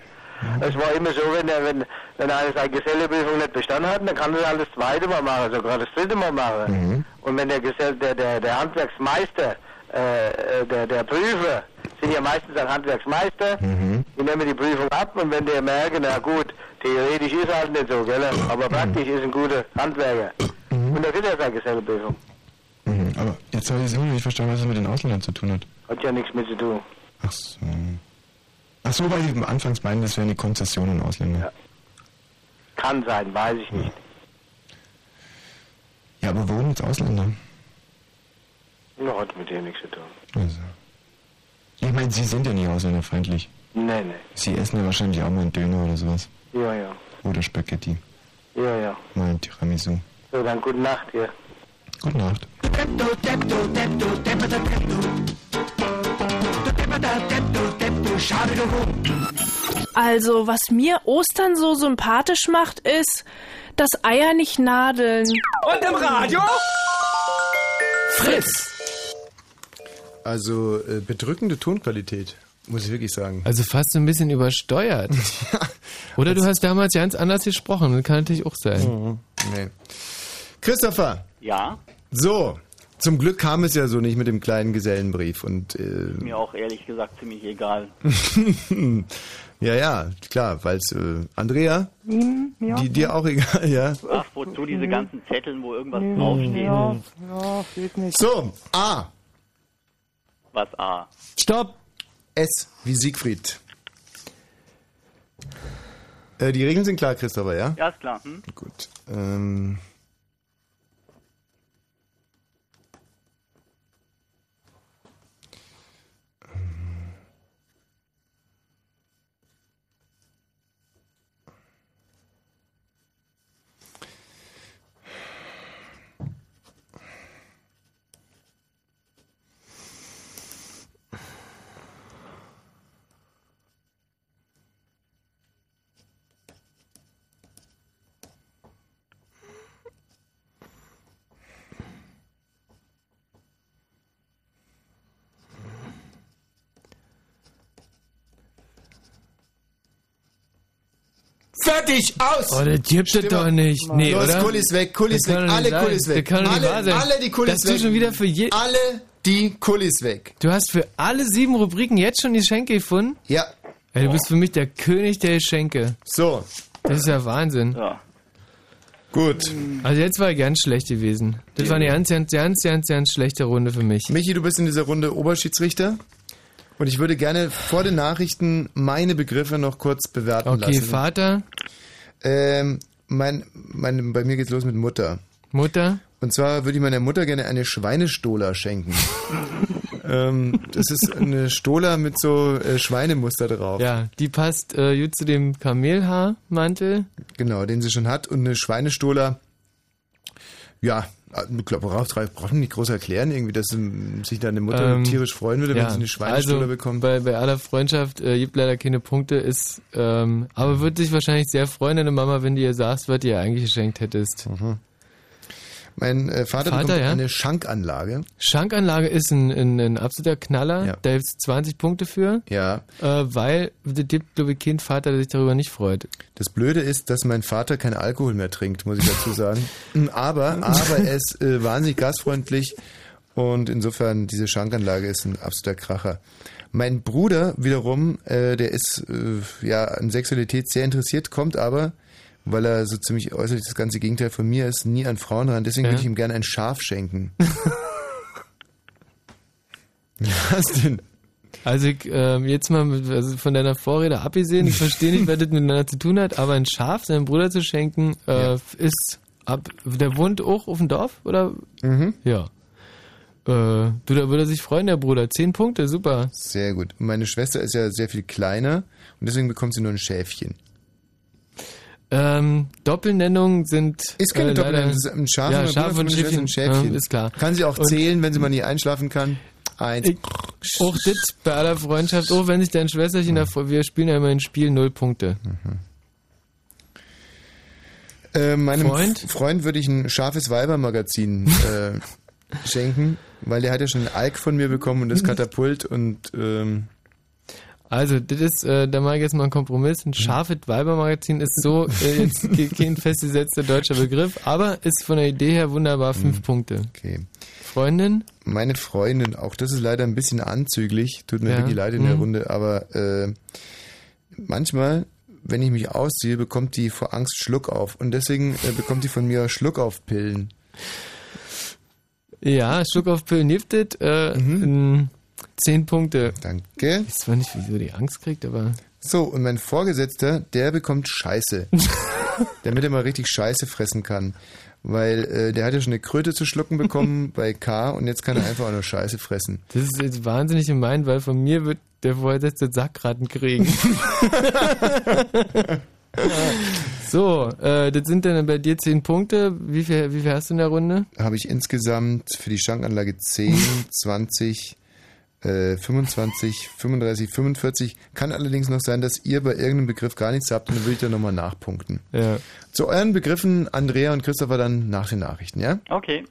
Es war immer so, wenn er, wenn, wenn einer seine Geselleprüfung nicht bestanden hat, dann kann er alles zweite Mal machen, sogar das dritte Mal machen. Und wenn der Gesell, der, der, der Handwerksmeister, äh, äh, der, der Prüfer, sind ja meistens ein Handwerksmeister, die nehmen die Prüfung ab und wenn der merken, na gut, theoretisch ist er halt nicht so, gell? aber praktisch ist ein guter Handwerker. Und dann kriegt er seine Geselleprüfung. Mhm, aber jetzt habe ich es immer nicht verstanden, was es mit den Ausländern zu tun hat. Hat ja nichts mit zu tun. Ach so. Ach so, weil Sie anfangs meinen, das wären die Konzessionen Ausländer. Kann sein, weiß ich nicht. Ja, aber warum jetzt Ausländer? Ja, hat mit dem nichts zu tun. Also. Ich meine, Sie sind ja nicht ausländerfeindlich. Nee, nee. Sie essen ja wahrscheinlich auch mal einen Döner oder sowas. Ja, ja. Oder Spaghetti. Ja, ja. Mal ein Tiramisu. So, dann gute Nacht hier. Gute Nacht. Also, was mir Ostern so sympathisch macht, ist, dass Eier nicht nadeln. Und im Radio? Fritz! Also äh, bedrückende Tonqualität, muss ich wirklich sagen. Also fast so ein bisschen übersteuert. [LAUGHS] Oder du hast damals ganz anders gesprochen, das kann natürlich auch sein. Mhm. Nee. Christopher, Ja, so, zum Glück kam es ja so nicht mit dem kleinen Gesellenbrief und äh, mir auch ehrlich gesagt ziemlich egal. [LAUGHS] ja, ja, klar, weil es äh, Andrea, ja. die dir auch egal, ja. Ach, wozu diese ganzen Zetteln, wo irgendwas Nee, draufsteht? Ja, ja, geht nicht. So, A, Was A? Stopp! S wie Siegfried. Äh, die Regeln sind klar, Christopher, ja? Ja, ist klar. Hm? Gut. Ähm, Fertig, aus! Oh, das gibt es doch nicht. Nee, Los, oder? Kullis weg, kann weg, alle sein. Kullis weg. Alle, wahr sein. alle die Kullis Dass weg. du schon wieder für je Alle die Kullis weg. Du hast für alle sieben Rubriken jetzt schon die Geschenke gefunden? Ja. Ey, du bist für mich der König der Geschenke. So. Das ist ja Wahnsinn. Ja. Gut. Also jetzt war ganz schlecht gewesen. Das war eine ganz, ganz, ganz, ganz, ganz schlechte Runde für mich. Michi, du bist in dieser Runde Oberschiedsrichter. Und ich würde gerne vor den Nachrichten meine Begriffe noch kurz bewerten Okay, lassen. Vater. Ähm, mein, mein, bei mir geht's los mit Mutter. Mutter? Und zwar würde ich meiner Mutter gerne eine Schweinestola schenken. [LAUGHS] ähm, das ist eine Stola mit so äh, Schweinemuster drauf. Ja, die passt äh, gut zu dem Kamelhaarmantel. Genau, den sie schon hat. Und eine Schweinestola, ja, ich glaube, braucht braucht man nicht groß erklären, irgendwie, dass ähm, sich deine Mutter Ähm, tierisch freuen würde, wenn ja, sie eine Schweinestola also, bekommt. Bei, bei aller Freundschaft äh, gibt leider keine Punkte, ist, ähm, aber würde sich wahrscheinlich sehr freuen, deine Mama, wenn du ihr sagst, was du ihr eigentlich geschenkt hättest. Mein äh, Vater, Vater, bekommt ja? eine Schankanlage. Schankanlage ist ein, ein, ein absoluter Knaller. Da gibt es 20 Punkte für. Ja. Äh, weil es gibt, glaube ich, keinen Vater, der sich darüber nicht freut. Das Blöde ist, dass mein Vater keinen Alkohol mehr trinkt, muss ich dazu sagen. [LAUGHS] aber, aber er ist äh, wahnsinnig gastfreundlich und insofern diese Schankanlage ist ein absoluter Kracher. Mein Bruder wiederum, äh, der ist äh, ja an Sexualität sehr interessiert, kommt aber, weil er so ziemlich äußerlich das ganze Gegenteil von mir ist, nie an Frauen ran. Deswegen Ja. würde ich ihm gerne ein Schaf schenken. [LAUGHS] Was denn? Also ich, ähm, jetzt mal mit, also von deiner Vorrede abgesehen, ich verstehe nicht, was das miteinander zu tun hat, aber ein Schaf seinem Bruder zu schenken, äh, ist ab, der wohnt auch auf dem Dorf, oder? Mhm. Ja. Äh, du, da würde er sich freuen, der Bruder. Zehn Punkte, super. Sehr gut. Meine Schwester ist ja sehr viel kleiner und deswegen bekommt sie nur ein Schäfchen. Ähm, Doppelnennungen sind. Ist keine äh, Doppelnennung, das ist ein Schaf, Ja, und Schaf und Schäfchen. ein Schäfchen. Ja, ist klar. Kann sie auch Und- zählen, wenn sie mal nie einschlafen kann. Eins. Ich, auch das bei aller Freundschaft, auch wenn sich dein Schwesterchen davor, wir spielen ja immer ein Spiel, null Punkte. Äh, meinem Freund? Freund? Freund würde ich ein scharfes Weibermagazin äh, [LAUGHS] schenken, weil der hat ja schon ein Alk von mir bekommen und das [LAUGHS] Katapult und ähm, Also, das ist, äh, da mache ich jetzt mal einen Kompromiss. Ein scharfes Weibermagazin ist so äh, jetzt [LAUGHS] ke- kein festgesetzter deutscher Begriff, aber ist von der Idee her wunderbar fünf Punkte. Okay. Freundin? meine Freundin, auch das ist leider ein bisschen anzüglich, tut mir Ja. wirklich leid in der Mhm. Runde, aber äh, manchmal, wenn ich mich ausziehe, bekommt die vor Angst Schluck auf und deswegen äh, bekommt die von mir Schluckaufpillen. Ja, Schluck auf Pillen hilft es. Äh, in Zehn Punkte. Danke. Ich weiß zwar nicht, wieso die Angst kriegt, aber. So, und mein Vorgesetzter, der bekommt Scheiße. [LAUGHS] damit er mal richtig Scheiße fressen kann. Weil äh, der hat ja schon eine Kröte zu schlucken bekommen [LAUGHS] bei K und jetzt kann er einfach auch nur Scheiße fressen. Das ist jetzt wahnsinnig gemein, weil von mir wird der Vorgesetzte Sackratten kriegen. [LAUGHS] so, äh, das sind dann bei dir zehn Punkte. Wie viel, wie viel hast du in der Runde? Habe ich insgesamt für die Schankanlage 10, 20, äh, 25, 35, 45. Kann allerdings noch sein, dass ihr bei irgendeinem Begriff gar nichts habt und dann würde ich da nochmal nachpunkten. Ja. Zu euren Begriffen, Andrea und Christopher, dann nach den Nachrichten, ja? Okay.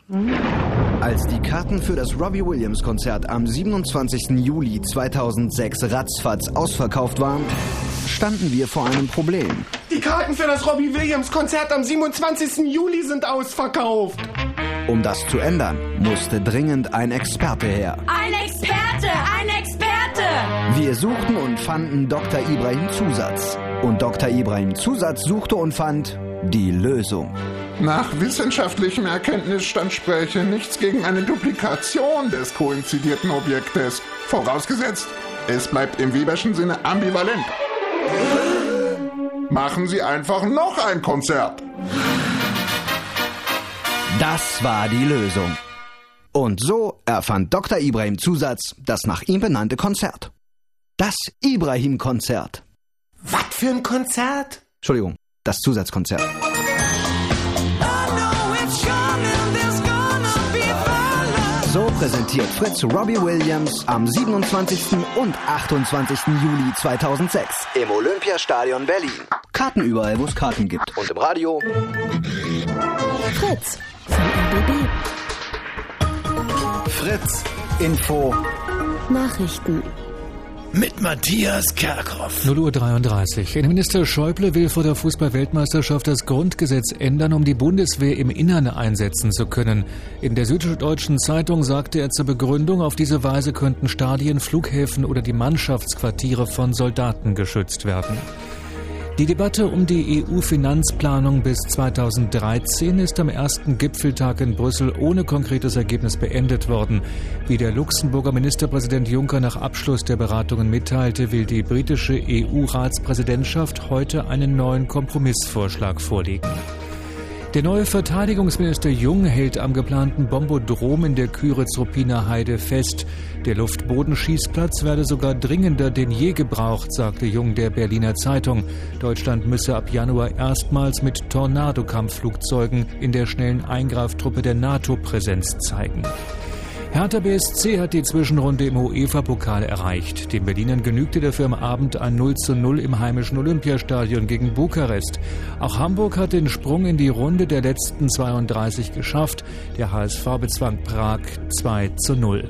Als die Karten für das Robbie Williams Konzert am 27. Juli 2006 ratzfatz ausverkauft waren, standen wir vor einem Problem. Die Karten für das Robbie Williams Konzert am 27. Juli sind ausverkauft. Um das zu ändern, musste dringend ein Experte her. Ein Experte, ein Experte! Wir suchten und fanden Dr. Ibrahim Zusatz. Und Dr. Ibrahim Zusatz suchte und fand die Lösung. Nach wissenschaftlichem Erkenntnisstand spräche nichts gegen eine Duplikation des koinzidierten Objektes. Vorausgesetzt, es bleibt im Weberschen Sinne ambivalent. Machen Sie einfach noch ein Konzert. Das war die Lösung. Und so erfand Dr. Ibrahim Zusatz das nach ihm benannte Konzert. Das Ibrahim-Konzert. Was für ein Konzert? Entschuldigung, das Zusatzkonzert. Präsentiert Fritz Robbie Williams am 27. und 28. Juli 2006 im Olympiastadion Berlin. Karten überall, wo es Karten gibt. Und im Radio Fritz vom RBB. Fritz Info Nachrichten. Mit Matthias Kerkhoff. 0 Uhr 33. Innenminister Schäuble will vor der Fußball-Weltmeisterschaft das Grundgesetz ändern, um die Bundeswehr im Innern einsetzen zu können. In der Süddeutschen Zeitung sagte er zur Begründung, auf diese Weise könnten Stadien, Flughäfen oder die Mannschaftsquartiere von Soldaten geschützt werden. Die Debatte um die EU-Finanzplanung bis 2013 ist am ersten Gipfeltag in Brüssel ohne konkretes Ergebnis beendet worden. Wie der Luxemburger Ministerpräsident Juncker nach Abschluss der Beratungen mitteilte, will die britische EU-Ratspräsidentschaft heute einen neuen Kompromissvorschlag vorlegen. Der neue Verteidigungsminister Jung hält am geplanten Bombodrom in der Küritz-Ruppiner Heide fest. Der Luftbodenschießplatz werde sogar dringender denn je gebraucht, sagte Jung der Berliner Zeitung. Deutschland müsse ab Januar erstmals mit Tornado-Kampfflugzeugen in der schnellen Eingreiftruppe der NATO Präsenz zeigen. Hertha BSC hat die Zwischenrunde im UEFA-Pokal erreicht. Den Berlinern genügte dafür am Abend ein 0 zu 0 im heimischen Olympiastadion gegen Bukarest. Auch Hamburg hat den Sprung in die Runde der letzten 32 geschafft. Der HSV bezwang Prag 2 zu 0.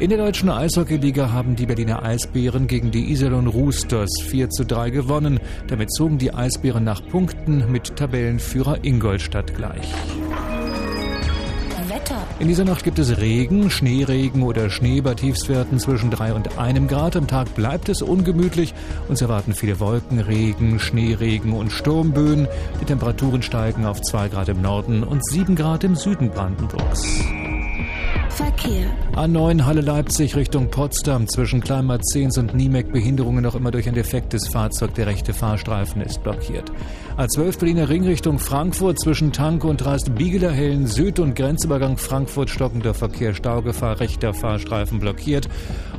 In der deutschen Eishockeyliga haben die Berliner Eisbären gegen die Iserlohn Roosters 4 zu 3 gewonnen. Damit zogen die Eisbären nach Punkten mit Tabellenführer Ingolstadt gleich. In dieser Nacht gibt es Regen, Schneeregen oder Schnee bei Tiefstwerten zwischen 3 und 1 Grad. Am Tag bleibt es ungemütlich. Uns erwarten viele Wolken, Regen, Schneeregen und Sturmböen. Die Temperaturen steigen auf 2 Grad im Norden und 7 Grad im Süden Brandenburgs. Verkehr. A9 Halle Leipzig Richtung Potsdam zwischen Kleinmarzens und Niemek Behinderungen noch immer durch ein defektes Fahrzeug. Der rechte Fahrstreifen ist blockiert. A12 Berliner Ring Richtung Frankfurt zwischen Tanke und Rast Biegelerhellen Süd und Grenzübergang Frankfurt stockender Verkehr Staugefahr rechter Fahrstreifen blockiert.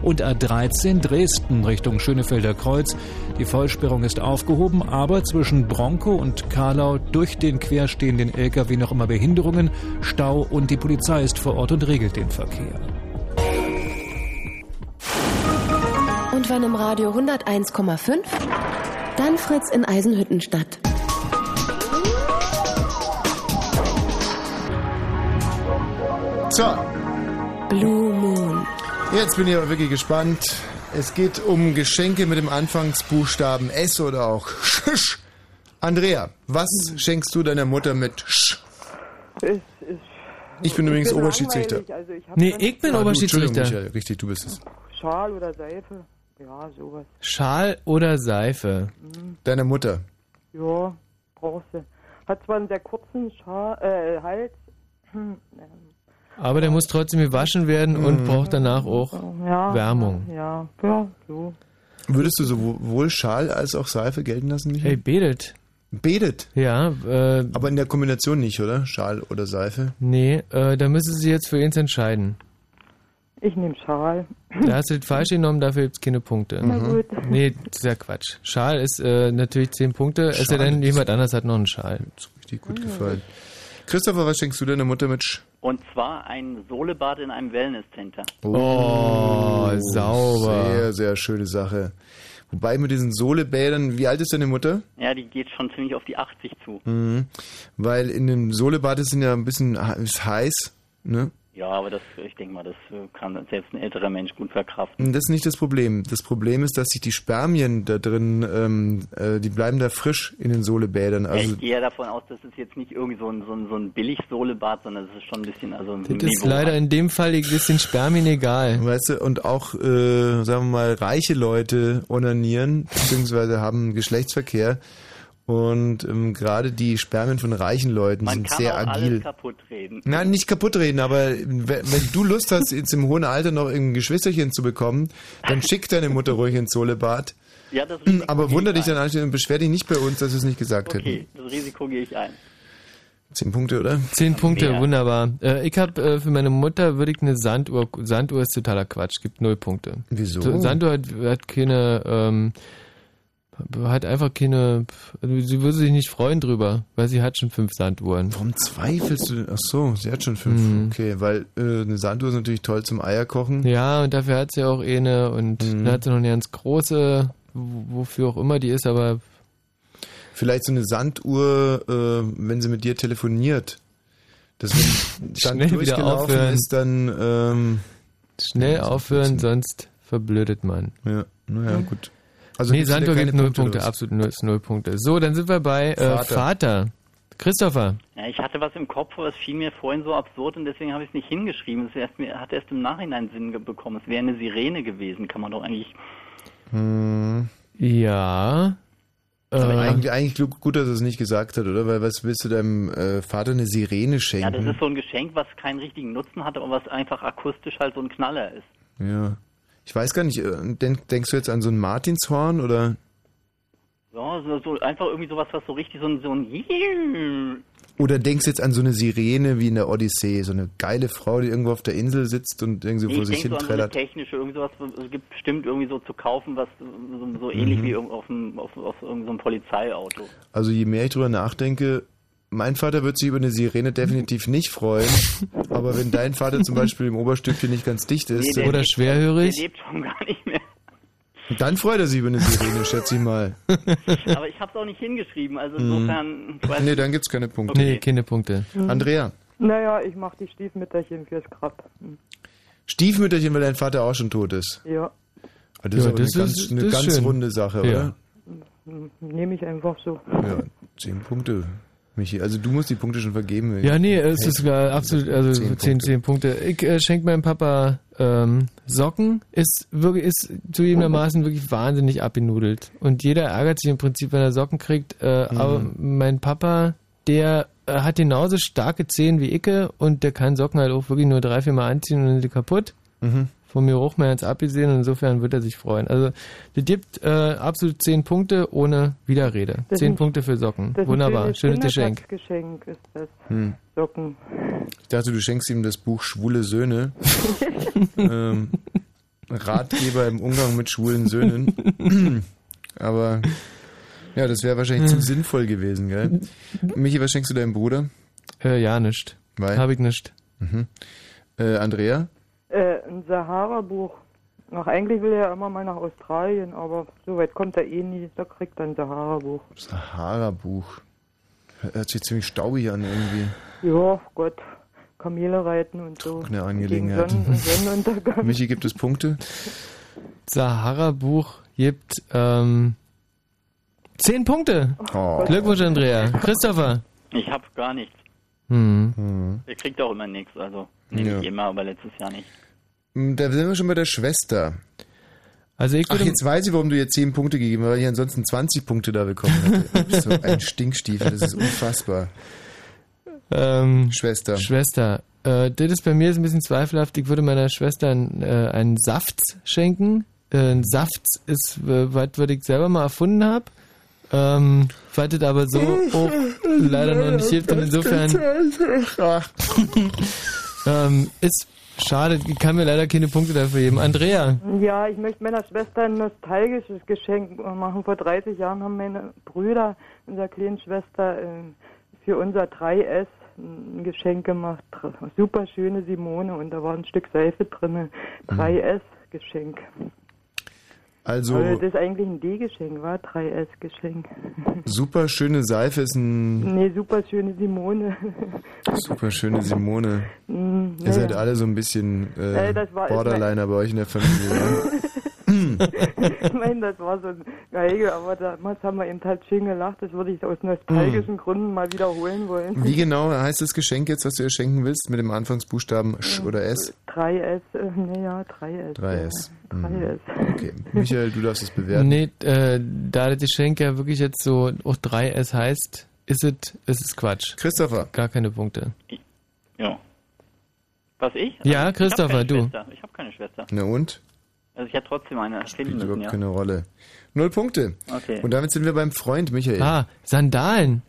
Und A13 Dresden Richtung Schönefelder Kreuz. Die Vollsperrung ist aufgehoben, aber zwischen Bronco und Karlau durch den querstehenden LKW noch immer Behinderungen, Stau und die Polizei ist vor Ort und regelt den Verkehr. Und wenn im Radio 101,5, dann Fritz in Eisenhüttenstadt. So, Blue Moon. jetzt bin ich aber wirklich gespannt. Es geht um Geschenke mit dem Anfangsbuchstaben S oder auch Sch. Andrea, was schenkst du deiner Mutter mit Sch? Ich bin übrigens bin Oberschiedsrichter. Also ich Nee, ich bin Ah, Oberschiedsrichter. Michael, richtig, du bist es. Schal oder Seife. Ja, sowas. Schal oder Seife? Deiner Mutter. Ja, brauchst du. Hat zwar einen sehr kurzen Schal, äh, Hals. Hm, [CLEARS THROAT] ähm, Aber der muss trotzdem gewaschen werden und Mhm. braucht danach auch ja, Wärmung. Ja, ja, so. Würdest du sowohl Schal als auch Seife gelten lassen, Michael? Hey, betet. Betet? Ja, äh, Aber in der Kombination nicht, oder? Schal oder Seife? nee, äh, da müssen Sie jetzt für uns entscheiden. Ich nehme Schal. Da hast du das falsch genommen, dafür gibt's keine Punkte. Na gut. Nee, das ist ja Quatsch. Schal ist äh, natürlich 10 Punkte, es sei denn, ist- jemand anders hat noch einen Schal. Richtig gut gefallen. Christopher, was schenkst du deiner Mutter mit Sch? Und zwar ein Solebad in einem Wellnesscenter. Oh, sauber. Sehr, sehr schöne Sache. Wobei mit diesen Solebädern, wie alt ist deine Mutter? Ja, die geht schon ziemlich auf die 80 zu. Mhm. Weil in dem Solebad ist ja ein bisschen he- ist heiß, ne? Ja, aber das, ich denke mal, das äh, kann selbst ein älterer Mensch gut verkraften. Das ist nicht das Problem. Das Problem ist, dass sich die Spermien da drin, ähm, äh, die bleiben da frisch in den Solebädern. Also ich gehe ja davon aus, das ist jetzt nicht irgendwie so ein, so ein, so ein Billig-Solebad, sondern es ist schon ein bisschen, also ein Das ist leider in dem Fall ein bisschen Spermien egal. Weißt du, und auch, äh, sagen wir mal, reiche Leute onanieren, beziehungsweise haben Geschlechtsverkehr. Und ähm, gerade die Spermien von reichen Leuten Man sind kann sehr auch agil. alles kaputt reden. Nein, nicht kaputt reden, aber wenn, wenn du Lust hast, jetzt im hohen Alter noch ein Geschwisterchen zu bekommen, dann schick deine Mutter ruhig ins Solebad. Ja, das Aber wunder dich dann eigentlich und beschwer dich nicht bei uns, dass wir es nicht gesagt hätten. Okay, das Risiko gehe ich ein. Zehn Punkte, oder? Zehn Punkte, Mehr. wunderbar. Äh, ich habe äh, für meine Mutter würde ich eine Sanduhr. Sanduhr ist totaler Quatsch, gibt null Punkte. Wieso? So, Sanduhr hat, hat keine, ähm, hat einfach keine, also sie würde sich nicht freuen drüber, weil sie hat schon fünf Sanduhren. Warum zweifelst du? Ach so, sie hat schon fünf. Mhm. Okay, weil äh, eine Sanduhr ist natürlich toll zum Eierkochen. Ja, und dafür hat sie auch eine und Mhm. dann hat sie noch eine ganz große, wofür auch immer die ist, aber Vielleicht so eine Sanduhr, äh, wenn sie mit dir telefoniert. Dass wenn [LAUGHS] dann Schnell wieder aufhören. ist, dann ähm, schnell aufhören, sonst verblödet man. Ja. Naja, gut. Also nee, keine gibt null Punkte, Punkte, absolut null, null Punkte. So, dann sind wir bei äh, Vater. Vater. Christopher. Ja, ich hatte was im Kopf, aber es fiel mir vorhin so absurd und deswegen habe ich es nicht hingeschrieben. Es erst, mir- hat erst im Nachhinein Sinn bekommen. Es wäre eine Sirene gewesen, kann man doch eigentlich. Hm. Ja. Aber Äh, eigentlich, eigentlich gut- dass er es nicht gesagt hat, oder? Weil was willst du deinem äh, Vater eine Sirene Ja, schenken? das ist so ein Geschenk, was keinen richtigen Nutzen hat, aber was einfach akustisch halt so ein Knaller ist. Ja. Ich weiß gar nicht, äh, denk, denkst du jetzt an so ein Martinshorn oder So, so, so einfach irgendwie sowas, was so richtig so ein, so ein oder denkst du jetzt an so eine Sirene wie in der Odyssee, so eine geile Frau, die irgendwo auf der Insel sitzt und irgendwie Nee, vor ich sich hin so an so trällert? technische, irgendwie sowas, es gibt bestimmt irgendwie so zu kaufen, was so, so ähnlich Mhm. wie auf, einem, auf, auf irgendeinem Polizeiauto. Also je mehr ich drüber nachdenke, mein Vater wird sich über eine Sirene definitiv [LAUGHS] nicht freuen, aber wenn dein Vater zum Beispiel im Oberstückchen nicht ganz dicht ist, Nee, der dann- lebt- Der lebt schon gar nicht mehr. dann freut er sich über eine Sirene, schätze ich mal. [LAUGHS] Aber ich habe es auch nicht hingeschrieben, also insofern... ich weiß Nee, dann gibt's keine Punkte. Nee, keine Punkte. Mhm. Andrea, Naja, ich mache die Stiefmütterchen fürs Grab. Hm. Stiefmütterchen, weil dein Vater auch schon tot ist. Ja, Ah, Das ist Ja, aber das eine ist- ganz, eine das ist ganz schön. runde Sache, Ja. oder? hm, nehme ich einfach so. Ja, zehn Punkte, Michi. Also du musst die Punkte schon vergeben. Ja, nee, es Hey, ist gar absolut, also Zehn 10, 10 Punkte. Ich äh, schenke meinem Papa ähm, Socken, ist wirklich, ist zugegebenermaßen wirklich wahnsinnig abgenudelt. Und jeder ärgert sich im Prinzip, wenn er Socken kriegt. Äh, Mhm. Aber mein Papa, der äh, hat genauso starke Zehen wie Icke und der kann Socken halt auch wirklich nur drei, vier Mal anziehen und dann sind die kaputt. Mhm. Von mir auch mehr als abgesehen und insofern wird er sich freuen. Also, das gibt äh, absolut 10 Punkte ohne Widerrede. Das 10 ist- Punkte für Socken. Das ist ein Wunderbar, schönes Geschenk. Kindertagsgeschenk ist das. Hm. Socken. Ich dachte, du schenkst ihm das Buch Schwule Söhne. [LAUGHS] ähm, Ratgeber im Umgang mit schwulen Söhnen. Aber ja, das wäre wahrscheinlich zu sinnvoll gewesen, gell? Michi, was schenkst du deinem Bruder? Äh, ja, nicht. Weil? Hab ich nicht. Mhm. Äh, Andrea? Äh, ein Sahara-Buch. Ach, eigentlich will er ja immer mal nach Australien, aber so weit kommt er eh nie. Da kriegt er ein Sahara-Buch. Sahara-Buch. Hört sich ziemlich staubig an irgendwie. Ja, Gott. Kamele reiten und so. Eine Angelegenheit. Gegen Sonnen [LAUGHS] Sonnenuntergang. Michi, gibt es Punkte? Sahara-Buch gibt ähm, 10 Punkte. Oh. Glückwunsch, Andrea. Christopher. Ich habe gar nichts. Hm. Der kriegt auch immer nichts, also nehme Ja. ich immer, aber letztes Jahr nicht. Hm, Da sind wir schon bei der Schwester. Also ich Ach, jetzt weiß ich, warum du ihr 10 Punkte gegeben hast, weil ich ansonsten 20 Punkte da bekommen hätte. [LAUGHS] So ein Stinkstiefel, das ist unfassbar. Ähm, Schwester. Schwester. Äh, das ist bei mir ist ein bisschen zweifelhaft. Ich würde meiner Schwester einen, äh, einen Saft schenken. Äh, ein Saft ist, äh, was, was ich selber mal erfunden habe. Ähm, das aber so auch leider noch nicht hilft. Und insofern [LAUGHS] [LAUGHS] ähm, ist schade. Ich kann mir leider keine Punkte dafür geben. Andrea. Ja, ich möchte meiner Schwester ein nostalgisches Geschenk machen. Vor 30 Jahren haben meine Brüder unserer kleinen Schwester äh, für unser 3S ein Geschenk gemacht. Super schöne Simone und da war ein Stück Seife drin. 3S-Geschenk. Also, Aber das ist eigentlich ein D-Geschenk, war 3S-Geschenk. [LAUGHS] super schöne Seife ist ein Nee, super schöne Simone. [LAUGHS] super schöne Simone. Mm, Ihr seid naja. alle so ein bisschen Äh, äh, Borderliner bei euch in der Familie. [LAUGHS] ne? ich meine, das war so ein Geige, aber damals haben wir eben halt schön gelacht. Das würde ich aus nostalgischen Gründen mal wiederholen wollen. Wie genau heißt das Geschenk jetzt, was du ihr schenken willst, mit dem Anfangsbuchstaben Sch oder S? 3S, äh, naja, 3S. 3S. Ja, Mhm. 3S. Okay. Michael, du darfst es bewerten. Nee, äh, da das Geschenk ja wirklich jetzt so auch 3S heißt, ist es ist es Quatsch. Christopher. Gar keine Punkte. Ja. Was ich? Ja, Also, Christopher, ich du. Schwester. Ich habe keine Schwester. Na und? Also ich hätte trotzdem eine finden Spielt müssen, überhaupt ja. keine Rolle. Null Punkte. Okay. Und damit sind wir beim Freund Michael. Ah, Sandalen.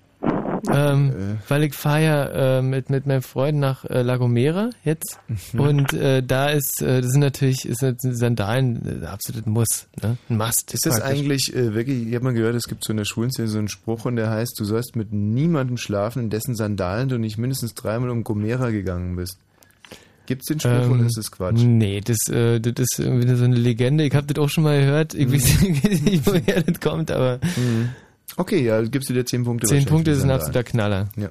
Ähm, Äh. Weil ich fahre ja äh, mit, mit meinem Freund nach äh, La Gomera jetzt. Mhm. Und äh, da ist, äh, das sind natürlich ist das Sandalen äh, absolut ein Muss. Ne? Ein Must. Ist das praktisch. eigentlich äh, wirklich, ich habe mal gehört, es gibt so in der Schulszene so einen Spruch und der heißt, du sollst mit niemandem schlafen, in dessen Sandalen du nicht mindestens dreimal um Gomera gegangen bist. Gibt's den Spruch Ähm, oder ist das Quatsch? Nee, das, äh, das ist irgendwie so eine Legende. Ich habe das auch schon mal gehört. Ich weiß nicht, [LAUGHS] woher das kommt, aber Mhm. Okay, ja, gibst du dir zehn Punkte. 10 wahrscheinlich Punkte ist ein absoluter Knaller. Ja.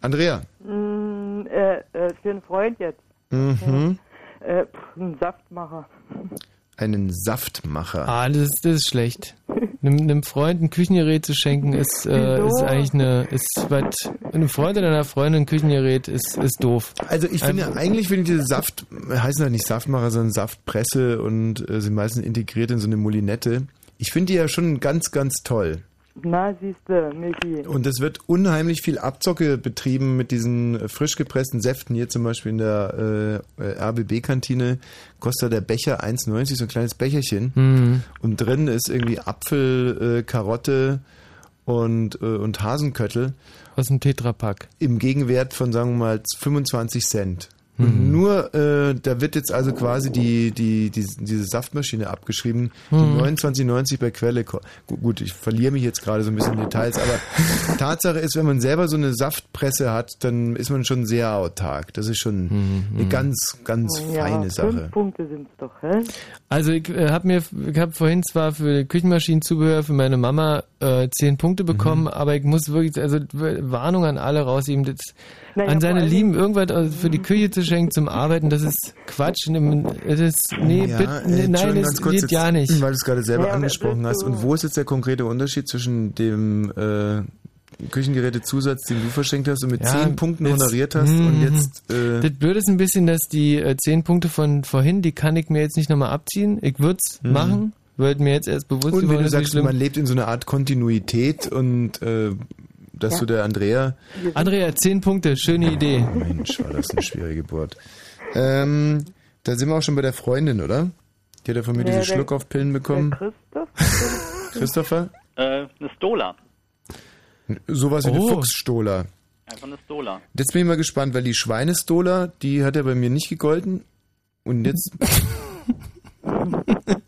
Andrea. Mm, äh, äh, für einen Freund jetzt. Mhm. Äh, pff, ein Saftmacher. Einen Saftmacher. Ah, das ist, das ist schlecht. Einem, einem Freund ein Küchengerät zu schenken ist, äh, ist eigentlich eine, ist was, einem Freund oder einer Freundin ein Küchengerät ist, ist doof. Also ich finde, Einfach- eigentlich finde ich diese Saft, heißen ja nicht Saftmacher, sondern Saftpresse und äh, sind meistens integriert in so eine Molinette. Ich finde die ja schon ganz, ganz toll. Na, siehste, Michi. Und es wird unheimlich viel Abzocke betrieben mit diesen äh, frisch gepressten Säften. Hier zum Beispiel in der äh, äh, RBB-Kantine kostet der Becher 1,90, so ein kleines Becherchen. Mhm. Und drin ist irgendwie Apfel, äh, Karotte und, äh, und Hasenköttel. Aus dem Tetrapack. Im Gegenwert von, sagen wir mal, 25 Cent. Und Mhm. nur, äh, da wird jetzt also quasi die, die, die, diese Saftmaschine abgeschrieben, die Mhm. 29,90 bei Quelle. Gut, ich verliere mich jetzt gerade so ein bisschen in Details, aber [LAUGHS] Tatsache ist, wenn man selber so eine Saftpresse hat, dann ist man schon sehr autark. Das ist schon Mhm. eine ganz, ganz ja, feine Sache. fünf Punkte sind's doch, hä? Also ich äh, habe mir, ich habe vorhin zwar für Küchenmaschinenzubehör für meine Mama äh, zehn Punkte bekommen, Mhm. aber ich muss wirklich, also Warnung an alle rausgeben, das, Naja, an seine Lieben irgendwas äh, für die Küche zu schenken zum Arbeiten, das ist Quatsch. Das ist, nee, Ja, bitte, nee, nein, das geht jetzt, ja nicht. Weil du es gerade selber Ja, angesprochen hast. Und wo ist jetzt der konkrete Unterschied zwischen dem äh, Küchengerätezusatz, den du verschenkt hast und mit Ja, 10 Punkten jetzt- honoriert hast und Mhm. jetzt... Äh, Das Blöde ist ein bisschen, dass die äh, zehn Punkte von vorhin, die kann ich mir jetzt nicht nochmal abziehen. Ich würde es Mhm. machen, wird mir jetzt erst bewusst und wenn du sagst, man lebt in so einer Art Kontinuität und äh, dass Ja. du der Andrea... Andrea, zehn Punkte, schöne Idee. Mensch, war das eine schwere Geburt. Ähm, da sind wir auch schon bei der Freundin, oder? Die hat ja von mir Ja, diese Schluckaufpillen bekommen. Christoph? [LAUGHS] Christopher? Äh, eine Stola. Sowas wie eine Oh. Fuchsstola. Einfach eine Stola. Jetzt bin ich mal gespannt, weil die Schweinestola, die hat ja bei mir nicht gegolten. Und jetzt. [LAUGHS]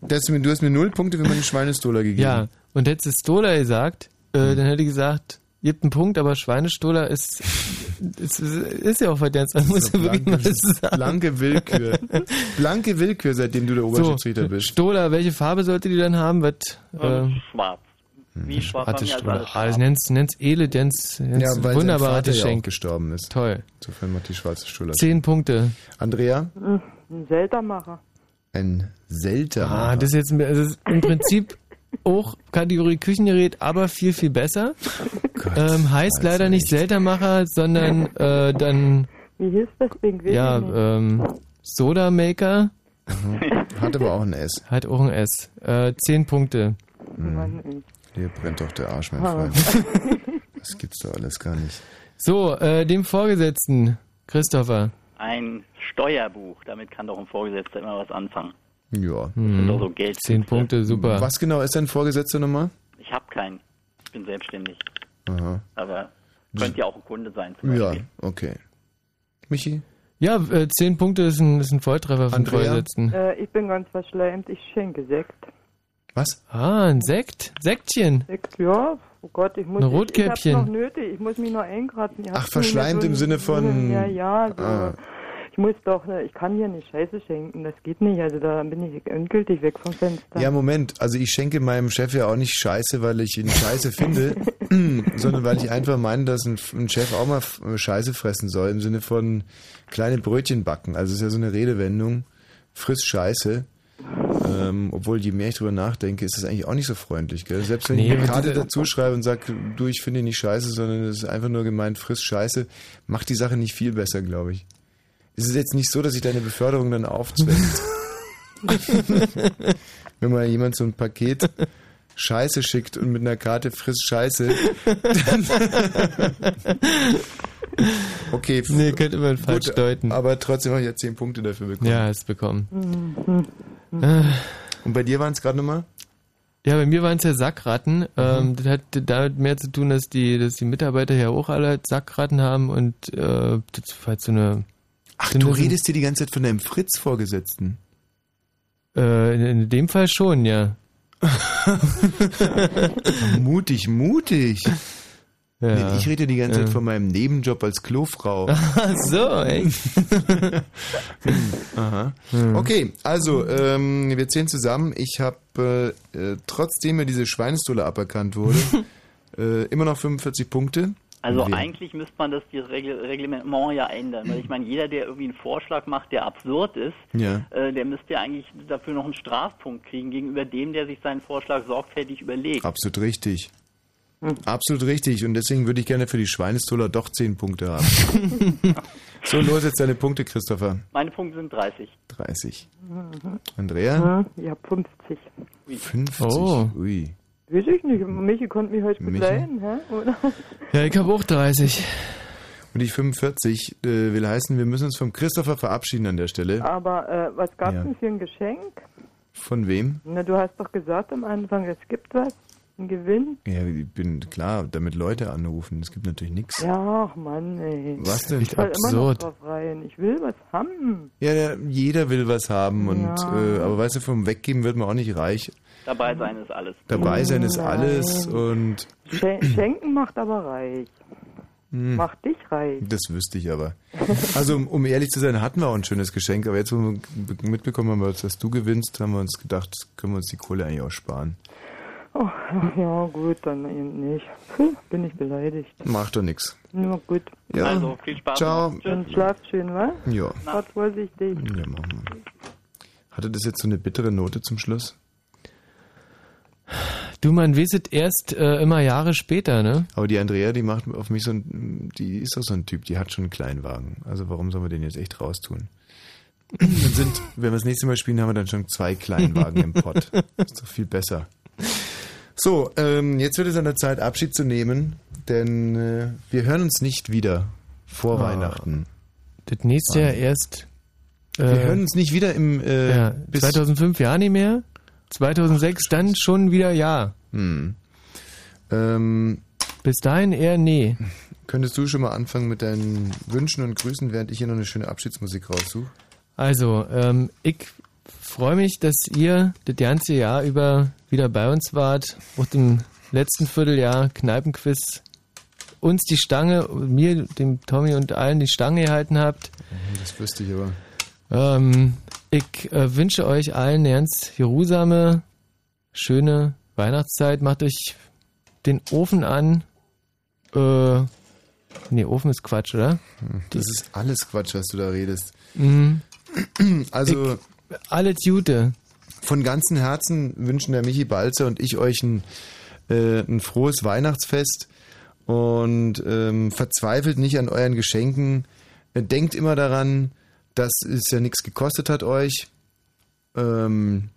das, du hast mir null Punkte für meine Schweinestola gegeben. Ja, und hätte es Stola gesagt, äh, dann hätte ich gesagt, ihr habt einen Punkt, aber Schweinestola ist, ist, ist ja auch jetzt, man muss ja wirklich mal sagen. Blanke Willkür. Blanke Willkür, seitdem du der Oberschiedsrichter bist. Stola, welche Farbe sollte die dann haben? Was, Ähm, äh, schwarz. Wie schwarz bei mir, also Stola. alles Ah, das nenn's, nenn's edel, nenn's, nenn's Ja, weil wunderbares Vater ja auch Geschenk. gestorben ist. Toll. Insofern macht die schwarze Stola. Zehn Punkte. Andrea? Hm, Ein Seltermacher. Ein Selter. Ah, das ist jetzt also das ist im Prinzip auch Kategorie Küchengerät, aber viel, viel besser. ähm, heißt leider nicht Seltermacher, sondern äh, dann Wie hieß das Ding? Ja ähm, Soda Maker. Hat aber auch ein S. Hat auch ein S. Äh, zehn Punkte. Ey. Dir brennt doch der Arsch, mein Ah. Freund. [LAUGHS] Das gibt's doch alles gar nicht. So, äh, dem Vorgesetzten, Christopher. Ein Steuerbuch. Damit kann doch ein Vorgesetzter immer was anfangen. Ja. doch so Geld. Zehn Punkte, super. Was genau ist dein Vorgesetzter nochmal? Ich habe keinen. Ich bin selbstständig. Aha. Aber könnte ja auch ein Kunde sein. Zum Ja, Beispiel. okay. Michi? Ja, äh, zehn Punkte ist ein, ist ein Volltreffer Andrea? Vorgesetzten. Äh, ich bin ganz verschleimt, ich schenke Sekt. Was? Ah, ein Sekt? Sektchen. Sekt, ja. Oh Gott, ich muss. Ein Ich, Rotkäppchen. ich hab's noch nötig, ich muss mich noch eingraten. Ich Ach, verschleimt so- im Sinne von- Ja, ja. So. Ah. Ich muss doch, ne, ich kann hier nicht Scheiße schenken, das geht nicht. Also da bin ich endgültig weg vom Fenster. Ja, Moment. Also ich schenke meinem Chef ja auch nicht Scheiße, weil ich ihn Scheiße finde, [LAUGHS] [CLEARS THROAT] sondern weil ich einfach meine, dass ein, ein Chef auch mal Scheiße fressen soll, im Sinne von kleine Brötchen backen. Also es ist ja so eine Redewendung. Friss Scheiße. Ähm, obwohl, je mehr ich drüber nachdenke, ist das eigentlich auch nicht so freundlich, gell? Selbst wenn Nee, ich eine Karte dazu schreibe und sage, du, ich finde ihn nicht scheiße, sondern es ist einfach nur gemeint, friss Scheiße, macht die Sache nicht viel besser, glaube ich. Es ist jetzt nicht so, dass sich deine Beförderung dann aufzwängt. [LAUGHS] Wenn mal jemand so ein Paket Scheiße schickt und mit einer Karte friss Scheiße. Dann [LAUGHS] okay. Nee, könnte man falsch deuten. Aber trotzdem habe ich ja 10 Punkte dafür bekommen. Ja, hast bekommen. Mhm. Äh, Und bei dir waren es gerade nochmal? Ja, bei mir waren es ja Sackratten. Mhm. Ähm, das hat damit mehr zu tun, dass die, dass die Mitarbeiter ja auch alle Sackratten haben und äh, das war halt so eine. Ach, du redest dir die ganze Zeit von deinem Fritz-Vorgesetzten. Äh, in, in dem Fall schon, ja. [LAUGHS] mutig, mutig. Ja. Nee, ich rede die ganze Zeit Ja. von meinem Nebenjob als Klofrau. [LAUGHS] Ach so, echt? [LAUGHS] Aha. Hm. Okay, also ähm, wir zählen zusammen. Ich habe, äh, äh, trotzdem mir diese Schweinestolle aberkannt wurde, äh, immer noch 45 Punkte. Also Wer- eigentlich müsste man das dieses Regl Reglement ja ändern. Weil ich meine, jeder, der irgendwie einen Vorschlag macht, der absurd ist, Ja. äh, der müsste ja eigentlich dafür noch einen Strafpunkt kriegen gegenüber dem, der sich seinen Vorschlag sorgfältig überlegt. Absolut richtig. Absolut richtig. Und deswegen würde ich gerne für die Schweinestoller doch 10 Punkte haben. [LAUGHS] so, los jetzt deine Punkte, Christopher. Meine Punkte sind 30. 30. Mhm. Andrea? Ja, 50. 50. Oh. Ui. Weiß ich nicht. Michi konnte mich heute Michi? begleiten, hä? Oder? Ja, ich habe auch 30. Und ich 45 äh, will heißen, wir müssen uns vom Christopher verabschieden an der Stelle. Aber äh, was gab's Ja. denn für ein Geschenk? Von wem? Na, du hast doch gesagt am Anfang, es gibt was. Ein Gewinn. Ja, ich bin klar, damit Leute anrufen. Es gibt natürlich nichts. Ja, ach Mann, ey. Was denn? Ich soll immer noch drauf rein. Ich will was haben. Ja, der, jeder will was haben und Ja. äh, aber weißt du, vom Weggeben wird man auch nicht reich. Dabei sein ist alles. Dabei sein ist Nein. alles und Schen Schenken macht aber reich. Hm. Macht dich reich. das wüsste ich aber. Also um, um ehrlich zu sein, hatten wir auch ein schönes Geschenk, aber jetzt, wo wir be- mitbekommen haben, dass du gewinnst, haben wir uns gedacht, können wir uns die Kohle eigentlich auch sparen. Oh, ja, gut, dann eben nicht. Puh, bin ich beleidigt. Macht doch nichts. Nur gut. Ja. Also, viel Spaß. Ciao. Und schlaf schön, wa? Ja. Fahrt vorsichtig. Ja, machen wir. Hatte das jetzt so eine bittere Note zum Schluss? Du, man wisset erst äh, immer Jahre später, ne? Aber die Andrea, die macht auf mich so ein, die ist doch so ein Typ, die hat schon einen Kleinwagen. Also warum sollen wir den jetzt echt raustun? Dann sind, wenn wir das nächste Mal spielen, haben wir dann schon zwei Kleinwagen im Pott. Ist doch viel besser. So, ähm, jetzt wird es an der Zeit, Abschied zu nehmen, denn äh, wir hören uns nicht wieder vor Ah. Weihnachten. Das nächste Jahr erst. Wir hören uns nicht wieder im äh, ja, bis 2005 ja nicht mehr. 2006 dann schon wieder ja. Hm. Ähm, Bis dahin eher nee. Könntest du schon mal anfangen mit deinen Wünschen und Grüßen, während ich hier noch eine schöne Abschiedsmusik raussuche? Also, ähm, ich freue mich, dass ihr das ganze Jahr über wieder bei uns wart. Auch im letzten Vierteljahr Kneipenquiz uns die Stange, mir, dem Tommy und allen die Stange gehalten habt. Das wüsste ich aber. Ähm, ich äh, wünsche euch allen eine ganz geruhsame, schöne Weihnachtszeit. Macht euch den Ofen an. Äh, nee, Ofen ist Quatsch, oder? Das ist alles Quatsch, was du da redest. Mhm. Also, ich, alles Gute. Von ganzem Herzen wünschen der Michi Balzer und ich euch ein, äh, ein frohes Weihnachtsfest und ähm, verzweifelt nicht an euren Geschenken. Äh, denkt immer daran, dass es ja nichts gekostet hat euch. Ähm,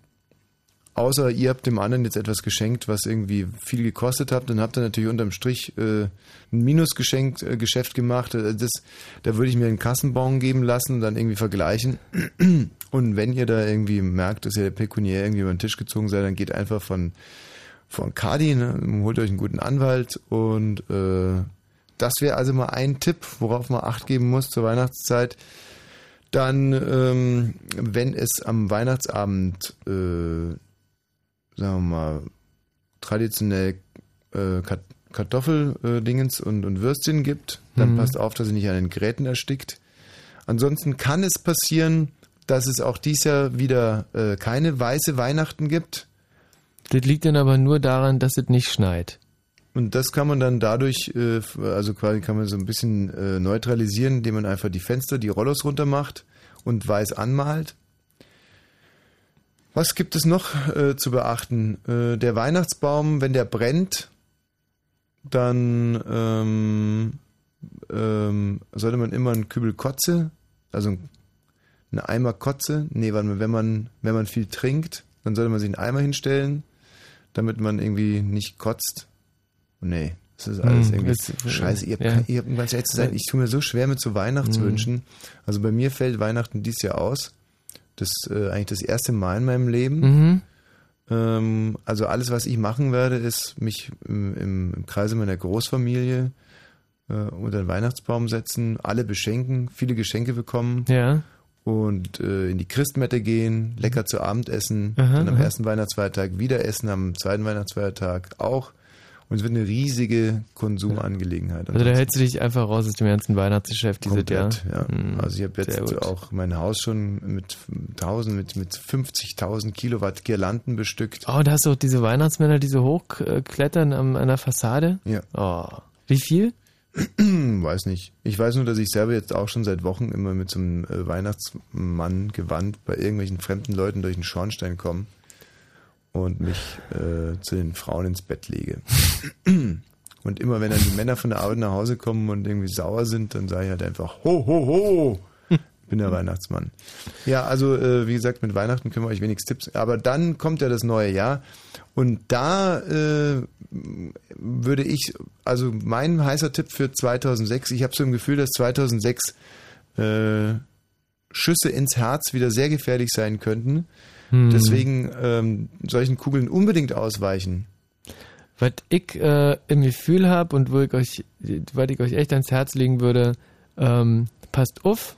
außer ihr habt dem anderen jetzt etwas geschenkt, was irgendwie viel gekostet hat, dann habt ihr natürlich unterm Strich äh, ein Minusgeschenk äh, Geschäft gemacht. Äh, Das, da würde ich mir einen Kassenbon geben lassen und dann irgendwie vergleichen. [CLEARS THROAT] Und wenn ihr da irgendwie merkt, dass ihr pekuniär irgendwie über den Tisch gezogen seid, dann geht einfach von von Cardi, ne? holt euch einen guten Anwalt und äh, das wäre also mal ein Tipp, worauf man Acht geben muss zur Weihnachtszeit. Dann, ähm, wenn es am Weihnachtsabend, äh, sagen wir mal, traditionell äh, Kat Kartoffeldingens und, und Würstchen gibt, dann Mhm. passt auf, dass ihr nicht an den Geräten erstickt. Ansonsten kann es passieren, dass es auch dies Jahr wieder äh, keine weiße Weihnachten gibt. Das liegt dann aber nur daran, dass es nicht schneit. Und das kann man dann dadurch, äh, also quasi kann man so ein bisschen äh, neutralisieren, indem man einfach die Fenster, die Rollos runter macht und weiß anmalt. Was gibt es noch äh, zu beachten? Der Weihnachtsbaum, wenn der brennt, dann ähm, ähm, sollte man immer einen Kübel Kotze, also einen Eimer Kotze, nee, wenn man, wenn man viel trinkt, dann sollte man sich einen Eimer hinstellen, damit man irgendwie nicht kotzt. Nee, das ist alles Hm, irgendwie das- scheiße. Ihr, ja. ihr, um ganz ehrlich zu sein, ich tue mir so schwer mit so Weihnachtswünschen. Also bei mir fällt Weihnachten dies Jahr aus. Das ist äh, eigentlich das erste Mal in meinem Leben. Mhm. Ähm, also alles, was ich machen werde, ist mich im, im, im Kreise meiner Großfamilie äh, unter den Weihnachtsbaum setzen, alle beschenken, viele Geschenke bekommen Ja. und äh, in die Christmette gehen, lecker zu Abend essen, Aha, dann am aha. ersten Weihnachtsfeiertag wieder essen, am zweiten Weihnachtsfeiertag auch. Und es wird eine riesige Konsumangelegenheit. Also da hältst du dich einfach raus aus dem ganzen Weihnachtsgeschäft dieses Jahr. Ja. Hm, Also ich habe jetzt auch mein Haus schon mit 1000, mit, mit 50.000 Kilowatt Girlanden bestückt. Oh, da hast du auch diese Weihnachtsmänner, die so hochklettern an der Fassade? Ja. Oh. Wie viel? [CLEARS THROAT] weiß nicht. Ich weiß nur, dass ich selber jetzt auch schon seit Wochen immer mit so einem äh, Weihnachtsmann gewandt bei irgendwelchen fremden Leuten durch den Schornstein komme und mich äh, zu den Frauen ins Bett lege. [CLEARS THROAT] Und immer wenn dann die Männer von der Arbeit nach Hause kommen und irgendwie sauer sind, dann sage ich halt einfach ho ho ho. Ich [LAUGHS] bin der Weihnachtsmann. Ja, also äh, wie gesagt, mit Weihnachten können wir euch wenigstens Tipps. Aber dann kommt ja das neue Jahr und da äh, würde ich, also mein heißer Tipp für 2006, ich habe so ein Gefühl, dass 2006 äh, Schüsse ins Herz wieder sehr gefährlich sein könnten. Hm. Deswegen ähm, solchen Kugeln unbedingt ausweichen. Was ich äh, im Gefühl habe und wo ich euch, was ich euch echt ans Herz legen würde, ähm, passt auf,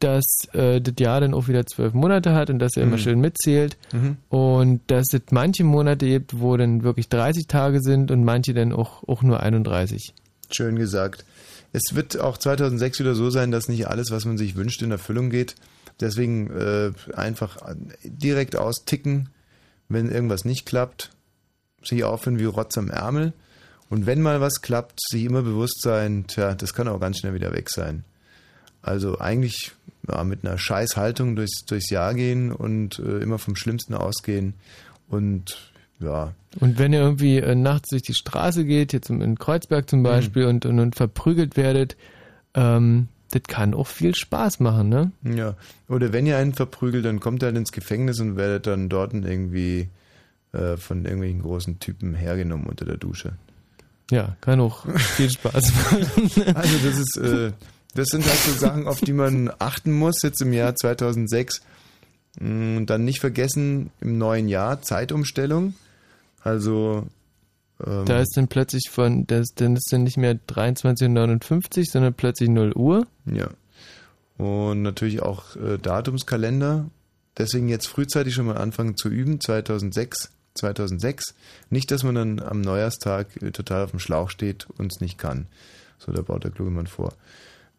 dass äh, das Jahr dann auch wieder zwölf Monate hat und dass immer Mhm. schön mitzählt Mhm. und dass es manche Monate gibt, wo dann wirklich 30 Tage sind und manche dann auch, auch nur 31. Schön gesagt. Es wird auch 2006 wieder so sein, dass nicht alles, was man sich wünscht, in Erfüllung geht. Deswegen äh, einfach direkt austicken, wenn irgendwas nicht klappt, sich aufhören wie Rotz am Ärmel. Und wenn mal was klappt, sich immer bewusst sein, tja, das kann auch ganz schnell wieder weg sein. Also eigentlich ja, mit einer Scheißhaltung durchs, durchs Jahr gehen und äh, immer vom Schlimmsten ausgehen. Und ja, Und wenn ihr irgendwie äh, nachts durch die Straße geht, jetzt in Kreuzberg zum Beispiel, und, und, und verprügelt werdet, ähm, das kann auch viel Spaß machen, ne? Ja, oder wenn ihr einen verprügelt, dann kommt er halt ins Gefängnis und werdet dann dort irgendwie äh, von irgendwelchen großen Typen hergenommen unter der Dusche. Ja, kann auch viel Spaß machen. [LAUGHS] Also das ist, äh, das sind halt so Sachen, auf die man achten muss jetzt im Jahr 2006. Mm, Und dann nicht vergessen, im neuen Jahr Zeitumstellung. Also ähm, Da ist dann plötzlich von, das, dann ist dann nicht mehr 23.59 Uhr, sondern plötzlich 0 Uhr. Ja. Und natürlich auch äh, Datumskalender. Deswegen jetzt frühzeitig schon mal anfangen zu üben, 2006, 2006. Nicht, dass man dann am Neujahrstag äh, total auf dem Schlauch steht und es nicht kann. So, da baut der kluge Mann vor.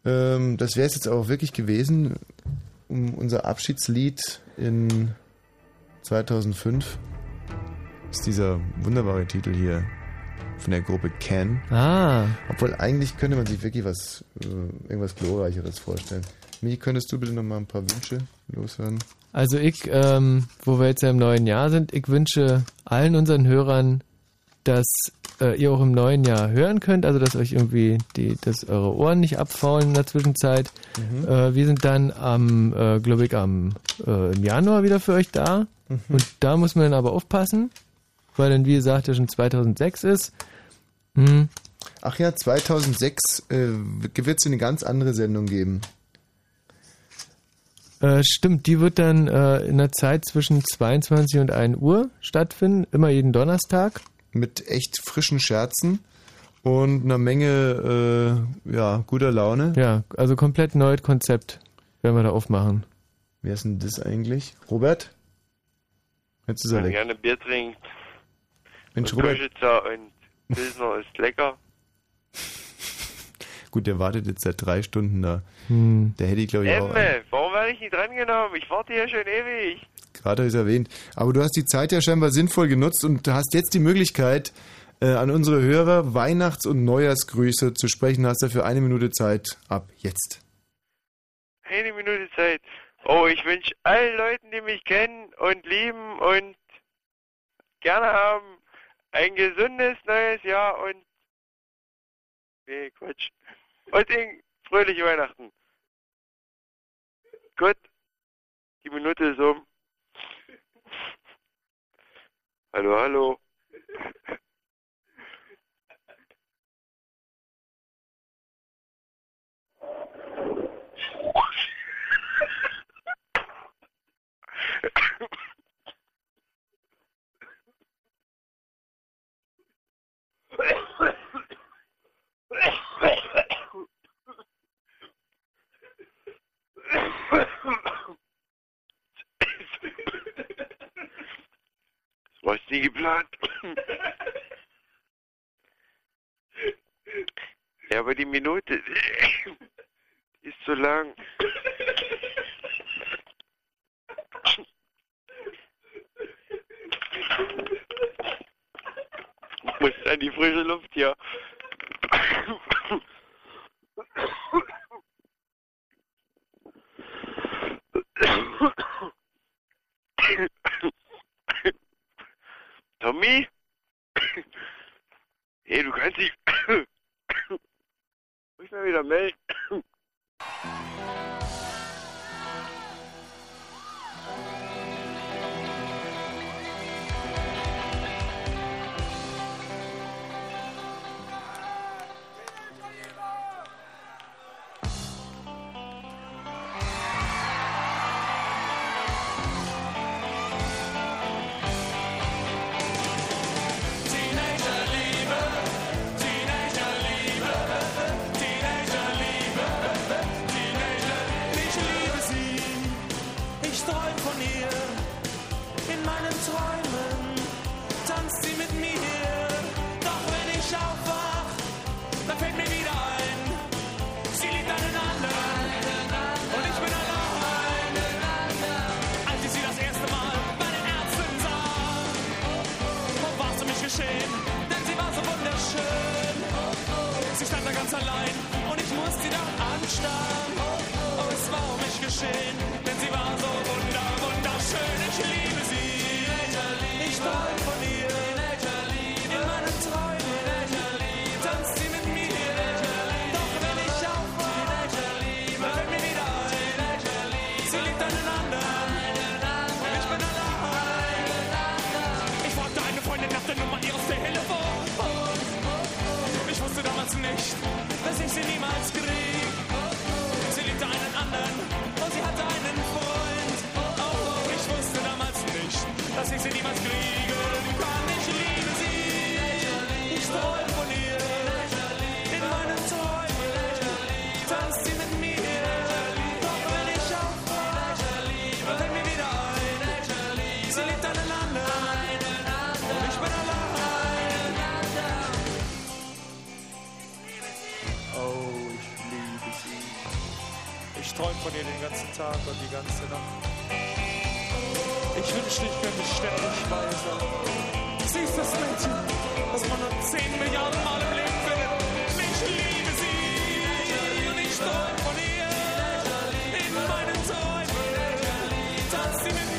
Ähm, das wäre es jetzt auch wirklich gewesen. Um unser Abschiedslied in 2005 ist dieser wunderbare Titel hier von der Gruppe Can. Ah. Obwohl eigentlich könnte man sich wirklich was, äh, irgendwas Glorreicheres vorstellen. Michi, könntest du bitte noch mal ein paar Wünsche loswerden? Also ich, ähm, wo wir jetzt ja im neuen Jahr sind, ich wünsche allen unseren Hörern, dass äh, ihr auch im neuen Jahr hören könnt, also dass euch irgendwie die, dass eure Ohren nicht abfaulen in der Zwischenzeit. Mhm. Äh, wir sind dann am, äh, glaube ich, am äh, im Januar wieder für euch da. Mhm. Und da muss man dann aber aufpassen, weil dann, wie gesagt, ja schon 2006 ist. Hm. Ach ja, 2006 äh, wird es eine ganz andere Sendung geben. Äh, stimmt, die wird dann äh, in der Zeit zwischen 22 und 1 Uhr stattfinden, immer jeden Donnerstag. Mit echt frischen Scherzen und einer Menge äh, ja, guter Laune. Ja, also komplett neues Konzept werden wir da aufmachen. Wer ist denn das eigentlich? Robert? Jetzt ist er Wenn weg. gerne Bier trinkt. Mensch, und Robert. Und Pilsner ist lecker. [LAUGHS] Gut, der wartet jetzt seit drei Stunden da. Hm. Der hätte ich, glaube ich, auch Emme, warum werde ich nicht drangenommen? Ich warte hier schon ewig. gerade habe ich erwähnt. Aber du hast die Zeit ja scheinbar sinnvoll genutzt und hast jetzt die Möglichkeit, äh, an unsere Hörer Weihnachts- und Neujahrsgrüße zu sprechen. Hast dafür eine Minute Zeit ab jetzt. Eine Minute Zeit. Oh, ich wünsche allen Leuten, die mich kennen und lieben und gerne haben, ein gesundes neues Jahr und. Nee, Quatsch. Und ein fröhliche Weihnachten. Gut. Die Minute ist um. Hallo, hallo. Das war nie geplant. Ja, aber die Minute ist zu lang. [LAUGHS] muss ich an die frische Luft hier. Tommy? Hey, du kannst dich [COUGHS] Muss ich mal wieder melden. War von dir den ganzen Tag und die ganze Nacht. Ich wünschte, ich könnte ständig weiser. Siehst das Mädchen, was man nur 10 Milliarden Mal im Leben findet. Ich liebe sie und ich träum von ihr. In meinen Träumen tanzt sie mit mir.